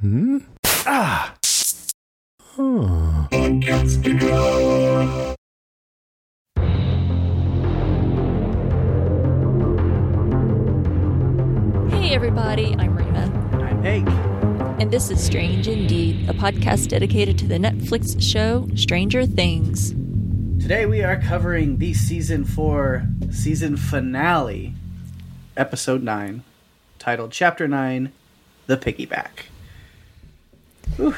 Hmm? Ah. Huh. Hey everybody, I'm Rena. I'm Hank. And this is Strange Indeed, a podcast dedicated to the Netflix show Stranger Things. Today we are covering the season four season finale, episode nine, titled Chapter Nine, The Piggyback. Whew.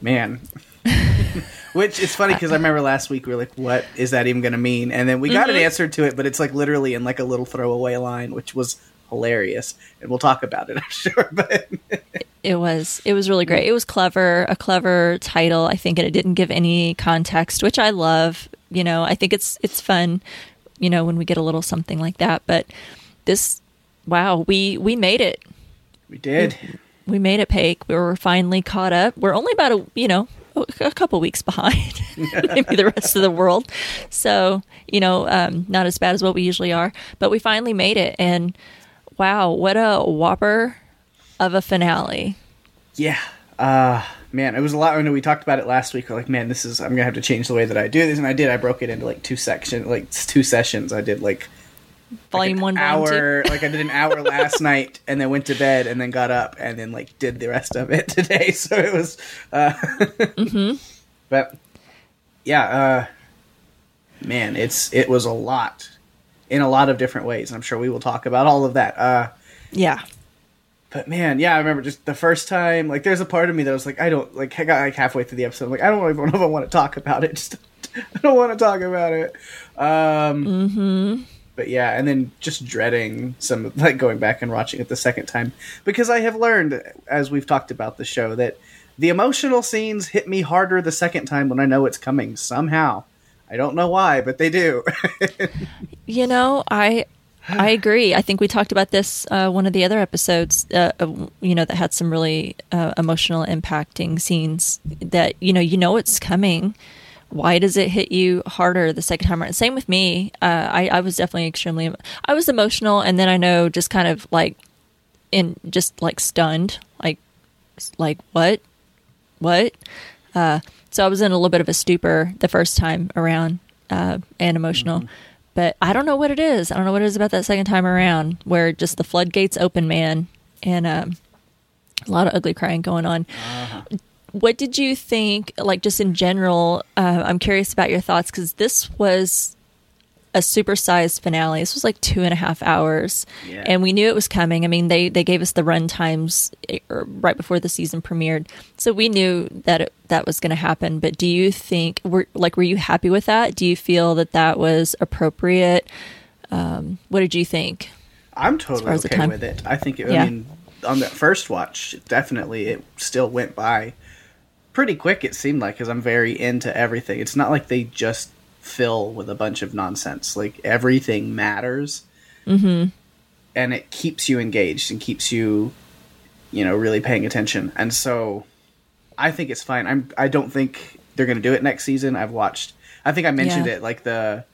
Man. Which is funny because I remember last week we were like, "What is that even going to mean?" And then we got Mhm. an answer to it, but it's like literally in like a little throwaway line, which was hilarious, and we'll talk about it, I'm sure. But It was it was really great. It was clever, a clever title, I think, and it didn't give any context, which I love. You know, I think it's it's fun, you know, when we get a little something like that. But this wow, we we made it. We did. We made it, Pake. We were finally caught up. We're only about a you know a couple weeks behind, maybe the rest of the world. So you know, um, not as bad as what we usually are, but we finally made it. And wow, what a whopper of a finale! Yeah. Uh man, it was a lot i know we talked about it last week. We're like, man, this is I'm gonna have to change the way that I do this, and I did. I broke it into like two section, like two sessions. I did like Volume an one, hour, like I did an hour last night, and then went to bed, and then got up, and then like did the rest of it today. So it was, uh, Mm-hmm. but yeah, uh, man, it's it was a lot in a lot of different ways. and I'm sure we will talk about all of that. Uh, Yeah, but man, yeah, I remember just the first time. Like, there's a part of me that was like, I don't like. I got like halfway through the episode. I'm like, I don't even know if I want to talk about it. Just, I don't want to talk about it. Um, mm-hmm. But yeah, and then just dreading some like going back and watching it the second time because I have learned as we've talked about the show that the emotional scenes hit me harder the second time when I know it's coming somehow. I don't know why, but they do. You know, I I agree. I think we talked about this uh, one of the other episodes. Uh, you know, that had some really uh, emotional, impacting scenes. That you know, you know it's coming. Why does it hit you harder the second time around? Same with me. Uh, I I was definitely extremely. I was emotional, and then I know just kind of like in just like stunned, like like what, what. Uh, so I was in a little bit of a stupor the first time around, uh, and emotional. But I don't know what it is. I don't know what it is about that second time around where just the floodgates open, man, and um, a lot of ugly crying going on. What did you think, like just in general? Uh, I'm curious about your thoughts because this was a supersized finale. This was like two and a half hours, Yeah. and we knew it was coming. I mean, they they gave us the run times eh, er, right before the season premiered, so we knew that it, that was going to happen. But do you think, were like, were you happy with that? Do you feel that that was appropriate? Um, what did you think? I'm totally okay with it. I think, it, Yeah. I mean, on that first watch, definitely it still went by pretty quick. It seemed like because I'm very into everything. It's not like they just fill with a bunch of nonsense. Like everything matters, mm-hmm. and it keeps you engaged and keeps you, you know, really paying attention. And so, I think it's fine. I'm. I don't think they're going to do it next season. I've watched. I think I mentioned Yeah. it like the.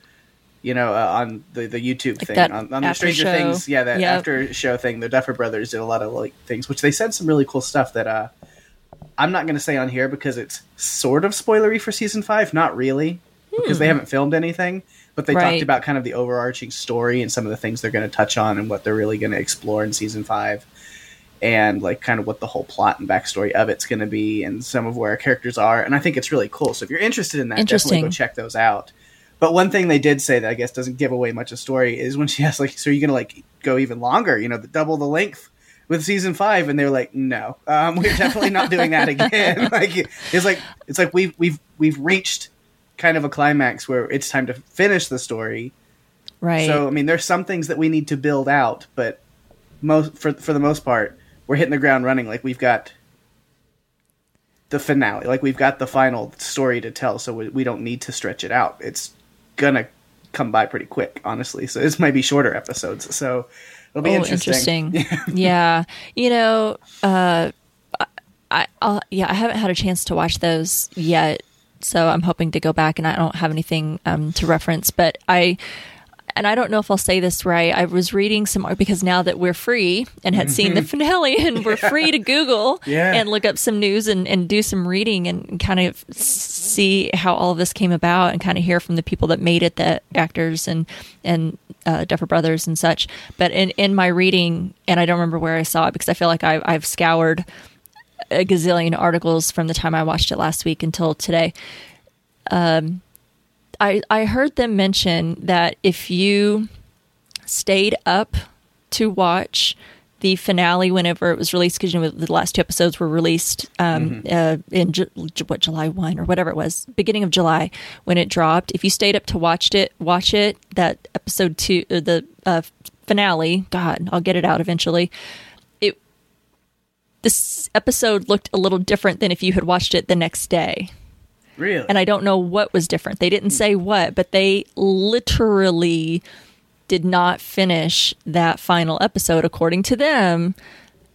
You know, uh, on the the YouTube Like thing on, on the Stranger show. Things, yeah, that Yep. after show thing, the Duffer Brothers did a lot of like things, which they said some really cool stuff that uh, I'm not going to say on here because it's sort of spoilery for season five, not really, because they haven't filmed anything. But they Hmm. Right. talked about kind of the overarching story and some of the things they're going to touch on and what they're really going to explore in season five, and like kind of what the whole plot and backstory of it's going to be, and some of where our characters are. And I think it's really cool. So if you're interested in that, definitely go check those out. But one thing they did say that I guess doesn't give away much of story is when she asked, like, so are you going to like go even longer? You know, the double the length with season five, and they were like, no, um, we're definitely not doing that again. like, it's like it's like we've we've we've reached kind of a climax where it's time to finish the story. Right. So I mean, there's some things that we need to build out, but most for for the most part, we're hitting the ground running. Like we've got the finale, like we've got the final story to tell, so we, we don't need to stretch it out. It's gonna come by pretty quick, honestly. So this might be shorter episodes. So it'll be Oh, interesting. interesting. yeah. You know, uh, I, I'll, yeah, I haven't had a chance to watch those yet, so I'm hoping to go back, and I don't have anything um, to reference, but I. And I don't know if I'll say this right. I was reading some because now that we're free and had seen the finale and we're free to Google Yeah. and look up some news and, and do some reading and kind of see how all of this came about and kind of hear from the people that made it, the actors and and uh, Duffer Brothers and such. But in in my reading, and I don't remember where I saw it because I feel like I, I've scoured a gazillion articles from the time I watched it last week until today. Um, I I heard them mention that if you stayed up to watch the finale whenever it was released, because you know the last two episodes were released um, uh, in Ju- what July one or whatever it was, beginning of July when it dropped. If you stayed up to watch it, watch it. That episode two, or the uh, finale. God, I'll get it out eventually. It this episode looked a little different than if you had watched it the next day Really? and I don't know what was different. They didn't hmm. say what, but they literally did not finish that final episode according to them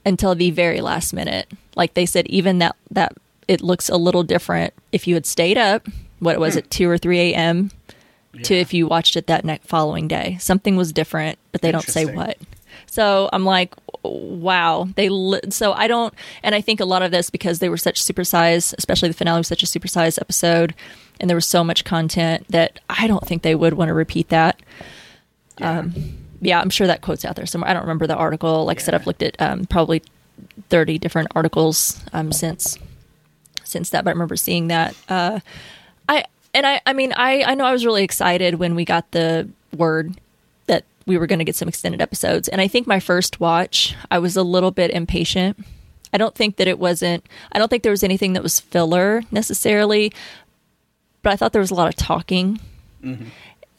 until the very last minute. Like they said even that that it looks a little different if you had stayed up, what was hmm. it, 2 or 3 a.m. to if you watched it that next following day. Something was different, but they don't say what. So I'm like, wow. They li- so I don't, and I think a lot of this because they were such supersized, especially the finale was such a supersized episode, and there was so much content that I don't think they would want to repeat that. Um, yeah, I'm sure that quote's out there somewhere. I don't remember the article. Like I said, I've looked at um, probably 30 different articles um, since since that, but I remember seeing that. Uh, I and I, I mean, I, I know I was really excited when we got the word we were going to get some extended episodes, and I think my first watch, I was a little bit impatient. I don't think that it wasn't. I don't think there was anything that was filler necessarily, but I thought there was a lot of talking.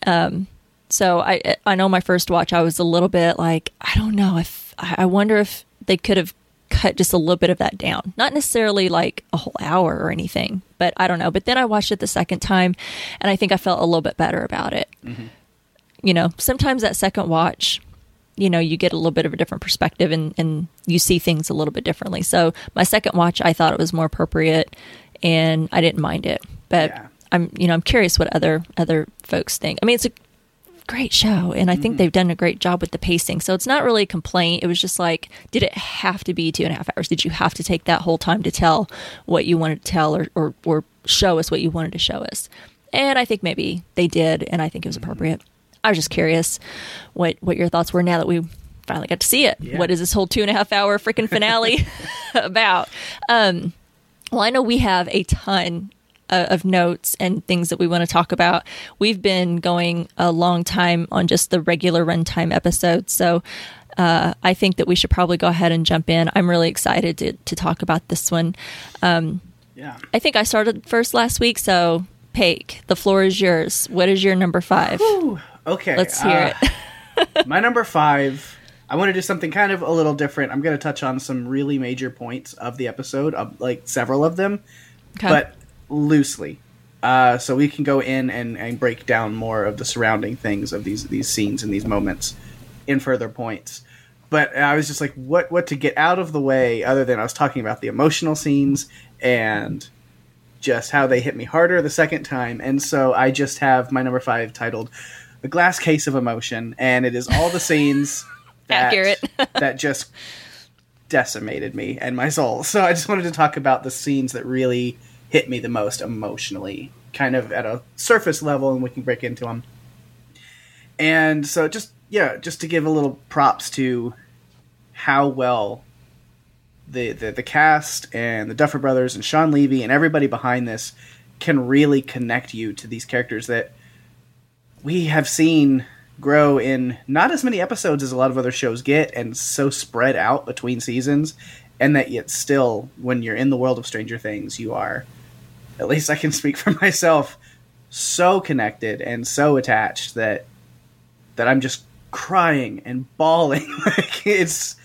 Um, so I I know my first watch, I was a little bit like I don't know if I I wonder if they could have cut just a little bit of that down. Not necessarily like a whole hour or anything, but I don't know. But then I watched it the second time, and I think I felt a little bit better about it. You know, sometimes that second watch, you know, you get a little bit of a different perspective and, and you see things a little bit differently. So my second watch, I thought it was more appropriate, and I didn't mind it. But Yeah. I'm, you know, I'm curious what other other folks think. I mean, it's a great show and i think mm-hmm. they've done a great job with the pacing so it's not really a complaint it was just like did it have to be two and a half hours did you have to take that whole time to tell what you wanted to tell or, or, or show us what you wanted to show us and i think maybe they did and i think it was mm-hmm. appropriate i was just curious what what your thoughts were now that we finally got to see it Yeah. what is this whole two and a half hour freaking finale about um well, I know we have a ton uh, of notes and things that we want to talk about. We've been going a long time on just the regular runtime episodes, so uh, I think that we should probably go ahead and jump in. I'm really excited to, to talk about this one. yeah. I think I started first last week, so Paik, the floor is yours. What is your number five? Okay. Let's hear uh, it. my number five. I want to do something kind of a little different. I'm going to touch on some really major points of the episode, of, like several of them, Okay. but loosely. Uh, so we can go in and, and break down more of the surrounding things of these these scenes and these moments in further points. But I was just like, what what to get out of the way, other than I was talking about the emotional scenes and just how they hit me harder the second time. And so I just have my number five titled "The Glass Case of Emotion," and it is all the scenes that that just decimated me and my soul. So I just wanted to talk about the scenes that really hit me the most emotionally, kind of at a surface level, and we can break into them. And so just yeah, just to give a little props to how well the, the the cast and the Duffer Brothers and Shawn Levy and everybody behind this can really connect you to these characters that we have seen grow in not as many episodes as a lot of other shows get and so spread out between seasons and that yet still when you're in the world of stranger things you are at least i can speak for myself so connected and so attached that that i'm just crying and bawling like it's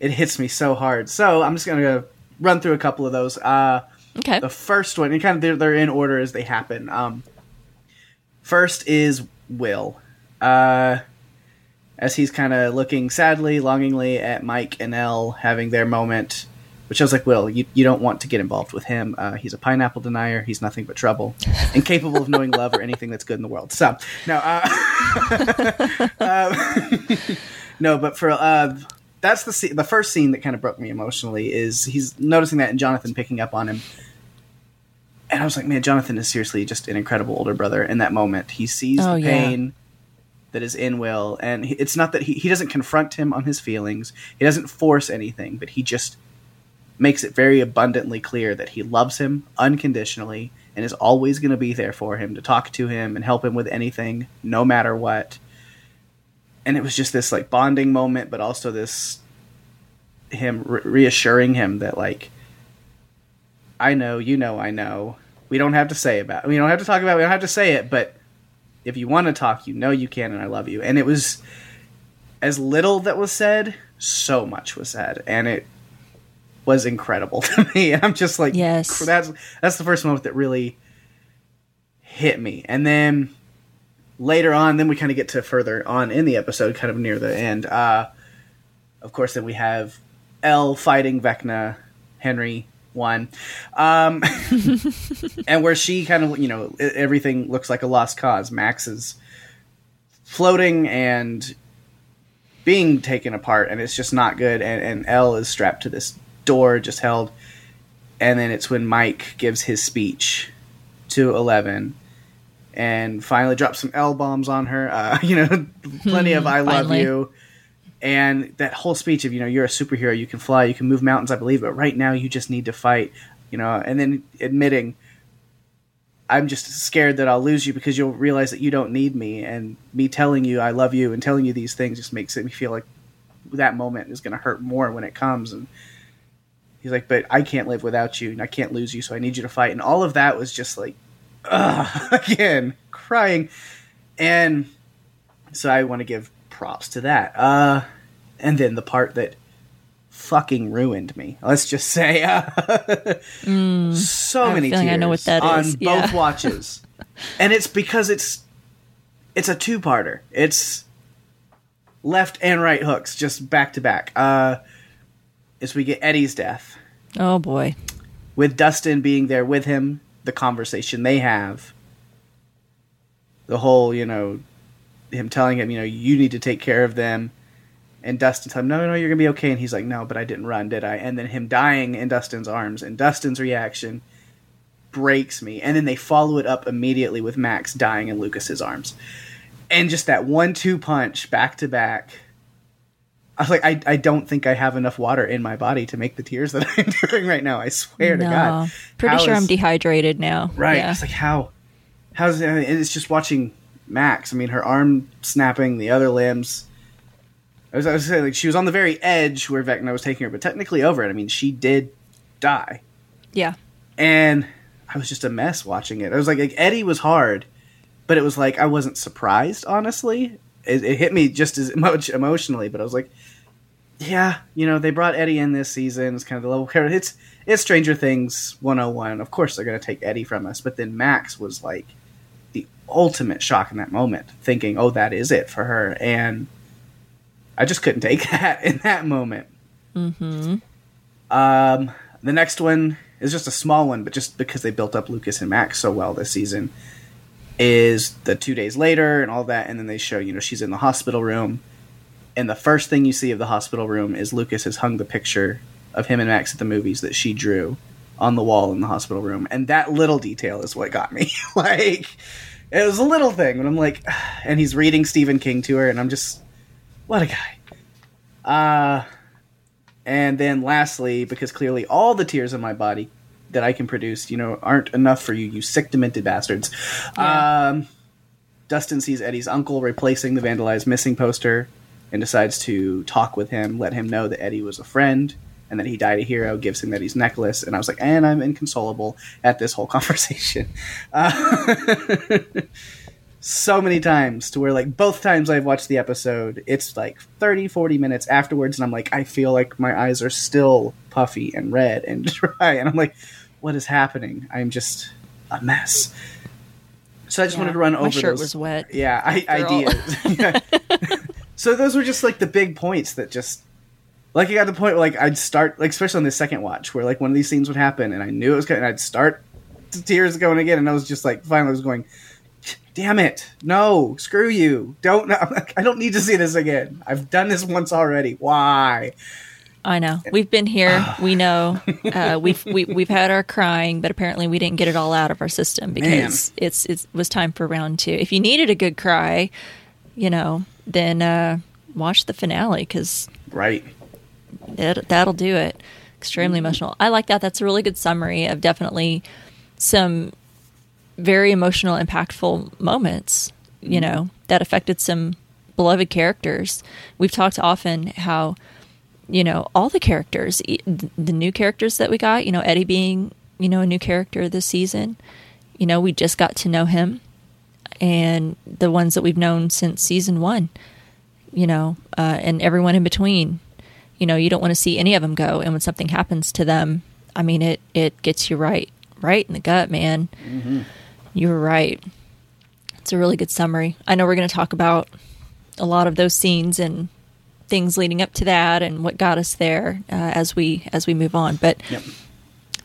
it hits me so hard. So I'm just gonna run through a couple of those. Uh, Okay. the first one, and kind of they're, they're in order as they happen. Um, first is Will, uh, as he's kind of looking sadly, longingly at Mike and El having their moment. Which I was like, Will, you, you don't want to get involved with him. Uh, he's a pineapple denier. He's nothing but trouble, incapable of knowing love or anything that's good in the world. So, no, uh, um, no, but for uh, that's the scene, the first scene that kind of broke me emotionally is he's noticing that and Jonathan picking up on him, and I was like, man, Jonathan is seriously just an incredible older brother. In that moment, he sees Oh, the yeah. pain that is in Will, and he, it's not that he he doesn't confront him on his feelings, he doesn't force anything, but he just makes it very abundantly clear that he loves him unconditionally and is always going to be there for him to talk to him and help him with anything, no matter what. And it was just this like bonding moment, but also this him re- reassuring him that like I know, you know, I know. We don't have to say about. We don't have to talk about. It, we don't have to say it, but if you want to talk, you know you can, and I love you. And it was as little that was said, so much was said, and it was incredible to me. I'm just like, Yes. that's that's the first moment that really hit me. And then later on, then we kind of get to further on in the episode, kind of near the end. Uh, of course, then we have El fighting Vecna, Henry one, um, and where she kind of, you know, everything looks like a lost cause. Max is floating and being taken apart, and it's just not good. And, and El is strapped to this door, just held. And then it's when Mike gives his speech to Eleven and finally drops some L bombs on her. Uh, you know, plenty of I love Finally. you. And that whole speech of, you know, you're a superhero, you can fly, you can move mountains, I believe, but right now you just need to fight, you know, and then admitting, I'm just scared that I'll lose you because you'll realize that you don't need me. And me telling you I love you and telling you these things just makes me feel like that moment is going to hurt more when it comes. And he's like, but I can't live without you and I can't lose you. So I need you to fight. And all of that was just like, ugh, again, crying. And so I want to give props to that. Uh, and then the part that fucking ruined me. Let's just say, uh, so Mm. I many tears I know what that on is. both Yeah. watches, and it's because it's it's a two parter. It's left and right hooks just back to back. Uh, as we get Eddie's death Oh boy. with Dustin being there with him, the conversation they have, the whole, you know, him telling him, you know, you need to take care of them, and Dustin telling him, no, no, you're gonna be okay, and he's like, no, but I didn't run, did I? And then him dying in Dustin's arms, and Dustin's reaction breaks me, and then they follow it up immediately with Max dying in Lucas's arms, and just that one-two punch back to back. I was like, I, I don't think I have enough water in my body to make the tears that I'm doing right now. I swear to. God. Pretty How sure is- I'm dehydrated now. Right. Yeah. It's like how how's and it's just watching Max. I mean, her arm snapping, the other limbs. I was, I was saying like she was on the very edge where Vecna was taking her, but technically over it. I mean, she did die, yeah. and I was just a mess watching it. I was like, like Eddie was hard, but it was like I wasn't surprised. Honestly, it, it hit me just as much emotionally, but I was like. Yeah, you know they brought Eddie in this season. It's kind of the level character. It's it's Stranger Things 101. Of course they're going to take Eddie from us, but then Max was like ultimate shock in that moment, thinking, "Oh, that is it for her," and I just couldn't take that in that moment. Mm-hmm. Um, the next one is just a small one, but just because they built up Lucas and Max so well this season, is the two days later and all that, and then they show you know she's in the hospital room, and the first thing you see of the hospital room is Lucas has hung the picture of him and Max at the movies that she drew on the wall in the hospital room, and that little detail is what got me. like, it was a little thing, and I'm like, and he's reading Stephen King to her, and I'm just, what a guy. Uh, and then lastly, because clearly all the tears in my body that I can produce, you know, aren't enough for you, you sick, demented bastards. Yeah. Um, Dustin sees Eddie's uncle replacing the vandalized missing poster and decides to talk with him, let him know that Eddie was a friend and that he died a hero, gives him Eddie's necklace. And I was like, and I'm inconsolable at this whole conversation. Uh, so many times to where like both times I've watched the episode, it's like 30, 40 minutes afterwards, and I'm like, I feel like my eyes are still puffy and red and dry, and I'm like, what is happening? I'm just a mess. So I just Yeah, wanted to run my over. shirt those. was wet. Yeah, I, ideas. so those were just like the big points that just like I got to the point where like I'd start like especially on the second watch where like one of these scenes would happen and I knew it was going and I'd start the tears going again and I was just like finally I was going damn it no screw you don't I don't need to see this again I've done this once already why I know. We've been here. We know. Uh, we've we, we've had our crying, but apparently we didn't get it all out of our system because it's it's- it was time for round two. If you needed a good cry, you know, then uh, watch the finale because right it, that'll do it. Extremely emotional. I like that. That's a really good summary of definitely some very emotional, impactful moments. You know that affected some beloved characters. We've talked often how you know all the characters, the new characters that we got. You know Eddie being you know a new character this season. You know we just got to know him, and the ones that we've known since season one. You know, uh, and everyone in between you know you don't want to see any of them go and when something happens to them i mean it it gets you right right in the gut man. You were right. It's a really good summary. I know we're going to talk about a lot of those scenes and things leading up to that and what got us there uh, as we as we move on but Yep.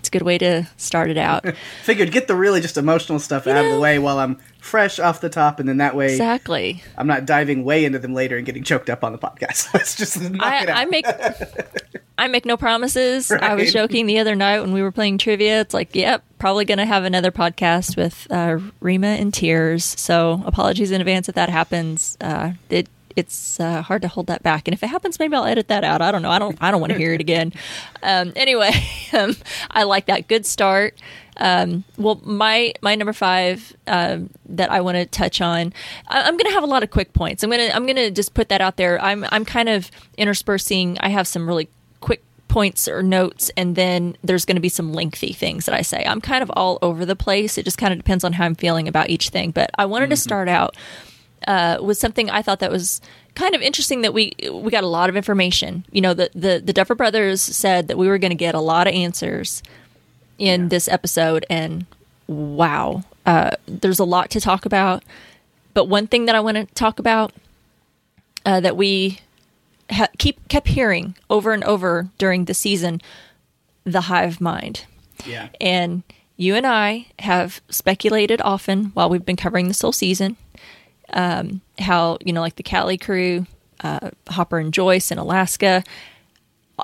A good way to start it out figured get the really just emotional stuff out of the way while I'm fresh off the top and then that way exactly I'm not diving way into them later and getting choked up on the podcast. Let's just knock it out. I, I make I make no promises. I was joking the other night when we were playing trivia. It's like, yep, probably going to have another podcast with uh, Rima in tears. So apologies in advance if that happens. Uh, it it's uh, hard to hold that back, and if it happens, maybe I'll edit that out. I don't know. I don't. I don't want to hear it again. Um, anyway, um, I like that. Good start. Um, well, my my number five um, that I want to touch on, I, I'm going to have a lot of quick points. I'm gonna I'm gonna just put that out there. I'm I'm kind of interspersing. I have some really quick points or notes, and then there's going to be some lengthy things that I say. I'm kind of all over the place. It just kind of depends on how I'm feeling about each thing. But I wanted to start out uh, was something I thought that was kind of interesting that we we got a lot of information. You know, the the, the Duffer Brothers said that we were going to get a lot of answers in this episode, and wow, uh, there's a lot to talk about. But one thing that I want to talk about uh, that we ha- keep kept hearing over and over during the season, the hive mind. yeah. And you and I have speculated often while we've been covering this whole season um, how, you know, like the Cali crew, uh, Hopper and Joyce in Alaska,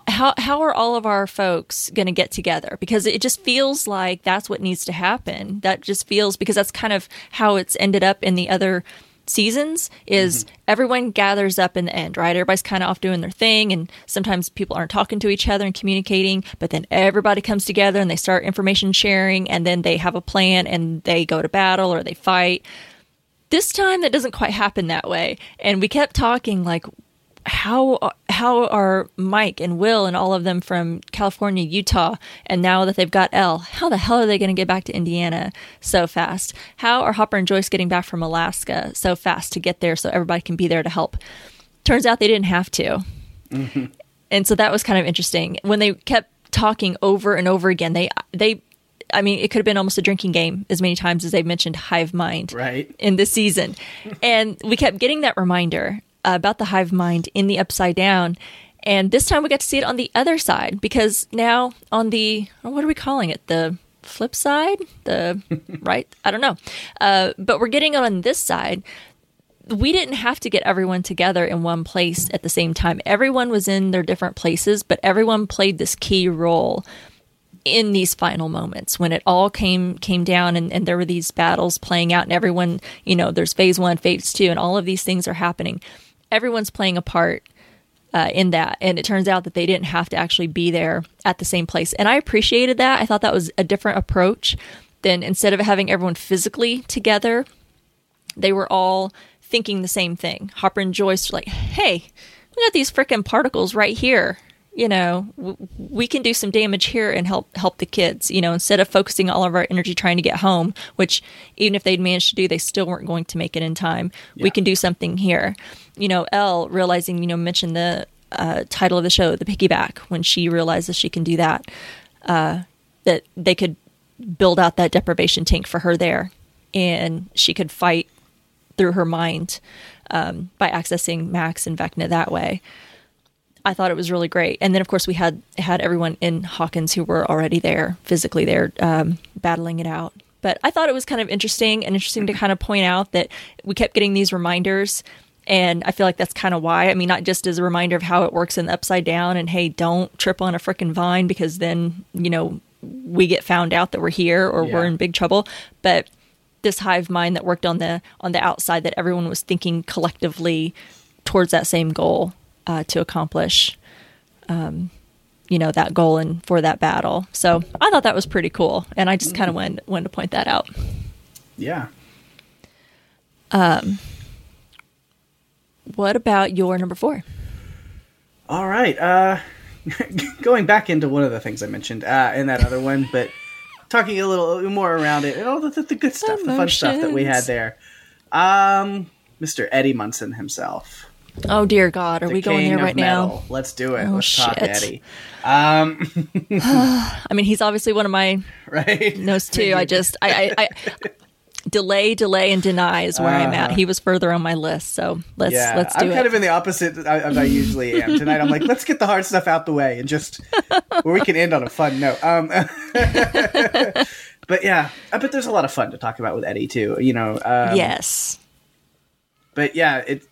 how, how are all of our folks going to get together? Because it just feels like that's what needs to happen. That just feels because that's kind of how it's ended up in the other seasons is everyone gathers up in the end, right? Everybody's kind of off doing their thing and sometimes people aren't talking to each other and communicating, but then everybody comes together and they start information sharing and then they have a plan and they go to battle or they fight. This time that doesn't quite happen that way. And we kept talking like how how are Mike and Will and all of them from California, Utah, and now that they've got El, how the hell are they going to get back to Indiana so fast? How are Hopper and Joyce getting back from Alaska so fast to get there so everybody can be there to help? Turns out they didn't have to. Mm-hmm. And so that was kind of interesting. When they kept talking over and over again, they they I mean, it could have been almost a drinking game as many times as they've mentioned hive mind Right. in this season. and we kept getting that reminder about the hive mind in the upside down. And this time we got to see it on the other side because now on the, what are we calling it? The flip side? The right? I don't know. Uh, but we're getting it on this side. We didn't have to get everyone together in one place at the same time. Everyone was in their different places, but everyone played this key role in these final moments when it all came came down and, and there were these battles playing out and everyone you know there's phase one phase two and all of these things are happening. Everyone's playing a part uh, in that. And it turns out that they didn't have to actually be there at the same place. And i appreciated that. I thought that was a different approach than instead of having everyone physically together they were all thinking the same thing. Hopper and joyce were like hey we got these frickin' particles right here you know, w- we can do some damage here and help help the kids. You know, instead of focusing all of our energy trying to get home, which even if they'd managed to do, they still weren't going to make it in time. We can do something here. You know, El realizing, you know, mentioned the uh, title of the show, the piggyback, when she realizes she can do that, uh, that they could build out that deprivation tank for her there, and she could fight through her mind um, by accessing Max and Vecna that way. I thought it was really great. And then, of course, we had had everyone in Hawkins who were already there, physically there, um, battling it out. But I thought it was kind of interesting and interesting to kind of point out that we kept getting these reminders. And I feel like that's kind of why. I mean, not just as a reminder of how it works in the upside down and hey, don't trip on a freaking vine because then, you know, we get found out that we're here or we're in big trouble. But this hive mind that worked on the on the outside that everyone was thinking collectively towards that same goal uh, to accomplish um, you know that goal and for that battle so i thought that was pretty cool and i just kind of wanted, wanted to point that out Yeah. Um, what about your number four All right. Uh, going back into one of the things I mentioned uh, in that other one, but talking a little more around it and all the, the, the good stuff, the fun stuff that we had there. Um, Mr. Eddie Munson himself. Oh dear god are the we going there right now. Let's do it. Oh, Let's talk shit. Eddie. Um, i mean he's obviously one of my right? notes too i just i i, I delay delay and deny is where i'm at Uh-huh. he was further on my list so let's Yeah, let's do it. I'm kind of in the opposite as I usually am. Tonight, I'm like, let's get the hard stuff out the way and just where we can end on a fun note. Um, but yeah, I bet there's a lot of fun to talk about with Eddie too. You know, um, yes but yeah, it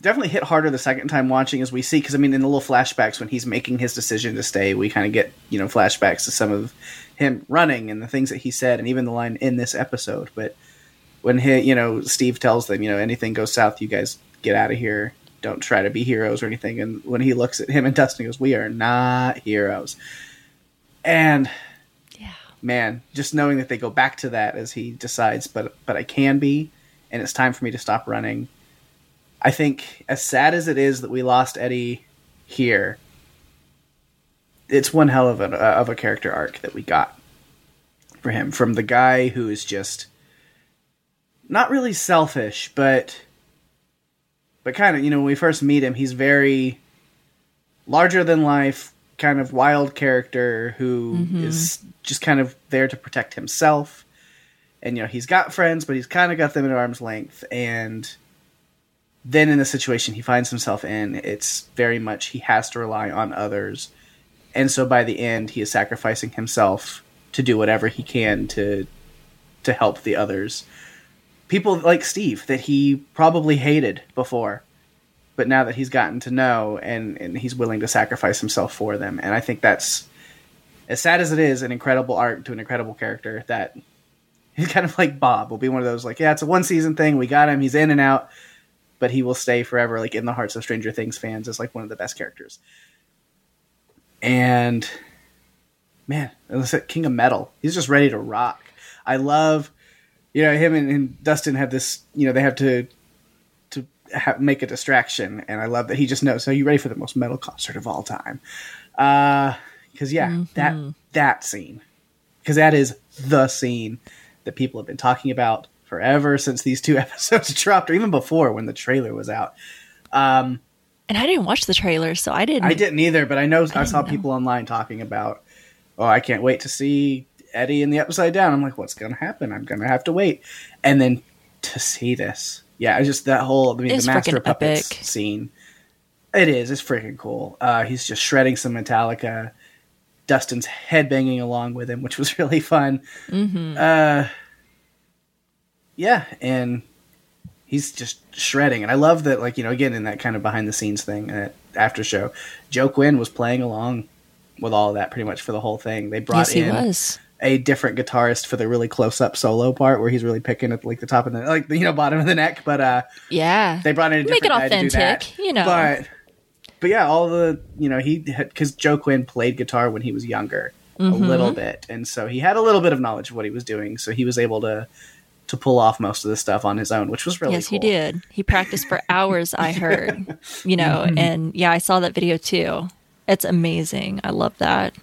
definitely hit harder the second time watching as we see because I mean in the little flashbacks when he's making his decision to stay, we kind of get you know flashbacks to some of him running and the things that he said and even the line in this episode. But when he, you know Steve tells them, you know anything goes south, you guys get out of here. Don't try to be heroes or anything. And when he looks at him and Dustin, he goes, "We are not heroes." And yeah man, just knowing that they go back to that as he decides, but but I can be, and it's time for me to stop running. I think as sad as it is that we lost Eddie here, it's one hell of a of a character arc that we got for him from the guy who is just not really selfish, but but kind of you know when we first meet him, he's very larger than life, kind of wild character who mm-hmm. is just kind of there to protect himself. And you know, he's got friends, but he's kind of got them at arm's length. And then in the situation he finds himself in, it's very much he has to rely on others. And so by the end, he is sacrificing himself to do whatever he can to to help the others. People like Steve that he probably hated before but now that he's gotten to know and, and he's willing to sacrifice himself for them. And i think that's as sad as it is an incredible arc to an incredible character that he's kind of like bob. Will be one of those like yeah it's a one season thing. We got him. He's in and out but he will stay forever like in the hearts of stranger things fans as like one of the best characters. And man king of metal. He's just ready to rock. I love you know him and, and dustin have this you know they have to to ha- make a distraction, and I love that he just knows. So you ready for the most metal concert of all time? Uh, because yeah, mm-hmm. that that scene, because that is the scene that people have been talking about forever since these two episodes dropped, or even before when the trailer was out. and i didn't watch the trailer so i didn't I didn't either, but I know I, saw know. people online talking about, oh, I can't wait to see Eddie in the Upside Down. I'm like, what's going to happen? I'm going to have to wait, and then to see this, yeah, it's just that whole I mean, It's the Master Puppets epic. scene. It is. It's freaking cool. Uh, he's just shredding some Metallica. Dustin's headbanging along with him, which was really fun. Mm-hmm. Uh, yeah, and he's just shredding. And I love that, like, you know, again, in that kind of behind the scenes thing at after show, Joe Quinn was playing along with all of that pretty much for the whole thing. They brought yes in was a different guitarist for the really close up solo part where he's really picking at like the top of the like the you know bottom of the neck, but uh yeah they brought in a Make different it guy to do that. authentic, you know. But but yeah, all the you know he because Joe Quinn played guitar when he was younger Mm-hmm. a little bit, and so he had a little bit of knowledge of what he was doing, so he was able to to pull off most of the stuff on his own, which was really yes, cool. he did. He practiced for hours, I heard. You know, Mm-hmm. and yeah, I saw that video too. It's amazing. I love that.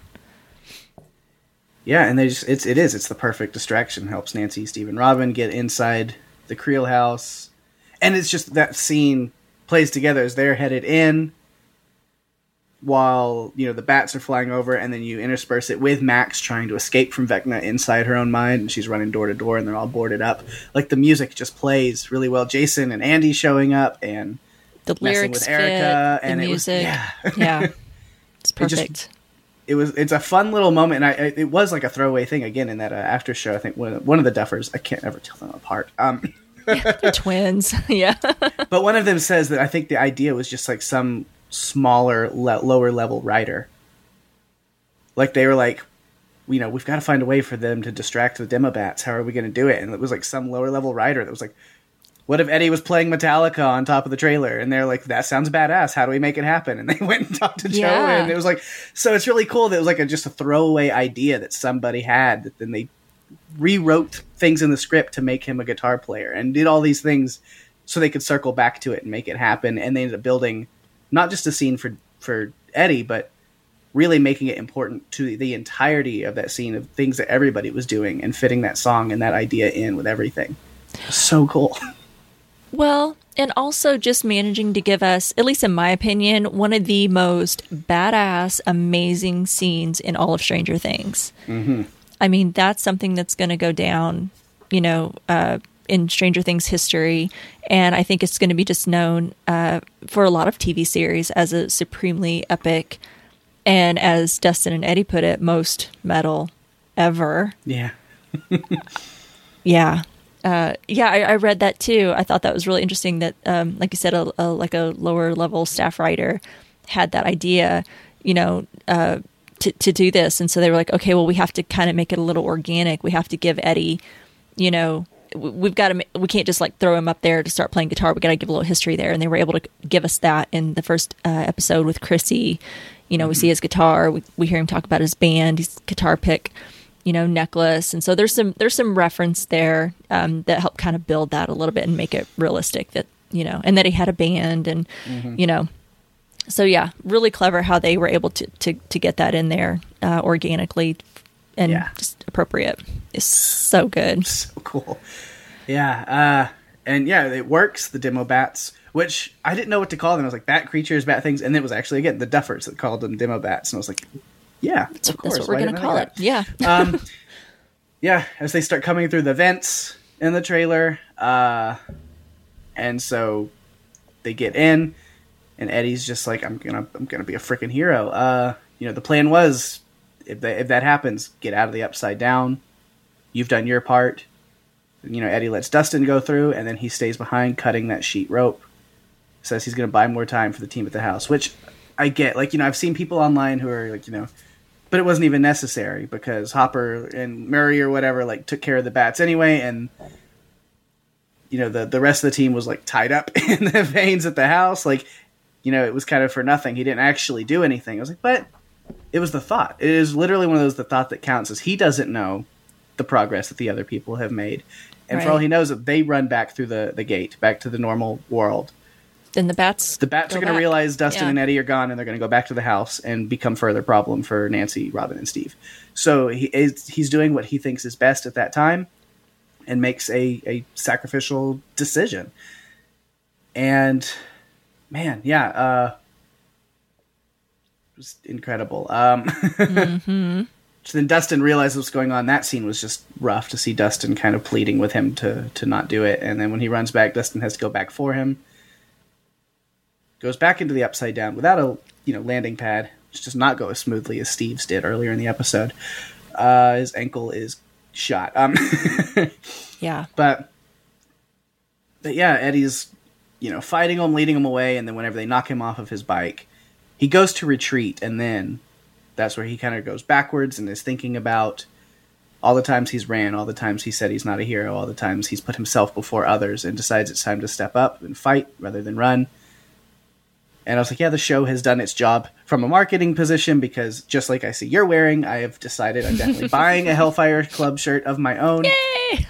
Yeah, and they just it's it is it's the perfect distraction. Helps Nancy, Steve, and Robin get inside the Creel house, and it's just that scene plays together as they're headed in, while you know the bats are flying over, and then you intersperse it with Max trying to escape from Vecna inside her own mind, and she's running door to door, and they're all boarded up. Like the music just plays really well. Jason and Andy showing up, and The lyrics with Erica, fit, and the it was- music. yeah. yeah. It's perfect. it was it's a fun little moment, and I, it was like a throwaway thing again in that uh, after show. I think one of, one of the Duffers, I can't ever tell them apart. Um, They're twins. yeah. but one of them says that I think the idea was just like some smaller, le- lower level writer. Like they were like, you know, we've got to find a way for them to distract the demo bats. How are we going to do it? And it was like some lower level writer that was like, what if Eddie was playing Metallica on top of the trailer? And they're like, that sounds badass. How do we make it happen? And they went and talked to Joe, Yeah. and it was like, so it's really cool that it was like a, just a throwaway idea that somebody had that then they rewrote things in the script to make him a guitar player and did all these things so they could circle back to it and make it happen. And they ended up building not just a scene for for Eddie, but really making it important to the entirety of that scene of things that everybody was doing and fitting that song and that idea in with everything. So cool. Well, and also just managing to give us, at least in my opinion, one of the most badass, amazing scenes in all of Stranger Things. Mm-hmm. I mean, that's something that's going to go down, you know, uh, in Stranger Things history. And I think it's going to be just known uh, for a lot of TV series as a supremely epic, and as Dustin and Eddie put it, most metal ever. Yeah. Yeah. Uh, yeah, I, I read that too. I thought that was really interesting that, um, like you said, a, a, like a lower level staff writer had that idea, you know, uh, to, to do this. And so they were like, okay, well, we have to kind of make it a little organic. We have to give Eddie, you know, we've got to, we can't just like throw him up there to start playing guitar. We got to give a little history there. And they were able to give us that in the first uh, episode with Chrissy. You know, we see his guitar, we, we hear him talk about his band, his guitar pick you know necklace and so there's some there's some reference there um, that help kind of build that a little bit and make it realistic that you know and that he had a band and you know so yeah really clever how they were able to to, to get that in there uh, organically and Yeah. just appropriate it's so good so cool. Yeah, uh, and yeah, it works. The demo bats, which I didn't know what to call them. I was like bat creatures, bat things, and it was actually again the Duffers that called them demo bats, and I was like, yeah, that's, of course. that's what we're gonna call it that? yeah um, yeah, as they start coming through the vents in the trailer, uh, and so they get in, and Eddie's just like, "I'm gonna, I'm gonna be a freaking hero." Uh, you know, the plan was, if that if that happens, get out of the upside down. You've done your part. You know, Eddie lets Dustin go through, and then he stays behind, cutting that sheet rope. Says he's gonna buy more time for the team at the house, which I get. Like, you know, I've seen people online who are like, you know, but it wasn't even necessary because Hopper and Murray or whatever like took care of the bats anyway, and you know the the rest of the team was like tied up in the veins at the house. Like, you know, it was kind of for nothing. He didn't actually do anything. I was like, but it was the thought. It is literally one of those the thought that counts. Is he doesn't know the progress that the other people have made, and for all he knows, that they run back through the the gate back to the normal world. then the bats The bats go are going to realize Dustin Yeah. and Eddie are gone, and they're going to go back to the house and become further problem for Nancy, Robin, and Steve. So he is he's doing what he thinks is best at that time, and makes a a sacrificial decision. And man, yeah, uh, it was incredible. Um, So then Dustin realizes what's going on. That scene was just rough to see Dustin kind of pleading with him to to not do it. And then when he runs back, Dustin has to go back for him goes back into the upside down without a you know landing pad, which does not go as smoothly as Steve's did earlier in the episode. Uh, his ankle is shot. Um, yeah but but yeah, Eddie's you know fighting him, leading him away, and then whenever they knock him off of his bike, he goes to retreat, and then that's where he kind of goes backwards and is thinking about all the times he's ran, all the times he said he's not a hero, all the times he's put himself before others, and decides it's time to step up and fight rather than run. And I was like, yeah, the show has done its job from a marketing position because just like I see you're wearing, I have decided I'm definitely buying a Hellfire Club shirt of my own.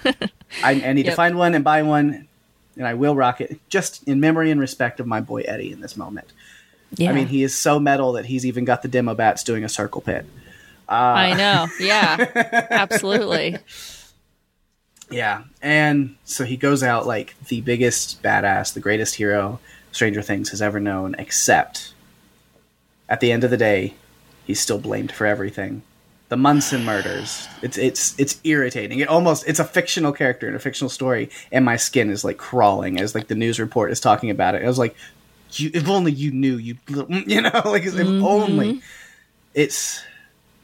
I, I need Yep. to find one and buy one, and I will rock it just in memory and respect of my boy Eddie in this moment. Yeah. I mean, he is so metal that he's even got the demo bats doing a circle pit. Uh, I know. Yeah. Absolutely. Yeah, and so he goes out like the biggest badass, the greatest hero Stranger Things has ever known, except at the end of the day, he's still blamed for everything. The Munson murders. It's it's it's irritating. It almost it's a fictional character in a fictional story, and my skin is like crawling as like the news report is talking about it. I was like, you, if only you knew, you you know, like if only. It's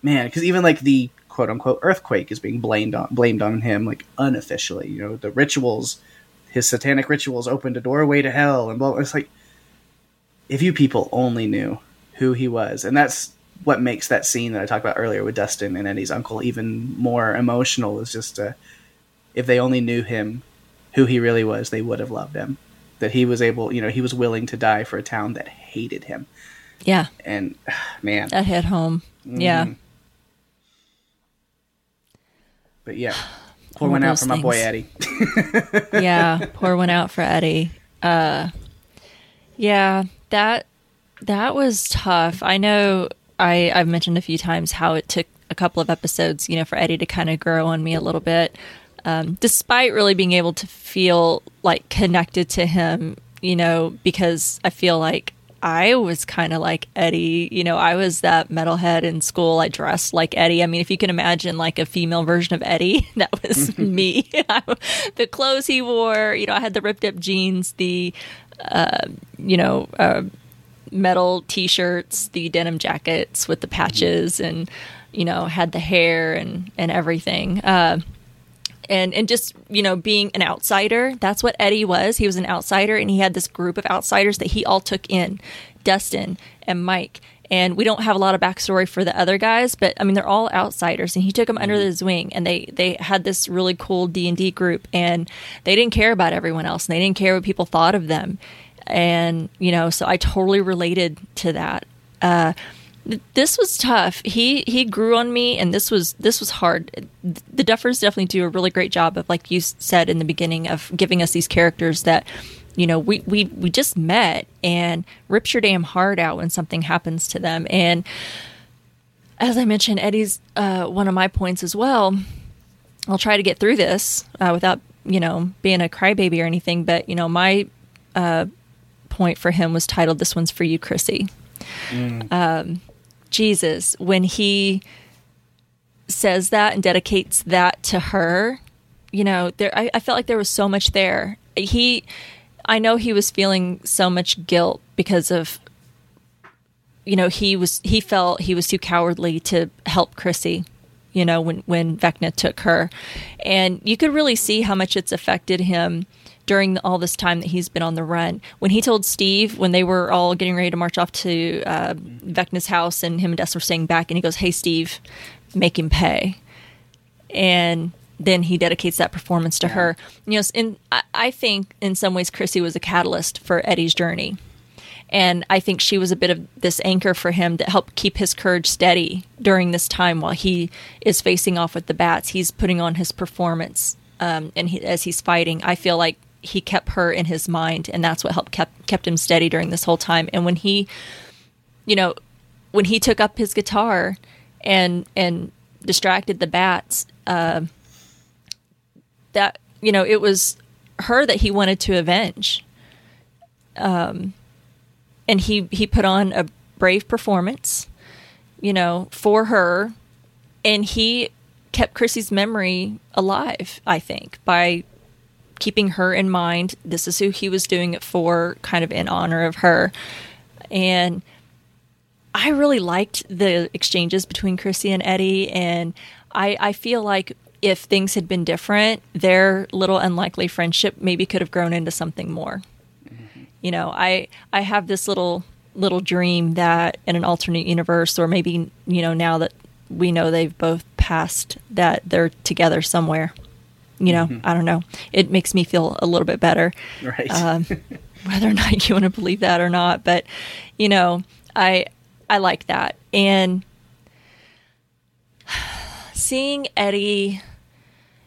man, because even like the quote unquote earthquake is being blamed on blamed on him like unofficially. You know, the rituals, his satanic rituals opened a doorway to hell, and blah. blah. It's like if you people only knew who he was, and that's what makes that scene that I talked about earlier with Dustin and Eddie's uncle even more emotional. Is just uh, if they only knew him, who he really was, they would have loved him. That he was able, you know, he was willing to die for a town that hated him, Yeah. and man, That hit home. Yeah. Mhm. But yeah, pour All one out for my boy. Eddie. yeah, pour one out for Eddie. Uh, yeah, that that was tough. I know I I've mentioned a few times how it took a couple of episodes, you know, for Eddie to kind of grow on me a little bit, um, despite really being able to feel like connected to him, you know, because I feel like. I was kind of like Eddie. You know, I was that metalhead in school. I dressed like Eddie. I mean, if you can imagine like a female version of Eddie, that was me. the clothes he wore, you know, I had the ripped up jeans, the, uh, you know, uh, metal t-shirts, the denim jackets with the patches, and you know, had the hair and and everything. Uh, and and just you know being an outsider that's what eddie was. He was an outsider and he had this group of outsiders that he all took in dustin and mike. And we don't have a lot of backstory for the other guys but i mean they're all outsiders and he took them under his wing and they they had this really cool d&d group and they didn't care about everyone else and they didn't care what people thought of them. And you know so i totally related to that. Uh this was tough. He he grew on me, and this was this was hard. The Duffers definitely do a really great job of, like you said in the beginning, of giving us these characters that, you know, we we we just met and rips your damn heart out when something happens to them. And as I mentioned, Eddie's uh, one of my points as well. I'll try to get through this uh, without you know being a crybaby or anything, but you know my uh, point for him was titled "This one's for you, Chrissy." Jesus, when he says that and dedicates that to her, you know, there I, I felt like there was so much there. He I know he was feeling so much guilt because of you know, he was he felt he was too cowardly to help Chrissy, you know, when when Vecna took her. And you could really see how much it's affected him during all this time that he's been on the run. When he told Steve, when they were all getting ready to march off to uh, Vecna's house, and him and Dust were staying back, and he goes, "Hey, Steve, make him pay." And then he dedicates that performance to her. You know, and I, I think in some ways Chrissy was a catalyst for Eddie's journey. And I think she was a bit of this anchor for him that helped keep his courage steady during this time while he is facing off with the bats. He's putting on his performance, um, and he, as he's fighting, I feel like he kept her in his mind, and that's what helped kept kept him steady during this whole time. And when he, you know, when he took up his guitar and and distracted the bats, uh, that you know, it was her that he wanted to avenge Um, and he he put on a brave performance, you know, for her, and he kept Chrissy's memory alive. I think by keeping her in mind. This is who he was doing it for, kind of in honor of her, and. I really liked the exchanges between Chrissy and Eddie, and I, I feel like if things had been different, their little unlikely friendship maybe could have grown into something more you know i i have this little little dream that in an alternate universe or maybe you know now that we know they've both passed that they're together somewhere you know i don't know it makes me feel a little bit better Right. um, whether or not you want to believe that or not but you know i i like that and seeing eddie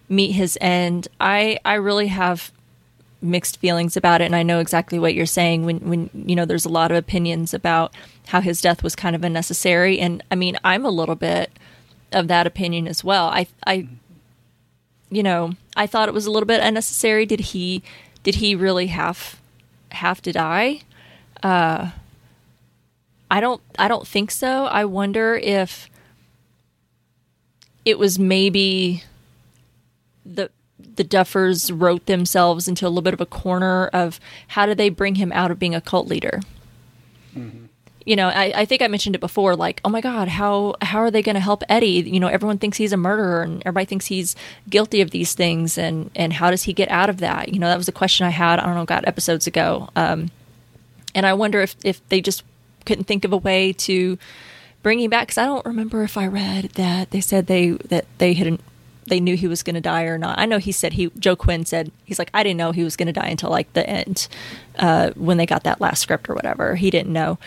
meet his end. I I really have mixed feelings about it and I know exactly what you're saying when when you know there's a lot of opinions about how his death was kind of unnecessary and I mean I'm a little bit of that opinion as well. I I you know, I thought it was a little bit unnecessary. Did he did he really have have to die? Uh I don't I don't think so. I wonder if it was maybe the the Duffers wrote themselves into a little bit of a corner of how do they bring him out of being a cult leader. Mm-hmm. You know, I, I, think I mentioned it before. Like, oh my God, how how are they going to help Eddie? You know, everyone thinks he's a murderer, and everybody thinks he's guilty of these things, and and how does he get out of that? You know, that was a question I had. I don't know, got episodes ago, um, and I wonder if if they just couldn't think of a way to bring him back because I don't remember if I read that they said they that they had they knew he was going to die or not. I know he said he Joe Quinn said he's like I didn't know he was going to die until like the end uh, when they got that last script or whatever. He didn't know.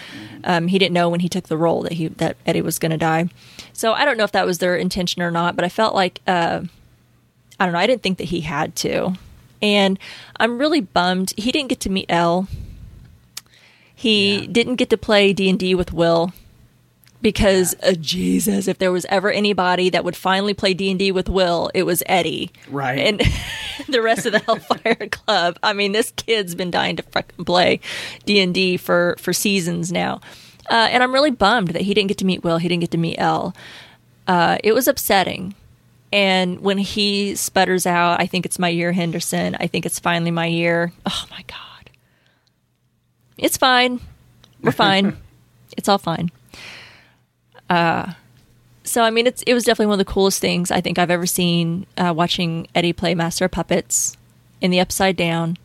Um, he didn't know when he took the role that he that Eddie was going to die. So I don't know if that was their intention or not, but I felt like uh, I don't know. I didn't think that he had to, and I'm really bummed he didn't get to meet El. He yeah. didn't get to play D and D with Will because uh, Jesus, if there was ever anybody that would finally play D and D with Will, it was Eddie, right? And the rest of the Hellfire Club. I mean, this kid's been dying to fucking play D and D for for seasons now, uh, and I'm really bummed that he didn't get to meet Will. He didn't get to meet El. Uh, it was upsetting. And when he sputters out, I think it's my year, Henderson. I think it's finally my year. Oh my God. It's fine. We're fine. it's all fine. Uh, so I mean, it's it was definitely one of the coolest things I think I've ever seen. Uh, watching Eddie play Master of Puppets in the Upside Down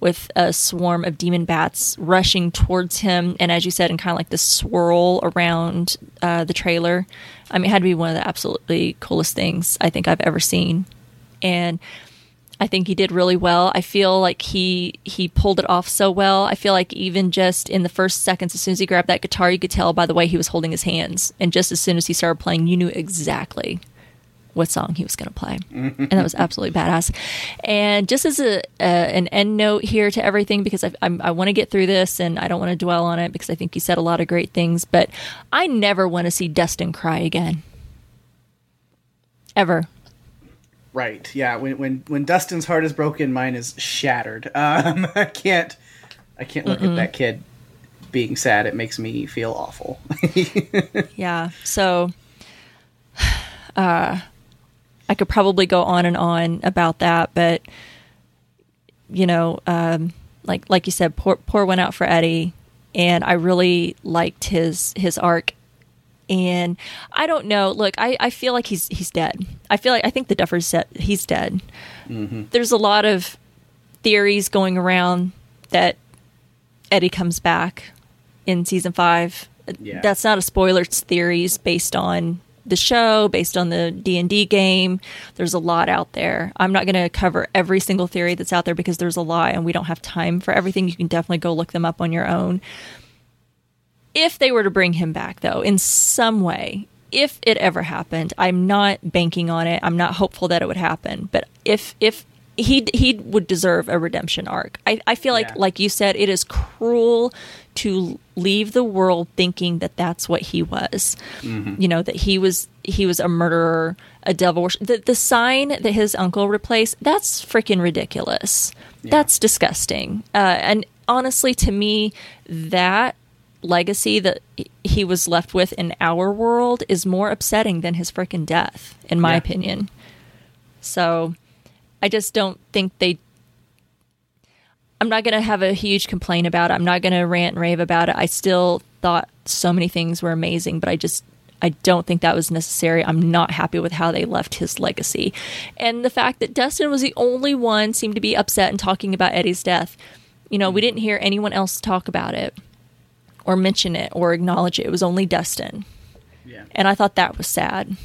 with a swarm of demon bats rushing towards him, and as you said, and kind of like the swirl around uh, the trailer. I mean, it had to be one of the absolutely coolest things I think I've ever seen, and I think he did really well. I feel like he he pulled it off so well. I feel like even just in the first seconds, as soon as he grabbed that guitar, you could tell by the way he was holding his hands. And just as soon as he started playing, you knew exactly what song he was going to play, mm-hmm. and that was absolutely badass. And just as a, an end note here to everything, because I, I'm, I want to get through this and I don't want to dwell on it because I think he said a lot of great things, but I never want to see Dustin cry again, ever. Right. Yeah. When when when Dustin's heart is broken, mine is shattered. Um, I can't. I can't look Mm-mm. at that kid being sad. It makes me feel awful. yeah. So, uh, I could probably go on and on about that, but you know, um, like like you said, poor poor went out for Eddie, and I really liked his his arc and I don't know. Look, I, I feel like he's he's dead. I feel like I think the Duffers said he's dead. Mm-hmm. There's a lot of theories going around that Eddie comes back in season five. Yeah. That's not a spoiler. It's theories based on the show, based on the D and D game. There's a lot out there. I'm not going to cover every single theory that's out there because there's a lot, and we don't have time for everything. You can definitely go look them up on your own if they were to bring him back, though, in some way, if it ever happened, I'm not banking on it. I'm not hopeful that it would happen. But if if he he would deserve a redemption arc. I, I feel like, yeah. like you said, it is cruel to leave the world thinking that that's what he was. Mm-hmm. You know that he was he was a murderer, a devil. The the sign that his uncle replaced. That's freaking ridiculous. Yeah. That's disgusting. Uh, and honestly, to me, that legacy that he was left with in our world is more upsetting than his freaking death, in my yeah. opinion. So I just don't think they. I'm not going to have a huge complaint about it. I'm not going to rant and rave about it. I still thought so many things were amazing, but I just I don't think that was necessary. I'm not happy with how they left his legacy. And the fact that Dustin was the only one seemed to be upset and talking about Eddie's death. You know, we didn't hear anyone else talk about it or mention it or acknowledge it. It was only Dustin. Yeah. And I thought that was sad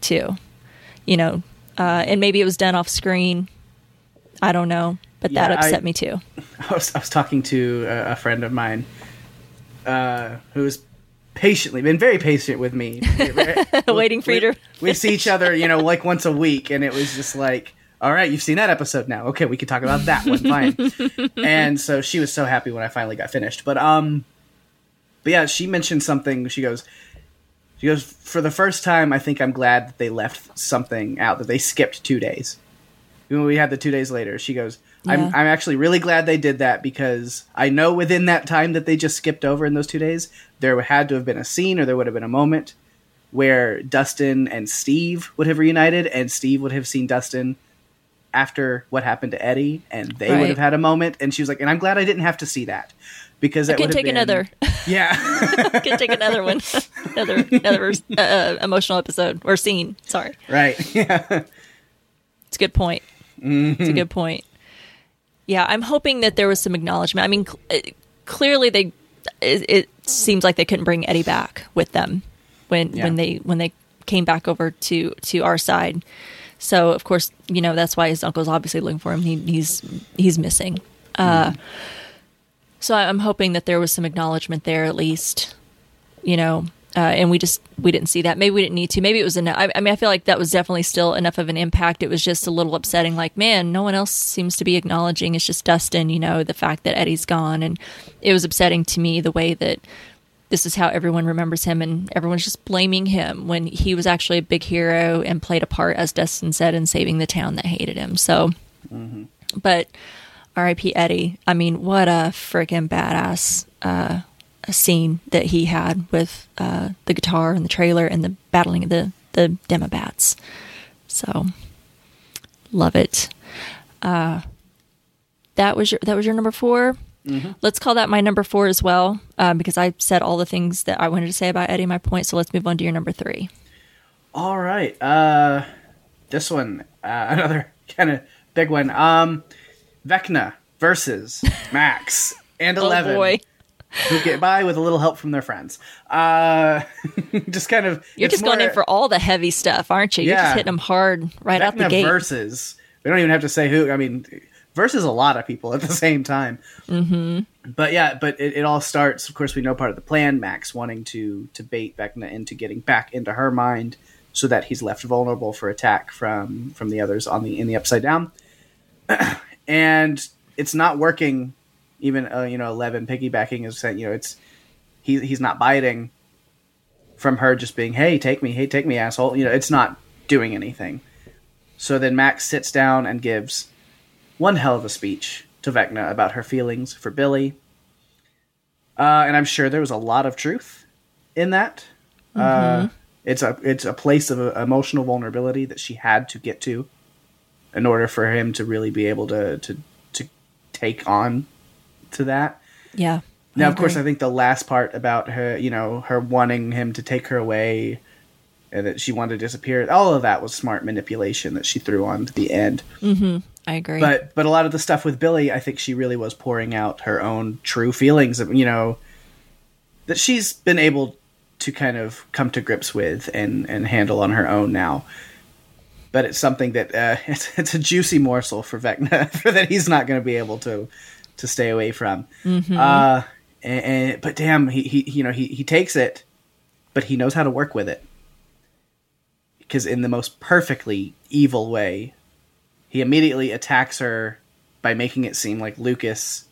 too. You know, uh, and maybe it was done off screen. I don't know, but yeah, that upset I, me too. I was, I was talking to a, a friend of mine uh, who was patiently been very patient with me, waiting for we, you to. we see each other, you know, like once a week, and it was just like, all right, you've seen that episode now. Okay, we can talk about that one. Fine. and so she was so happy when I finally got finished. But um, but yeah, she mentioned something. She goes, she goes for the first time. I think I'm glad that they left something out that they skipped two days. When we had the two days later, she goes, I'm, Yeah. I'm actually really glad they did that because I know within that time that they just skipped over in those two days, there had to have been a scene or there would have been a moment where Dustin and Steve would have reunited and Steve would have seen Dustin after what happened to Eddie and they would have had a moment. And she was like, and I'm glad I didn't have to see that because that Can would take been- another. Yeah. Can take another one. another another uh, emotional episode or scene. Sorry. right. Yeah. It's a good point. Mm-hmm. It's a good point. Yeah, I'm hoping that there was some acknowledgement. I mean, cl- uh, clearly they it, it seems like they couldn't bring Eddie back with them when Yeah. when they when they came back over to to our side. So of course, you know that's why his uncle's obviously looking for him. He, he's he's missing. Uh, so I'm hoping that there was some acknowledgement there at least. You know, uh, and we just we didn't see that. Maybe we didn't need to. Maybe it was enough. I, I mean, I feel like that was definitely still enough of an impact. It was just a little upsetting. Like, man, no one else seems to be acknowledging. It's just Dustin. You know, the fact that Eddie's gone, and it was upsetting to me the way that this is how everyone remembers him, and everyone's just blaming him when he was actually a big hero and played a part, as Dustin said, in saving the town that hated him. So, but R.I.P. Eddie. I mean, what a freaking badass uh, scene that he had with uh, the guitar and the trailer and the battling of the the Demobats. So, love it. Uh, that was your that was your number 4 Let's call that my number four as well, um, because I said all the things that I wanted to say about Eddie. My point. So let's move on to your number three. All right. Uh, this one, uh, another kind of big one. Um, Vecna versus Max and Eleven, Oh boy, who get by with a little help from their friends. Uh, just kind of. you're just going in for all the heavy stuff, aren't you? You're just hitting them hard right out the Vecna gate. versus. We don't even have to say who. I mean, versus a lot of people at the same time. Mm-hmm. But yeah, but it, it all starts. Of course, we know part of the plan. Max wanting to to bait Vecna into getting back into her mind, so that he's left vulnerable for attack from from the others on the in the upside down. and it's not working. Even uh, you know, Eleven piggybacking is saying you know it's he he's not biting from her just being hey take me hey take me asshole you know it's not doing anything. So then Max sits down and gives one hell of a speech to Vecna about her feelings for Billy. Uh, and I'm sure there was a lot of truth in that. Uh, it's a it's a place of uh, emotional vulnerability that she had to get to in order for him to really be able to to to take on to that. Yeah. Now, of course, I think the last part about her, you know, her wanting him to take her away and that she wanted to disappear, all of that was smart manipulation that she threw on to the end. Mm-hmm. I agree. But but a lot of the stuff with Billy, I think she really was pouring out her own true feelings of, you know, that she's been able to kind of come to grips with and and handle on her own now. But it's something that uh, it's, it's a juicy morsel for Vecna for that he's not going to be able to to stay away from. Uh, and, and but damn, he, he you know he he takes it, but he knows how to work with it. Because in the most perfectly evil way, he immediately attacks her by making it seem like Lucas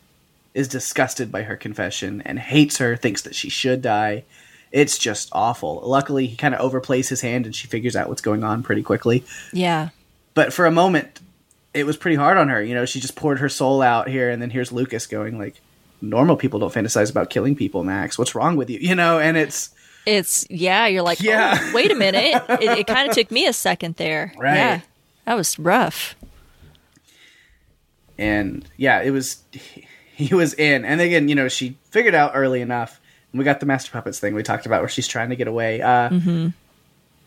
is disgusted by her confession and hates her, thinks that she should die. It's just awful. Luckily, he kind of overplays his hand and she figures out what's going on pretty quickly. yeah. But for a moment, it was pretty hard on her. You know, she just poured her soul out here, and then here's Lucas going like, "Normal people don't fantasize about killing people, Max. What's wrong with you?" You know, and it's It's yeah. You're like, Yeah. oh, wait a minute. It, it kind of took me a second there. Right. Yeah. That was rough. and yeah, it was he was in. And again, you know, she figured out early enough. We got the master puppets thing we talked about where she's trying to get away. Uh,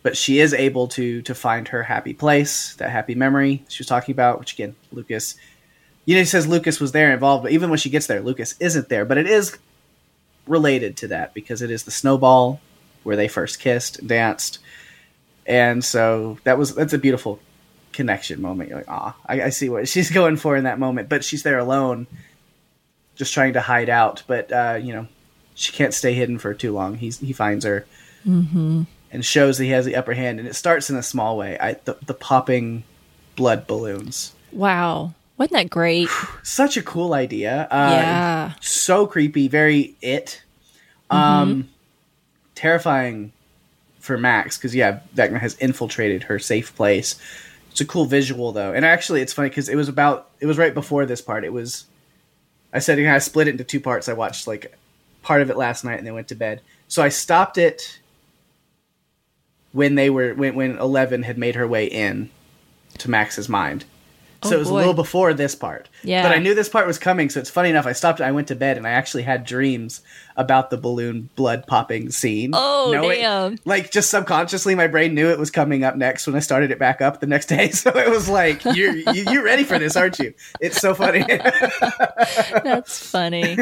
But she is able to to find her happy place, that happy memory she was talking about. Which again, Lucas, you know, he says Lucas was there involved, but even when she gets there, Lucas isn't there. But it is related to that because it is the snowball where they first kissed, and danced, and so that was that's a beautiful connection moment. You're like, ah, I, I see what she's going for in that moment. But she's there alone, just trying to hide out. But uh, you know, she can't stay hidden for too long. He's he finds her and shows that he has the upper hand. And it starts in a small way. I the, the popping blood balloons. Wow. Wasn't that great? Such a cool idea. Uh, Yeah. So creepy. Very it. Um, terrifying for Max because yeah, Vecna has infiltrated her safe place. It's a cool visual though, and actually it's funny because it was about it was right before this part. It was I said you know, I split it into two parts. I watched like part of it last night and they went to bed. So I stopped it when they were when when Eleven had made her way in to Max's mind. So Oh, it was boy. a little before this part. Yeah. But I knew this part was coming, so it's funny enough. I stopped. I went to bed, and I actually had dreams about the balloon blood popping scene. Oh, Knowing- damn. Like just subconsciously, my brain knew it was coming up next when I started it back up the next day. So it was like, "You're you- you're ready for this, aren't you?" It's so funny. That's funny.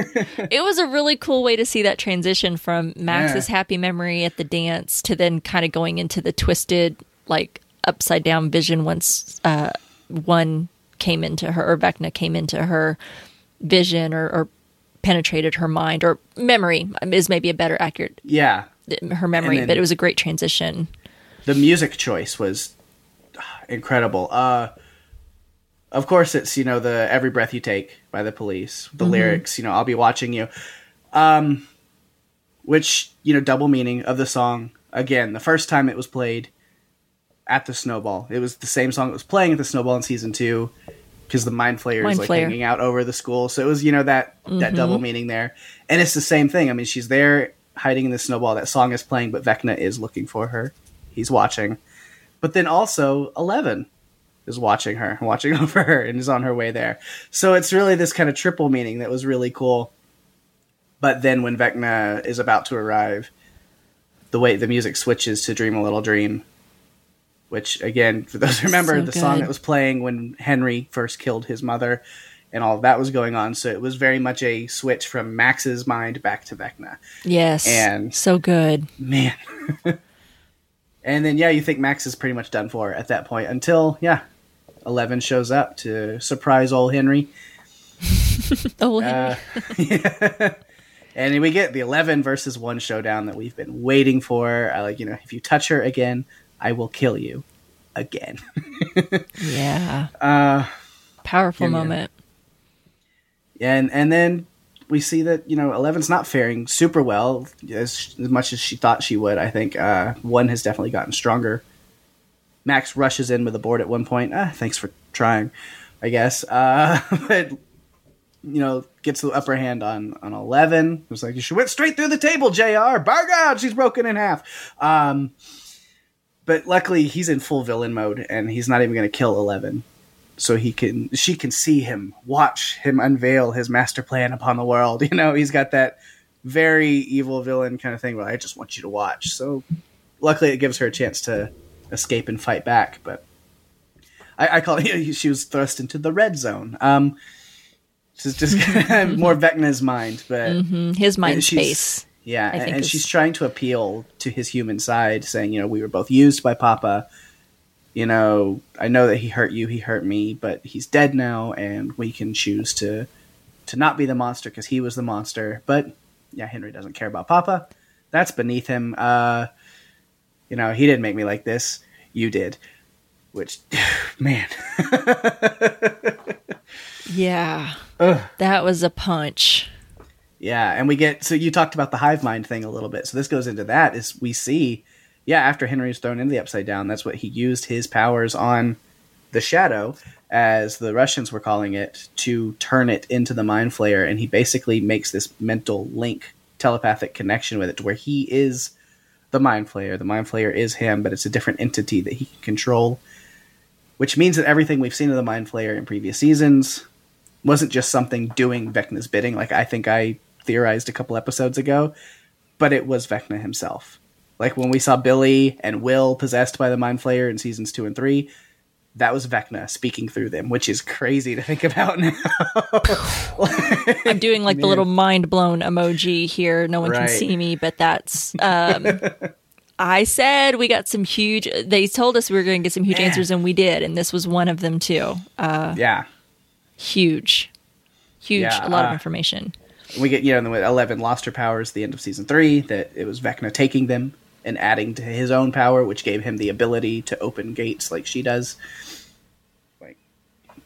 it was a really cool way to see that transition from Max's Yeah. happy memory at the dance to then kind of going into the twisted, like upside down vision once uh, one came into her, or Vecna came into her vision or, or penetrated her mind or memory is maybe a better accurate yeah, her memory, but it was a great transition. the music choice was ah, incredible. Uh, of course, it's you know the "Every Breath You Take" by the Police. The lyrics, you know, "I'll be watching you," um, which you know, double meaning of the song. Again, the first time it was played at the Snowball, it was the same song that was playing at the Snowball in season two because the Mind Flayer Mind is like Flayer. hanging out over the school. So it was you know that that double mm-hmm. meaning there, and it's the same thing. I mean, she's there hiding in the Snowball. That song is playing, but Vecna is looking for her. He's watching. But then also Eleven is watching her, watching over her, and is on her way there. So it's really this kind of triple meaning that was really cool. But then when Vecna is about to arrive, the way the music switches to Dream a Little Dream, which again, for those who remember, So the song that was playing when Henry first killed his mother and all that was going on. So it was very much a switch from Max's mind back to Vecna. Yes. And- so good. Man. and then yeah, you think Max is pretty much done for at that point until yeah, Eleven shows up to surprise old Henry. Oh, Uh, and we get the Eleven versus One showdown that we've been waiting for. I like you know, if you touch her again, I will kill you again. yeah. Uh, Powerful yeah, moment. and and then we see that you know Eleven's not faring super well as, as much as she thought she would. I think uh, one has definitely gotten stronger. Max rushes in with a board at one point. Ah, thanks for trying, I guess. Uh, but you know, gets the upper hand on on Eleven. It was like she went straight through the table. Jr. Bar God, she's broken in half. Um, but luckily, he's in full villain mode, and he's not even going to kill Eleven so he can she can see him watch him unveil his master plan upon the world you know he's got that very evil villain kind of thing where i just want you to watch so luckily it gives her a chance to escape and fight back but i, I call it she was thrust into the red zone um this is just more vecna's mind but Mhm. His mind space. Yeah, and, and she's trying to appeal to his human side, saying, you know, we were both used by Papa. You know, I know that he hurt you, he hurt me, but he's dead now, and we can choose to to not be the monster because he was the monster. But yeah, Henry doesn't care about Papa. That's beneath him. Uh, you know, he didn't make me like this. You did. Which, man, Yeah. That was a punch. Yeah, and we get so you talked about the hive mind thing a little bit. So this goes into that is we see, yeah, after Henry's thrown into the upside down, that's what he used his powers on the shadow, as the Russians were calling it, to turn it into the mind flayer, and he basically makes this mental link, telepathic connection with it, to where he is the mind flayer. The mind flayer is him, but it's a different entity that he can control. Which means that everything we've seen of the mind flayer in previous seasons wasn't just something doing Vecna's bidding, like I think I theorized a couple episodes ago, but it was Vecna himself. Like when we saw Billy and Will possessed by the Mind Flayer in seasons two and three, that was Vecna speaking through them, which is crazy to think about now. I'm doing like the little mind blown emoji here. No one Right. can see me, but that's. Um, I said we got some huge. They told us we were going to get some huge Man. answers, and we did, and this was one of them too. Uh, yeah. huge, huge, Yeah, a lot uh, of information. We get you know Eleven lost her powers at the end of season three that it was Vecna taking them and adding to his own power, which gave him the ability to open gates like she does. Like,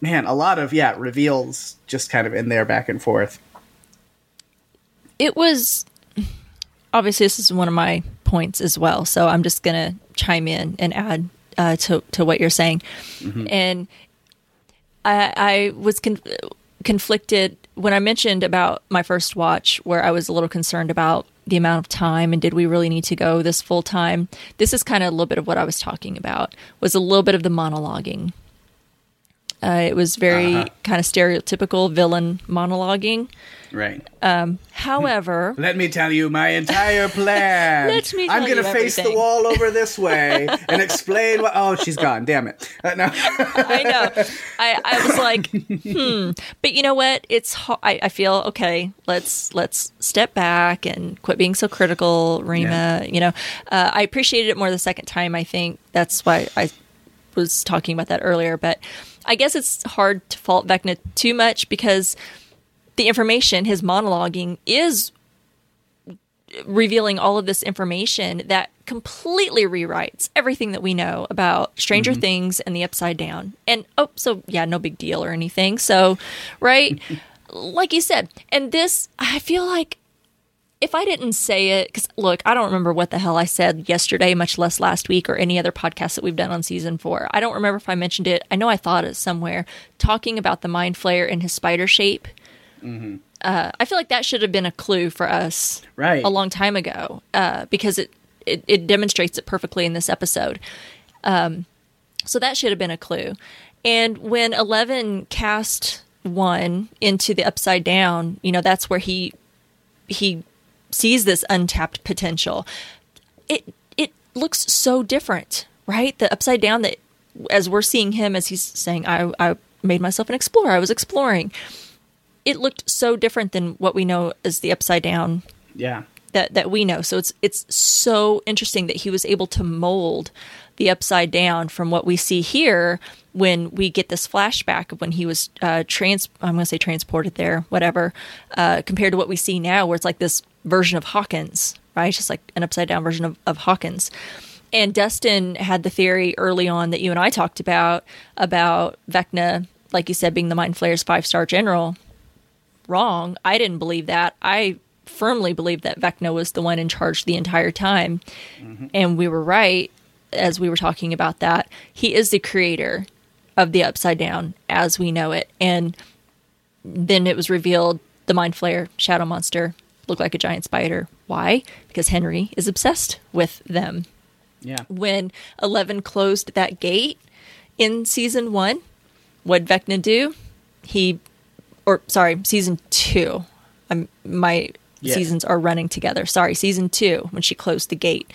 man, a lot of yeah reveals just kind of in there back and forth. It was obviously this is one of my points as well, so I'm just gonna chime in and add uh, to to what you're saying, and I, I was con- conflicted when I mentioned about my first watch, where I was a little concerned about the amount of time and did we really need to go this full time. This is kind of a little bit of what I was talking about. Was a little bit of the monologuing. Uh, it was very Uh-huh. kind of stereotypical villain monologuing. Right. However, Let me tell you my entire plan. Let me I'm gonna you face the wall over this way and explain what. Oh, she's gone. Damn it. Uh, no. I know. I, I was like, hmm. But you know what? It's I, I feel okay. Let's let's step back and quit being so critical, Rima. Yeah. You know, uh, I appreciated it more the second time. I think that's why I was talking about that earlier. But I guess it's hard to fault Vecna too much because the information, his monologuing, is revealing all of this information that completely rewrites everything that we know about Stranger mm-hmm. Things and the Upside Down. And oh, so yeah, no big deal or anything. So, right, like you said, and this, I feel like if I didn't say it, because look, I don't remember what the hell I said yesterday, much less last week or any other podcast that we've done on season four. I don't remember if I mentioned it. I know I thought it somewhere, talking about the mind flayer and his spider shape. Mm-hmm. Uh, I feel like that should have been a clue for us Right. a long time ago uh, because it, it, it demonstrates it perfectly in this episode. Um, so that should have been a clue. And when Eleven cast one into the upside down, you know, that's where he he sees this untapped potential. It it looks so different, right? The upside down that as we're seeing him as he's saying, I I made myself an explorer, I was exploring. It looked so different than what we know as the upside down Yeah. that that we know. So it's it's so interesting that he was able to mold the upside down from what we see here when we get this flashback of when he was uh, trans. I'm going to say transported there, whatever, uh, compared to what we see now, where it's like this version of Hawkins, right? It's just like an upside down version of, of Hawkins. And Dustin had the theory early on that you and I talked about about Vecna, like you said, being the Mind Flayer's five star general wrong. I didn't believe that. I firmly believed that Vecna was the one in charge the entire time. Mm-hmm. And we were right as we were talking about that. He is the creator of the Upside Down as we know it. And then it was revealed the Mind Flayer Shadow Monster looked like a giant spider. Why? Because Henry is obsessed with them Yeah. when Eleven closed that gate in season one, what Vecna do? He, or sorry, season two. I'm, my Yeah. seasons are running together. Sorry, season two when she closed the gate.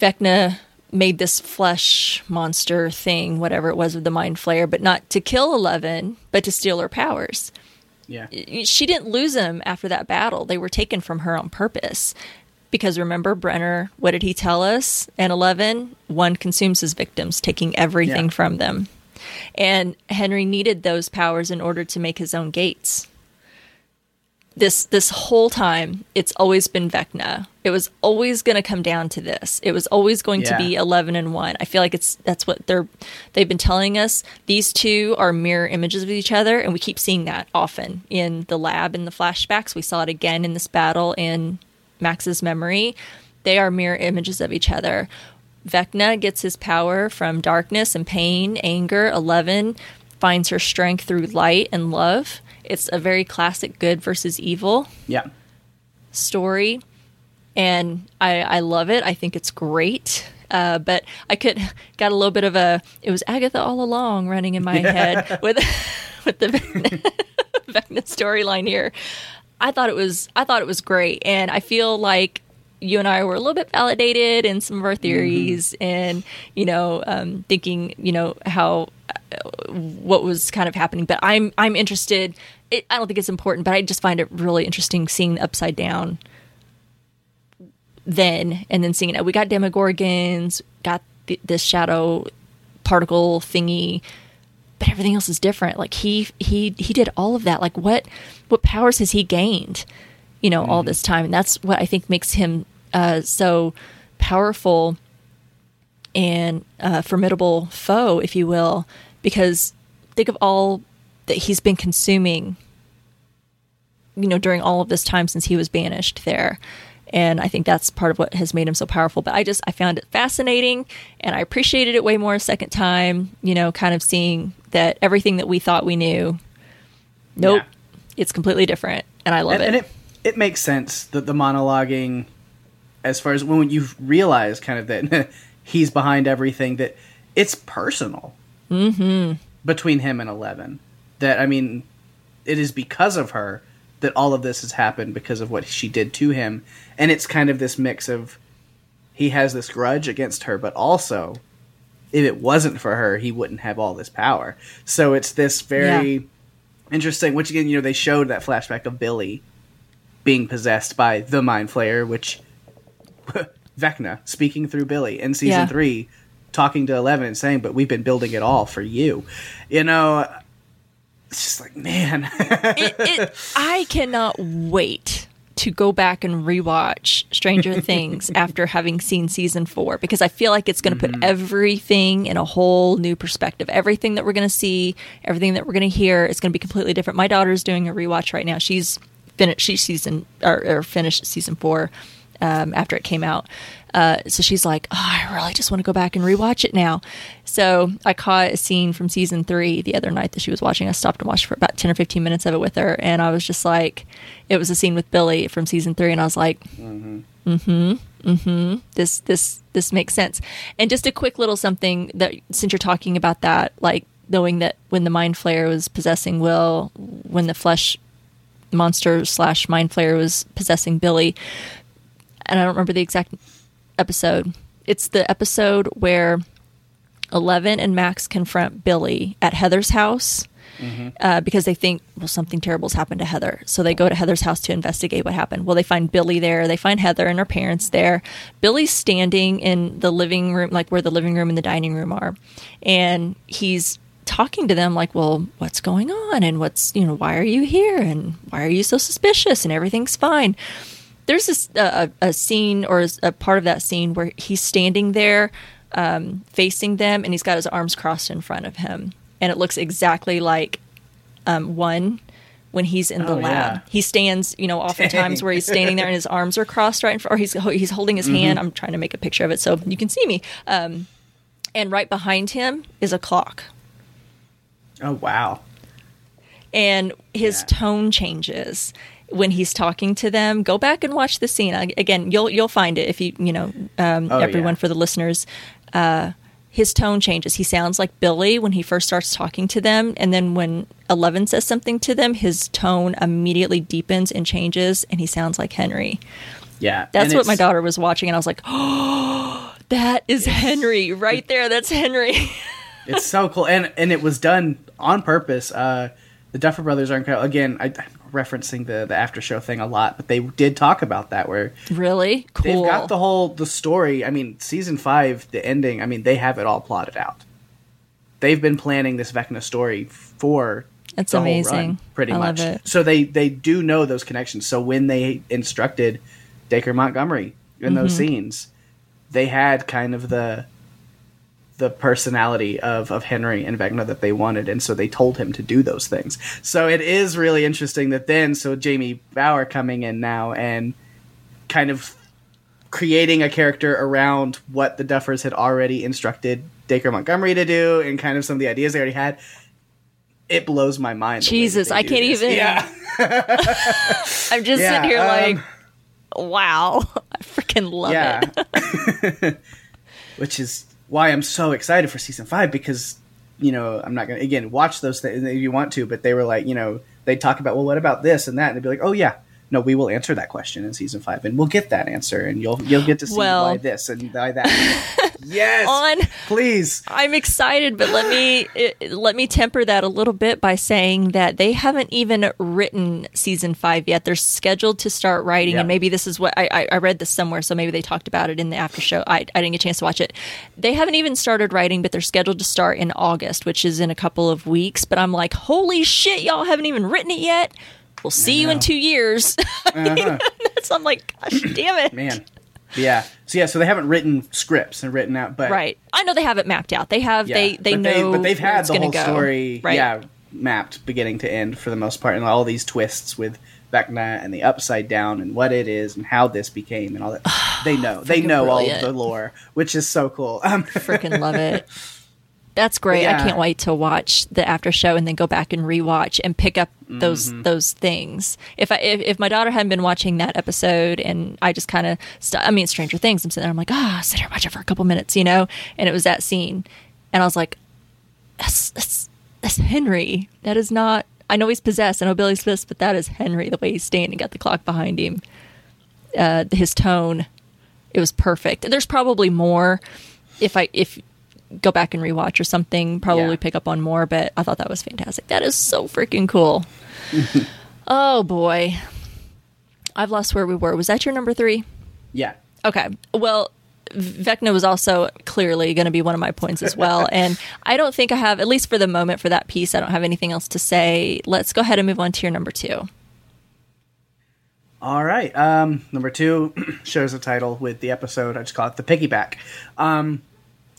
Vecna made this flesh monster thing, whatever it was, with the mind flayer, but not to kill Eleven, but to steal her powers Yeah. she didn't lose them after that battle. They were taken from her on purpose. Because remember, Brenner, what did he tell us? And 11, one consumes his victims, taking everything Yeah. from them. And Henry needed those powers in order to make his own gates. This this whole time, it's always been Vecna. It was always going to come down to this. It was always going to be 11 and 1. I feel like it's that's what they're they've been telling us. These two are mirror images of each other and we keep seeing that often in the lab in the flashbacks. We saw it again in this battle in Max's memory. They are mirror images of each other. Vecna gets his power from darkness and pain, anger. Eleven finds her strength through light and love. It's a very classic good versus evil Yeah. story, and I, I love it. I think it's great. Uh, but I could got a little bit of a it was Agatha all along running in my head with with the Vecna storyline here. I thought it was I thought it was great, and I feel like you and I were a little bit validated in some of our theories, and you know, um, thinking you know how uh, what was kind of happening. But I'm I'm interested. It, I don't think it's important, but I just find it really interesting seeing the upside down then and then seeing it. We got Demogorgons, got th- this shadow particle thingy but everything else is different. Like he he he did all of that. Like what what powers has he gained? You know, all this time, and that's what I think makes him uh, so powerful and uh, formidable foe, if you will, because think of all that he's been consuming. You know, during all of this time since he was banished there and I think that's part of what has made him so powerful. But I just I found it fascinating, and I appreciated it way more a second time. You know, kind of seeing that everything that we thought we knew, nope, Yeah. it's completely different, and I love and, it. and it it makes sense that the monologuing, as far as when you realize kind of that he's behind everything, that it's personal Mm-hmm. between him and Eleven. That I mean, it is because of her that all of this has happened because of what she did to him, and it's kind of this mix of he has this grudge against her, but also if it wasn't for her, he wouldn't have all this power. So it's this very interesting. Which again, you know, they showed that flashback of Billy being possessed by the Mind Flayer, which Vecna speaking through Billy in season Yeah. three, talking to Eleven and saying, "But we've been building it all for you." You know, it's just like man, it, it, I cannot wait to go back and rewatch Stranger Things after having seen season four because I feel like it's going to put mm-hmm. everything in a whole new perspective. Everything that we're going to see, everything that we're going to hear, is going to be completely different. My daughter's doing a rewatch right now. She's finished. She's season or, or finished season four um, after it came out. Uh, so she's like, oh, I really just want to go back and rewatch it now. So I caught a scene from season three the other night that she was watching. I stopped and watched for about 10 or 15 minutes of it with her. And I was just like, it was a scene with Billy from season three. And I was like, mm hmm, mm hmm, this, this, this makes sense. And just a quick little something that since you're talking about that, like knowing that when the mind flayer was possessing Will, when the flesh monster slash mind flayer was possessing Billy, and I don't remember the exact episode. It's the episode where Eleven and Max confront Billy at Heather's house uh, because they think, well, something terrible's happened to Heather. So they go to Heather's house to investigate what happened. Well, they find Billy there. They find Heather and her parents there. Billy's standing in the living room, like where the living room and the dining room are, and he's talking to them like, well, what's going on? And what's, you know, why are you here? And why are you so suspicious? And everything's fine there's this uh, a a scene or a part of that scene where he's standing there um, facing them and he's got his arms crossed in front of him. And it looks exactly like um, one when he's in the Oh, lab. yeah. he stands you know oftentimes Dang. where he's standing there and his arms are crossed right in front or he's he's holding his hand. I'm trying to make a picture of it so you can see me. Um, and right behind him is a clock. Oh wow, and his Yeah. tone changes when he's talking to them. Go back and watch the scene again. You'll you'll find it if you you know um, Oh, everyone yeah. for the listeners. Uh, his tone changes. He sounds like Billy when he first starts talking to them, and then when Eleven says something to them, his tone immediately deepens and changes, and he sounds like Henry. yeah. That's what my daughter was watching, and I was like, "Oh, that is Henry right there. That's Henry." it's so cool and and it was done on purpose uh the duffer brothers are incredible again I, i'm referencing the the after show thing a lot but they did talk about that where really cool. they've got the whole the story i mean season five the ending i mean they have it all plotted out they've been planning this vecna story for it's amazing. run, pretty I much so they they do know those connections so when they instructed Dacre Montgomery in those Mm-hmm. scenes they had kind of the the personality of, of Henry and Vecna that they wanted, and so they told him to do those things. So it is really interesting that then, so Jamie Bower coming in now and kind of creating a character around what the Duffers had already instructed Dacre Montgomery to do, and kind of some of the ideas they already had. It blows my mind. the way that Jesus, I can't this. even- Yeah, I'm just Yeah, sitting here like, um, wow, I freaking love yeah. it. Which is why I'm so excited for season five because you know I'm not gonna again watch those things if you want to, but they were like you know they talk about well what about this and that and they'd be like oh yeah no we will answer that question in season five and we'll get that answer and you'll you'll get to see Well- why this and why that. Yes. on. Please. I'm excited, but let me let me temper that a little bit by saying that they haven't even written season five yet. They're scheduled to start writing, Yep. and maybe this is what I, I, I read this somewhere, so maybe they talked about it in the after show. I, I didn't get a chance to watch it. They haven't even started writing, but they're scheduled to start in August, which is in a couple of weeks. But I'm like, holy shit, y'all haven't even written it yet. We'll see you in two years. so I'm like, gosh, damn it. Uh-huh. Man. Yeah. So yeah, so they haven't written scripts and written out, but Right. I know they have it mapped out. They have yeah. they they but know but they've had it's the whole go. story, Right. yeah, mapped beginning to end for the most part, and all these twists with Vecna and the Upside Down and what it is and how this became and all that. they know. They know all of the lore, which is so cool. Um, Freaking love it. That's great. yeah. I can't wait to watch the after show and then go back and rewatch and pick up those Mm-hmm. those things. If I if, if my daughter hadn't been watching that episode and I just kind of st- I mean Stranger Things, I'm sitting there I'm like, "Ah, sit here watch it for a couple minutes," you know? And it was that scene. And I was like, "That's that's that's Henry. That is not I know he's possessed. I know Billy's possessed, but that is Henry the way he's standing, got the clock behind him. Uh his tone it was perfect. There's probably more if I if go back and rewatch or something, probably Yeah. pick up on more, but I thought that was fantastic. That is so freaking cool. oh boy. I've lost where we were. Was that your number 3? yeah. Okay. Well, Vecna was also clearly going to be one of my points as well. and I don't think I have, at least for the moment, for that piece, I don't have anything else to say. Let's go ahead and move on to your number two. All right. Um, number two shares a title with the episode. I just call it the piggyback, um,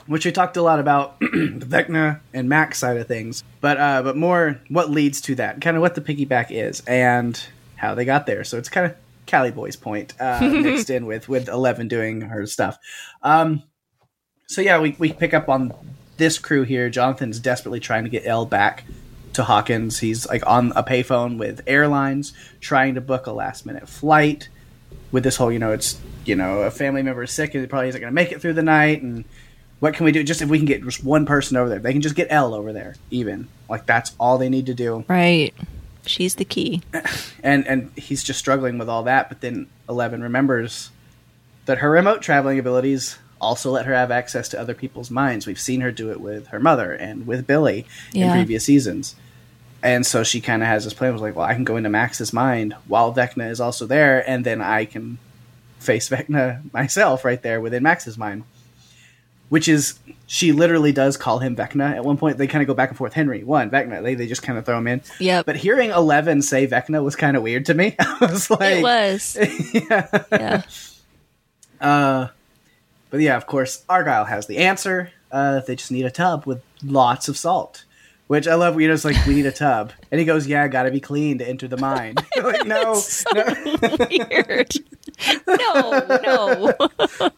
which we talked a lot about the Vecna and Mac side of things, but uh, but more what leads to that, kind of what the piggyback is and how they got there. So it's kind of Callie Boy's point uh, mixed in with with Eleven doing her stuff. Um, so yeah, we we pick up on this crew here. Jonathan's desperately trying to get El back to Hawkins. He's like on a payphone with airlines, trying to book a last minute flight. With this whole, you know, it's you know a family member is sick and probably isn't going to make it through the night, and what can we do? Just if we can get just one person over there, they can just get El over there. Even like that's all they need to do. Right. She's the key. And and he's just struggling with all that. But then Eleven remembers that her remote traveling abilities also let her have access to other people's minds. We've seen her do it with her mother and with Billy in previous seasons. And so she kind of has this plan. Was like, well, I can go into Max's mind while Vecna is also there, and then I can face Vecna myself right there within Max's mind. Which is, she literally does call him Vecna. At one point, they kind of go back and forth. Henry, one, Vecna. They, they just kind of throw him in. Yeah. But hearing Eleven say Vecna was kind of weird to me. I was like, it was. yeah. uh, but yeah, of course, Argyle has the answer. Uh, they just need a tub with lots of salt. Which I love. You know, it's like we need a tub, and he goes, "Yeah, got to be clean to enter the mine." like, no, So weird. No, no.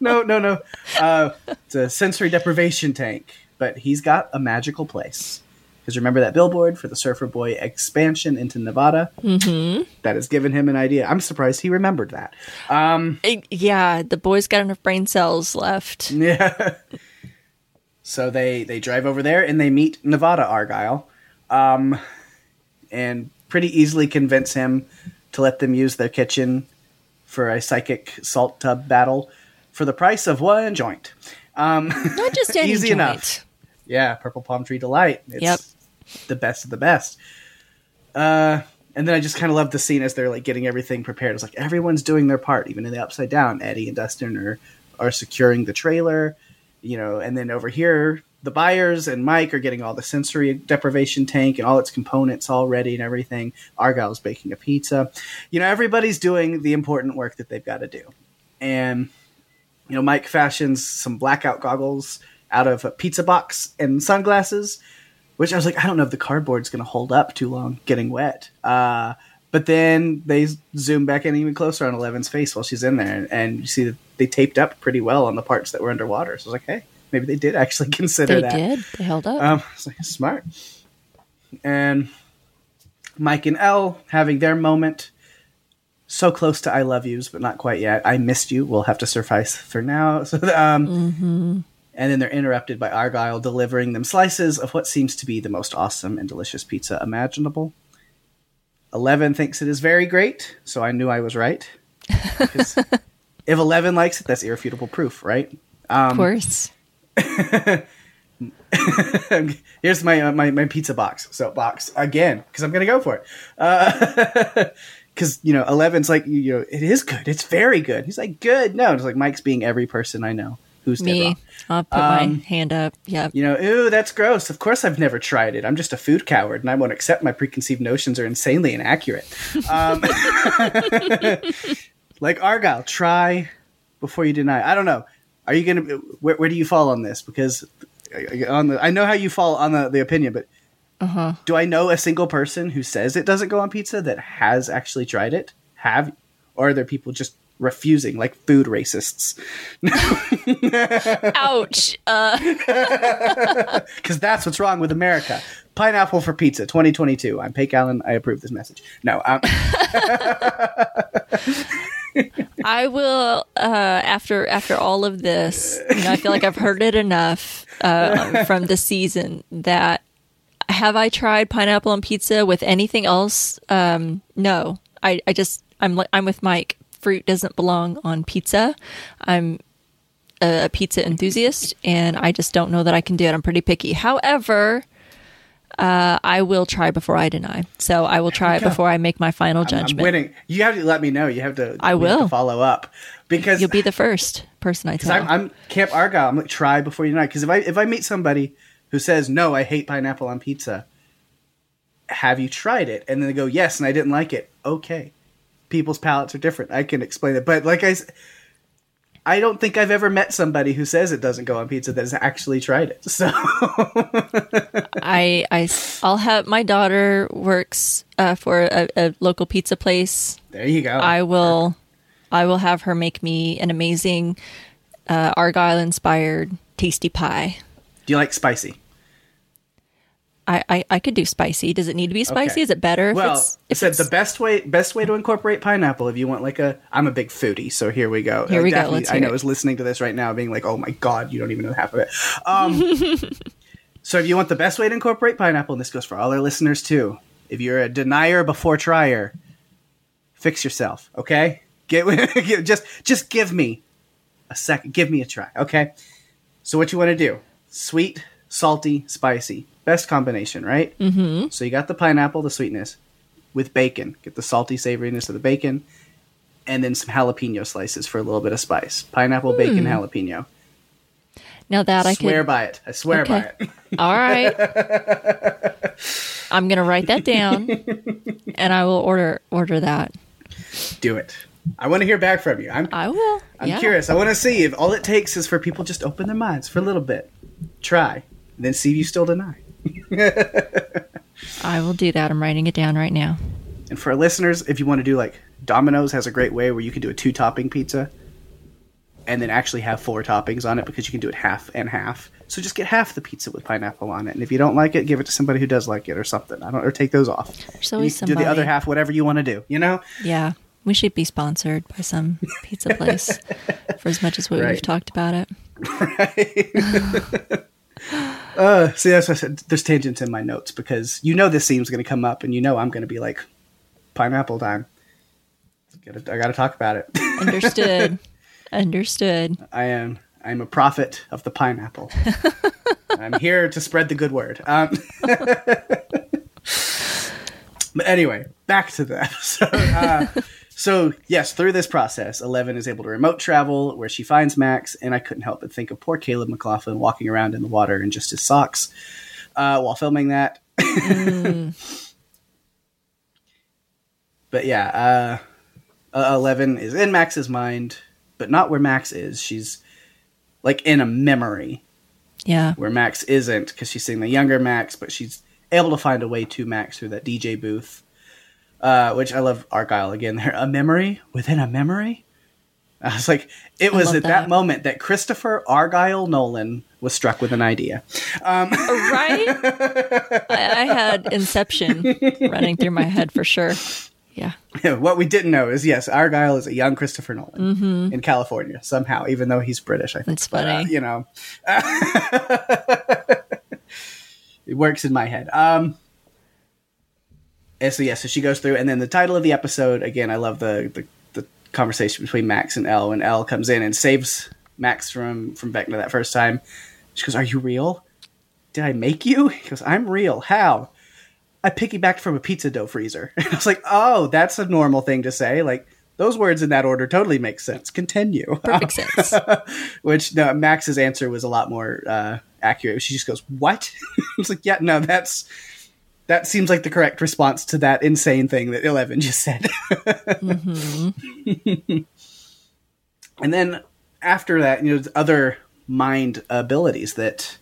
no, no, no. Uh, it's a sensory deprivation tank, but he's got a magical place. Because remember that billboard for the Surfer Boy expansion into Nevada? Mm-hmm. That has given him an idea. I'm surprised he remembered that. Um, yeah, the boy's got enough brain cells left. Yeah. So they they drive over there and they meet Nevada Argyle, um, and pretty easily convince him to let them use their kitchen for a psychic salt tub battle for the price of one joint. Um, Not just any Easy joint. enough. yeah, purple palm tree delight. It's Yep. the best of the best. Uh, and then I just kind of love the scene as they're like getting everything prepared. It's like everyone's doing their part, even in the upside down. Eddie and Dustin are are securing the trailer, you know, and then over here the Byers and Mike are getting all the sensory deprivation tank and all its components all ready and everything. Argyle's baking a pizza. You know, everybody's doing the important work that they've got to do. And you know, Mike fashions some blackout goggles out of a pizza box and sunglasses, which I was like, I don't know if the cardboard's going to hold up too long getting wet. Uh, but then they zoom back in even closer on Eleven's face while she's in there, and you see that they taped up pretty well on the parts that were underwater. So I was like, hey, maybe they did actually consider They that. They did. They held up. Um, I was like, smart. And Mike and El having their moment. So close to I love yous, but not quite yet. I missed you. We'll have to suffice for now. So, um, and then they're interrupted by Argyle delivering them slices of what seems to be the most awesome and delicious pizza imaginable. Eleven thinks it is very great, so I knew I was right. if Eleven likes it, that's irrefutable proof, right? Um, of course. Here's my, uh, my my pizza box. So box again because I'm gonna go for it. Because you know, Eleven's like you know, it is good. It's very good. He's like good. No, it's like Mike's being every person I know who's dead Me, wrong. I'll put my hand up. Yep. You know, ooh, that's gross. Of course, I've never tried it. I'm just a food coward, and I won't accept my preconceived notions are insanely inaccurate. Um, like Argyle, try before you deny. I don't know. Are you gonna? Where, where do you fall on this? Because uh, on the, I know how you fall on the, the opinion, but do I know a single person who says it doesn't go on pizza that has actually tried it? Have or are there people just refusing, like food racists? Ouch. Uh, Because that's what's wrong with America. Pineapple for pizza, 2022. I'm Pake Allen. I approve this message. No, um, I will uh, after after all of this. You know, I feel like I've heard it enough uh, from the season that have I tried pineapple on pizza with anything else? Um, no, I, I just I'm I'm with Mike. Fruit doesn't belong on pizza. I'm a, pizza enthusiast, and I just don't know that I can do it. I'm pretty picky. However. Uh, I will try before I deny. So I will try it before I make my final I'm judgment. winning. You have to let me know. You have to. I have to will. follow up because You'll be the first person I tell. I'm, I'm Camp Argyle. I'm like try before you deny. Because if I if I meet somebody who says no, I hate pineapple on pizza. Have you tried it? And then they go yes, and I didn't like it. Okay, people's palates are different. I can explain it, but like I, I don't think I've ever met somebody who says it doesn't go on pizza that has actually tried it. So I, I, will have my daughter works uh, for a, a local pizza place. there you go. I will, I will have her make me an amazing uh, Argyle inspired tasty pie. Do you like spicy? I, I, I could do spicy. Does it need to be spicy? Okay. Is it better if well, it's it if said it's the best way best way to incorporate pineapple if you want like a I'm a big foodie, so here we go. Here we go, let's I know it. is listening to this right now, being like, "Oh my god, you don't even know half of it." Um, so if you want the best way to incorporate pineapple, and this goes for all our listeners too, if you're a denier before trier, fix yourself, okay? Get just just give me a second, give me a try, okay? So what you want to do? Sweet, salty, spicy, best combination, right? Mm-hmm. So you got the pineapple, the sweetness, with bacon. Get the salty savoriness of the bacon, and then some jalapeno slices for a little bit of spice. Pineapple, bacon, jalapeno. now that I swear could. by it. I swear Okay. by it. All right, I'm gonna write that down, and I will order order that. Do it. I want to hear back from you. I'm I will. I'm yeah. curious. I want to see if all it takes is for people just open their minds for a little bit. Try. And then see if you still deny. I will do that. I'm writing it down right now. And for our listeners, if you want to do like Domino's has a great way where you can do a two topping pizza and then actually have four toppings on it because you can do it half and half. So just get half the pizza with pineapple on it. And if you don't like it, give it to somebody who does like it or something. I don't or take those off. There's always you can do the other half whatever you want to do, you know? Yeah, we should be sponsored by some pizza place for as much as what Right. we've talked about it. Uh, see, that's what I said. There's tangents in my notes because you know this scene's going to come up, and you know I'm going to be like, pineapple time. Gotta, I got to talk about it. Understood. Understood. I am. I'm a prophet of the pineapple. I'm here to spread the good word. Um, but anyway, back to the episode. Uh, so yes, through this process, Eleven is able to remote travel where she finds Max, and I couldn't help but think of poor Caleb McLaughlin walking around in the water in just his socks uh, while filming that. but yeah, uh, uh, Eleven is in Max's mind, but not where Max is. She's like in a memory Yeah. where Max isn't because she's seeing the younger Max, but she's able to find a way to Max through that DJ booth. Uh, which I love Argyle again. There, a memory within a memory. I was like, it was at that. that. moment that Christopher Argyle Nolan was struck with an idea. Right? I, I had Inception running through my head for sure. Yeah. what we didn't know is yes, Argyle is a young Christopher Nolan in California somehow, even though he's British. I think That's But, uh, funny. you know, it works in my head. Um, and so yeah, so she goes through, and then the title of the episode again. I love the the, the conversation between Max and El when El comes in and saves Max from from Vecna that first time. She goes, "Are you real? Did I make you?" He goes, "I'm real. How?" I piggybacked from a pizza dough freezer. I was like, "Oh, that's a normal thing to say." Like those words in that order totally make sense. Continue. Perfect sense. Which no, Max's answer was a lot more uh, accurate. She just goes, "What?" I was like, "Yeah, no, that's." That seems like the correct response to that insane thing that Eleven just said. Mm-hmm. and then after that, you know, other mind abilities that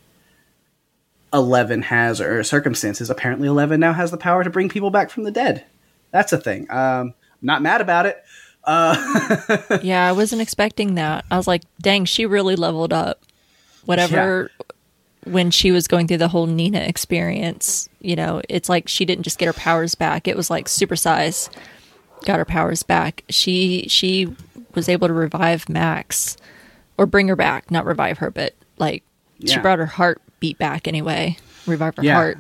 Eleven has or circumstances. Apparently, Eleven now has the power to bring people back from the dead. That's a thing. Um, I'm not mad about it. Uh, yeah, I wasn't expecting that. I was like, dang, she really leveled up. Whatever when she was going through the whole Nina experience, you know, it's like she didn't just get her powers back. It was like supersize got her powers back. She she was able to revive Max or bring her back, not revive her, but like she brought her heart beat back anyway. Revive her Yeah. heart.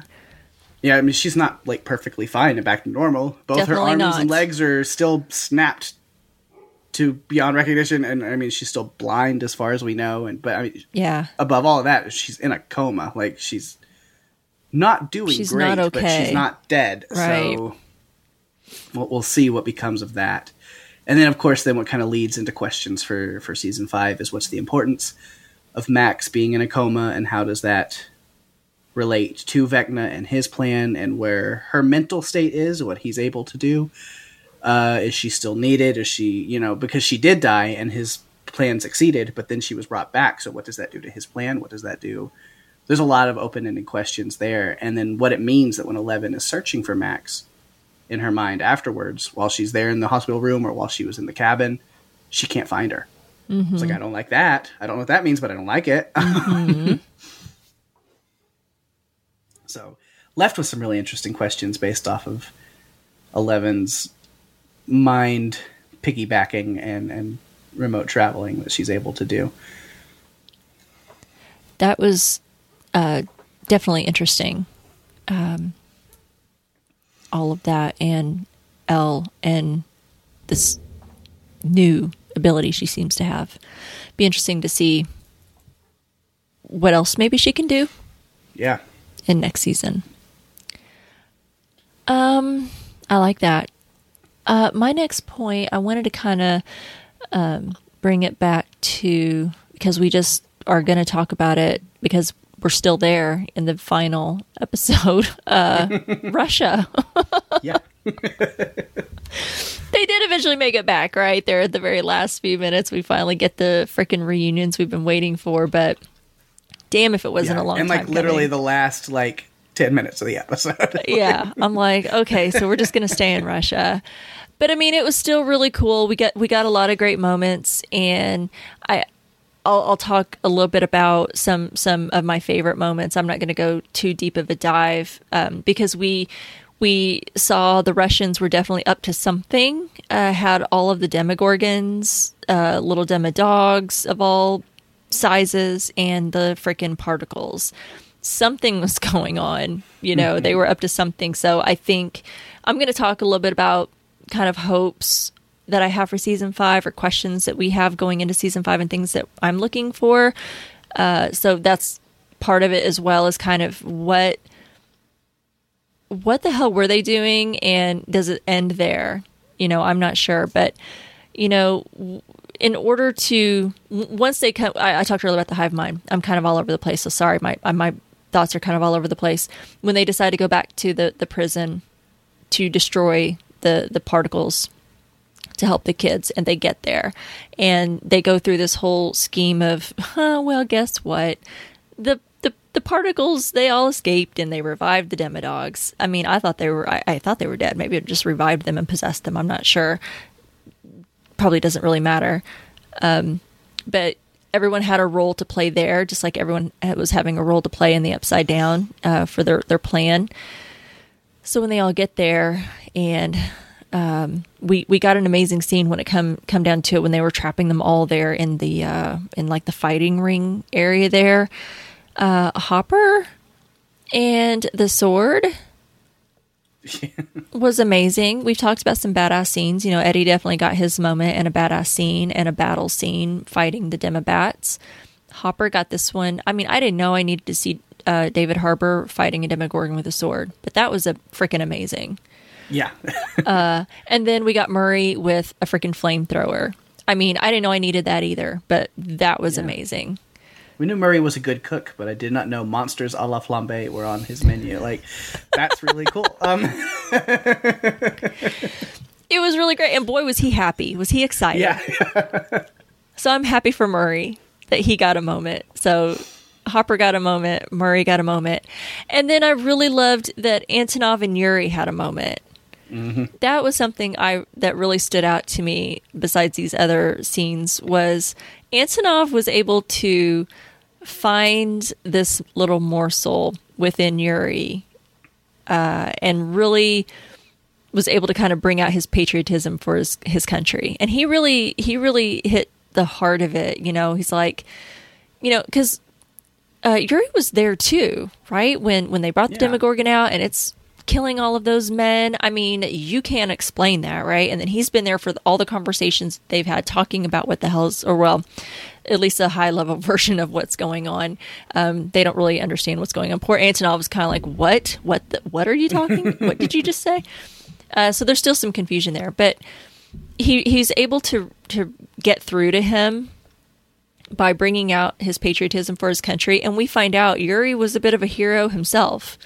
yeah, I mean, she's not like perfectly fine and back to normal. Both Definitely her arms and legs are still snapped to beyond recognition, and I mean, she's still blind as far as we know. And but I mean, Yeah. above all of that, she's in a coma. Like she's not doing She's great, not but okay. she's not dead. Right. So we'll, we'll see what becomes of that. And then, of course, then what kind of leads into questions for for season five is what's the importance of Max being in a coma, and how does that relate to Vecna and his plan, and where her mental state is, what he's able to do. Uh, is she still needed? Is she, you know, because she did die and his plan succeeded, but then she was brought back. So what does that do to his plan? What does that do? There's a lot of open-ended questions there, and then what it means that when Eleven is searching for Max in her mind afterwards, while she's there in the hospital room or while she was in the cabin, she can't find her. It's like I don't like that. I don't know what that means, but I don't like it. so left with some really interesting questions based off of Eleven's mind piggybacking and, and remote traveling that she's able to do. That was uh, definitely interesting. Um, all of that and El and this new ability she seems to have. Be interesting to see what else maybe she can do Yeah. in next season. Um, I like that. Uh, my next point, I wanted to kind of um, bring it back to because we just are going to talk about it because we're still there in the final episode. Uh, Russia. Yeah. they did eventually make it back, right? There at the very last few minutes, we finally get the freaking reunions we've been waiting for. But damn, if it wasn't Yeah. a long and like literally coming. the last like 10 minutes of the episode. yeah i'm like okay so we're just gonna stay in russia but i mean it was still really cool we got we got a lot of great moments and i I'll, I'll talk a little bit about some some of my favorite moments. I'm not going to go too deep of a dive um, because we we saw the Russians were definitely up to something. Uh, had all of the demogorgons, uh, little demodogs of all sizes, and the freaking particles. Something was going on. You know, they were up to something. So I think I'm going to talk a little bit about kind of hopes that I have for season five or questions that we have going into season five and things that I'm looking for. Uh, so that's part of it as well as kind of what what the hell were they doing and does it end there? You know, I'm not sure, but you know, in order to once they come, I, I talked earlier about the hive mind. I'm kind of all over the place, so sorry, my my thoughts are kind of all over the place. When they decide to go back to the the prison to destroy the the particles to help the kids and they get there and they go through this whole scheme of huh, well guess what? The the the particles they all escaped and they revived the demodogs i mean i thought they were i, I thought they were dead. Maybe it just revived them and possessed them. I'm not sure. Probably doesn't really matter. Um, but everyone had a role to play there just like everyone was having a role to play in the upside down uh, for their their plan so when they all get there and um, we we got an amazing scene when it come come down to it when they were trapping them all there in the uh, in like the fighting ring area there. Uh, Hopper and the sword was amazing. We've talked about some badass scenes. You know, Eddie definitely got his moment in a badass scene and a battle scene fighting the Demobats. Hopper got this one. I mean, I didn't know I needed to see uh, David Harbour fighting a Demogorgon with a sword, but that was a freaking amazing. Yeah. And then we got Murray with a freaking flamethrower. I mean, I didn't know I needed that either, but that was amazing. We knew Murray was a good cook, but I did not know monsters a la flambe were on his menu. Like, that's really cool. Um, It was really great, and boy, was he happy! Was he excited? yeah. So I'm happy for Murray that he got a moment. So Hopper got a moment, Murray got a moment. And then I really loved that Antonov and Yuri had a moment. That was something I that really stood out to me besides these other scenes was Antonov was able to find this little morsel within Yuri uh, and really was able to kind of bring out his patriotism for his his country. And he really he really hit the heart of it you know? He's like you know because uh, Yuri was there too right? When when they brought the Yeah. Demogorgon out and it's killing all of those men I mean you can't explain that right and then he's been there for all the conversations they've had talking about what the hell's or well at least a high level version of what's going on. Um, they don't really understand what's going on. Poor Antonov was kind of like, "What? What? The, what are you talking? what did you just say?" Uh, so there's still some confusion there, but he he's able to to get through to him by bringing out his patriotism for his country, and we find out Yuri was a bit of a hero himself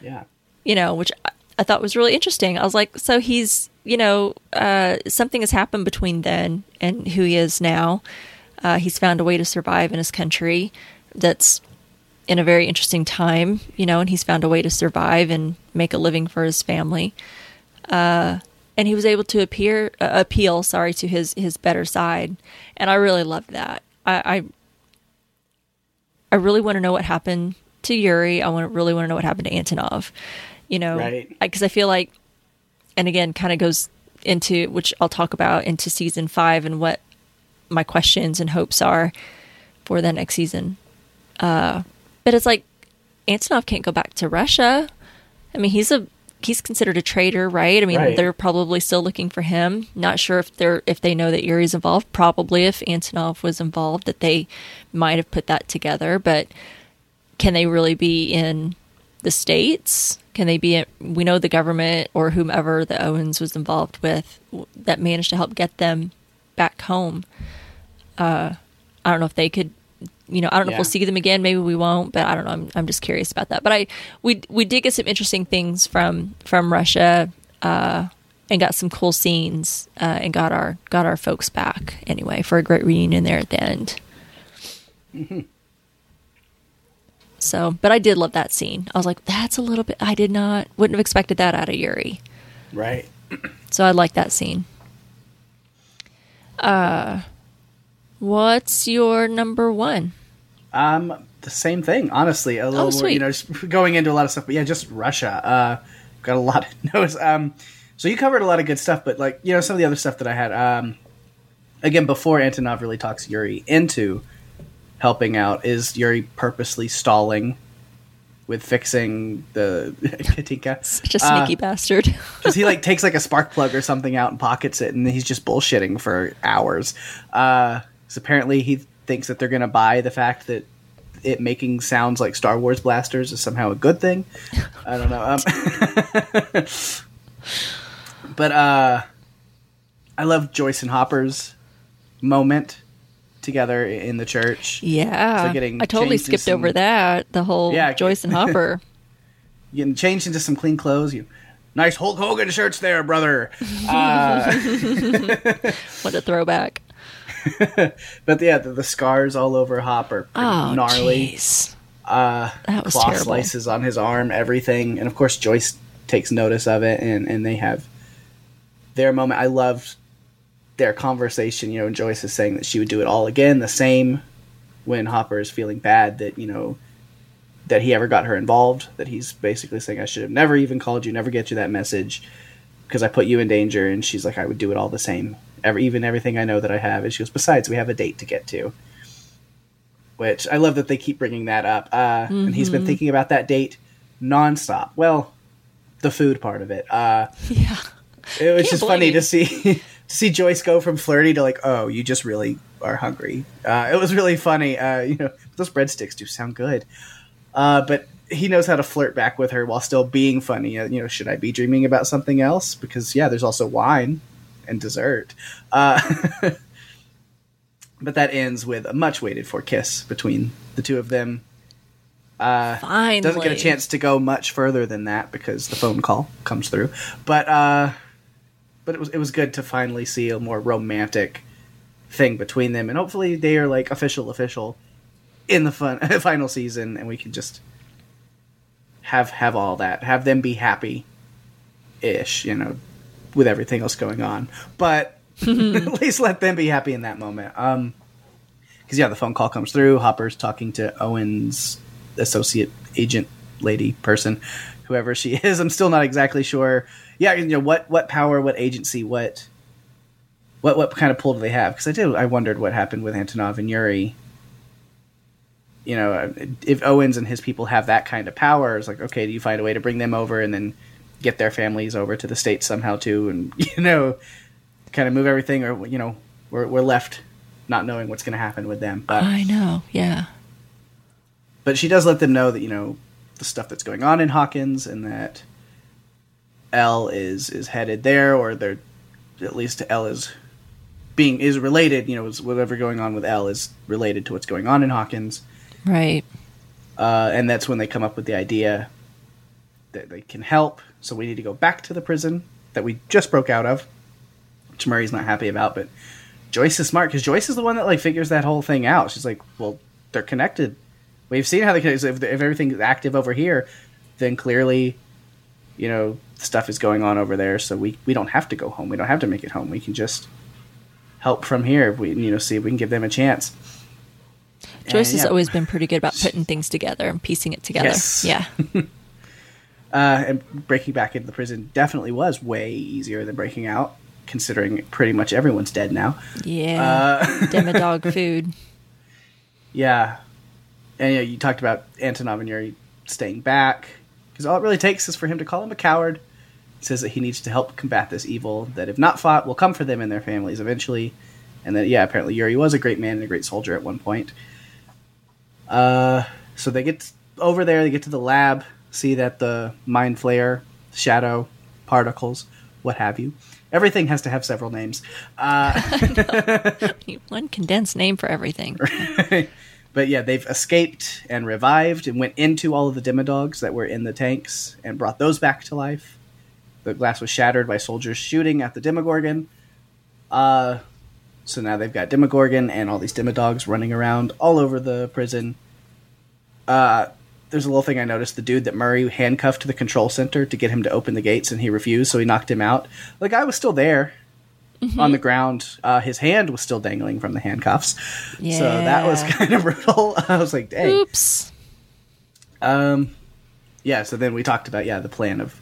Yeah. You know, which I, I thought was really interesting. I was like, so he's, you know, uh, something has happened between then and who he is now. Uh, he's found a way to survive in his country that's in a very interesting time, you know, and he's found a way to survive and make a living for his family. Uh, and he was able to appear uh, appeal, sorry, to his his better side, and I really loved that. I, I I really want to know what happened to Yuri. I want to really want to know what happened to Antonov. You know, Right. Because I feel like, and again, kind of goes into which I'll talk about into season five and what my questions and hopes are for the next season. Uh, but it's like Antonov can't go back to Russia. I mean, he's a he's considered a traitor, right? I mean, Right. they're probably still looking for him. Not sure if they're if they know that Yuri's involved. Probably if Antonov was involved, that they might have put that together. But can they really be in the states? Can they be? We know the government or whomever the Owens was involved with that managed to help get them back home. Uh, I don't know if they could. You know, I don't know if we'll see them again. Maybe we won't, but I don't know. I'm, I'm just curious about that. But I we we did get some interesting things from from Russia, uh, and got some cool scenes, uh, and got our got our folks back anyway for a great reunion there at the end. So, but I did love that scene. I was like, that's a little bit. I did not wouldn't have expected that out of Yuri. Right. So I like that scene. Uh, what's your number one? Um, the same thing, honestly. A little more, sweet. you know, just going into a lot of stuff, but yeah, just Russia. Uh, got a lot of notes. Um, so you covered a lot of good stuff, but like, you know, some of the other stuff that I had, um, again, before Antonov really talks Yuri into helping out, is Yuri purposely stalling with fixing the Katinka. Such a sneaky bastard. Because he like takes like a spark plug or something out and pockets it, and he's just bullshitting for hours. Uh, so apparently he thinks that they're gonna buy the fact that it making sounds like Star Wars blasters is somehow a good thing. I don't know. Um, but uh, I love Joyce and Hopper's moment together in the church. yeah, So getting I totally skipped over that. The whole Yeah, Joyce and Hopper. Getting changed into some clean clothes. You nice Hulk Hogan shirts there, brother. Uh, what a throwback! But yeah, the, the scars all over Hopper, Oh, gnarly. jeez. Uh, That was claw terrible. slices on his arm, everything, and of course Joyce takes notice of it, and and they have their moment. I loved their conversation. You know, Joyce is saying that she would do it all again, the same when Hopper is feeling bad that you know that he ever got her involved. That he's basically saying, "I should have never even called you, never get you that message." Because I put you in danger, and she's like, "I would do it all the same, every even everything I know that I have." And she goes, "Besides, we have a date to get to." which I love that they keep bringing that up. Uh, And he's Mm-hmm. been thinking about that date nonstop. Well, the food part of it. Uh, Yeah, it was Can't just funny to see to see Joyce go from flirty to like, oh, you just really are hungry. Uh, it was really funny. Uh, you know, those breadsticks do sound good. Uh, but he knows how to flirt back with her while still being funny. Uh, you know, should I be dreaming about something else? Because yeah, there's also wine and dessert. Uh, but that ends with a much waited for kiss between the two of them. Uh, Finally. doesn't get a chance to go much further than that because the phone call comes through. But uh, but it was it was good to finally see a more romantic thing between them, and hopefully they are like official official in the fun final season, and we can just have have all that, have them be happy, ish, you know, with everything else going on. But at least let them be happy in that moment. Um, because yeah, the phone call comes through. Hopper's talking to Owen's associate agent lady person, whoever she is. I'm still not exactly sure. Yeah, you know what what power, what agency, what what what kind of pull do they have? Because I did I wondered what happened with Antonov and Yuri. You know, uh, if Owens and his people have that kind of power, it's like okay, do you find a way to bring them over and then get their families over to the states somehow too, and you know, kind of move everything, or you know, we're we're left not knowing what's going to happen with them. But I know. Yeah. but she does let them know that you know the stuff that's going on in Hawkins and that El is is headed there, or they're at least El is being is related. You know, is whatever going on with El is related to what's going on in Hawkins, Right. uh, and that's when they come up with the idea that they can help. So we need to go back to the prison that we just broke out of, which Murray's not happy about, but. Joyce is smart because Joyce is the one that like figures that whole thing out. She's like, "Well, they're connected. We've seen how they connect. So if, if everything's active over here, then clearly, you know, stuff is going on over there. So we we don't have to go home. We don't have to make it home. We can just help from here. We you know see if we can give them a chance." Joyce And, has always been pretty good about putting things together and piecing it together. Yes. Yeah. uh, and breaking back into the prison definitely was way easier than breaking out, considering pretty much everyone's dead now. Yeah. Uh, Demodog food. Yeah, and yeah, you talked about Antonov and Yuri staying back because all it really takes is for him to call him a coward. Says that he needs to help combat this evil that, if not fought, will come for them and their families eventually. And that, yeah, apparently Yuri was a great man and a great soldier at one point. Uh, so they get over there, they get to the lab, see that the mind flayer, shadow, particles, what have you. Everything has to have several names. Uh, One condensed name for everything. But yeah, they've escaped and revived and went into all of the demodogs that were in the tanks and brought those back to life. The glass was shattered by soldiers shooting at the Demogorgon. Uh, so now they've got Demogorgon and all these demodogs running around all over the prison. Uh, there's a little thing I noticed: the dude that Murray handcuffed to the control center to get him to open the gates, and he refused, so he knocked him out. The guy was still there on the ground. Uh, his hand was still dangling from the handcuffs. Yeah. So that was kind of brutal. I was like, dang. Oops. Um, yeah. So then we talked about yeah the plan of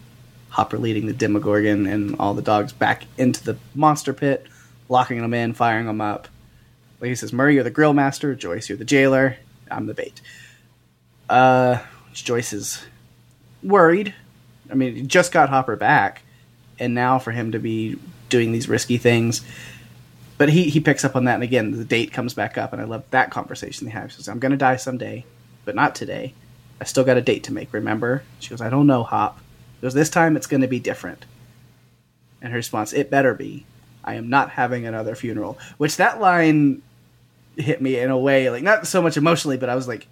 Hopper leading the Demogorgon and all the dogs back into the monster pit, locking them in, firing them up. Like he says, Murray, you're the grill master. Joyce, you're the jailer. I'm the bait. Uh, Joyce is worried. I mean, he just got Hopper back, and now for him to be doing these risky things. But he, he picks up on that, and again, the date comes back up, and I love that conversation they have. She says, I'm going to die someday, but not today. I still got a date to make, remember? She goes, I don't know, Hop. Because this time it's going to be different. And her response, it better be. I am not having another funeral. Which that line hit me in a way, like, not so much emotionally, but I was like,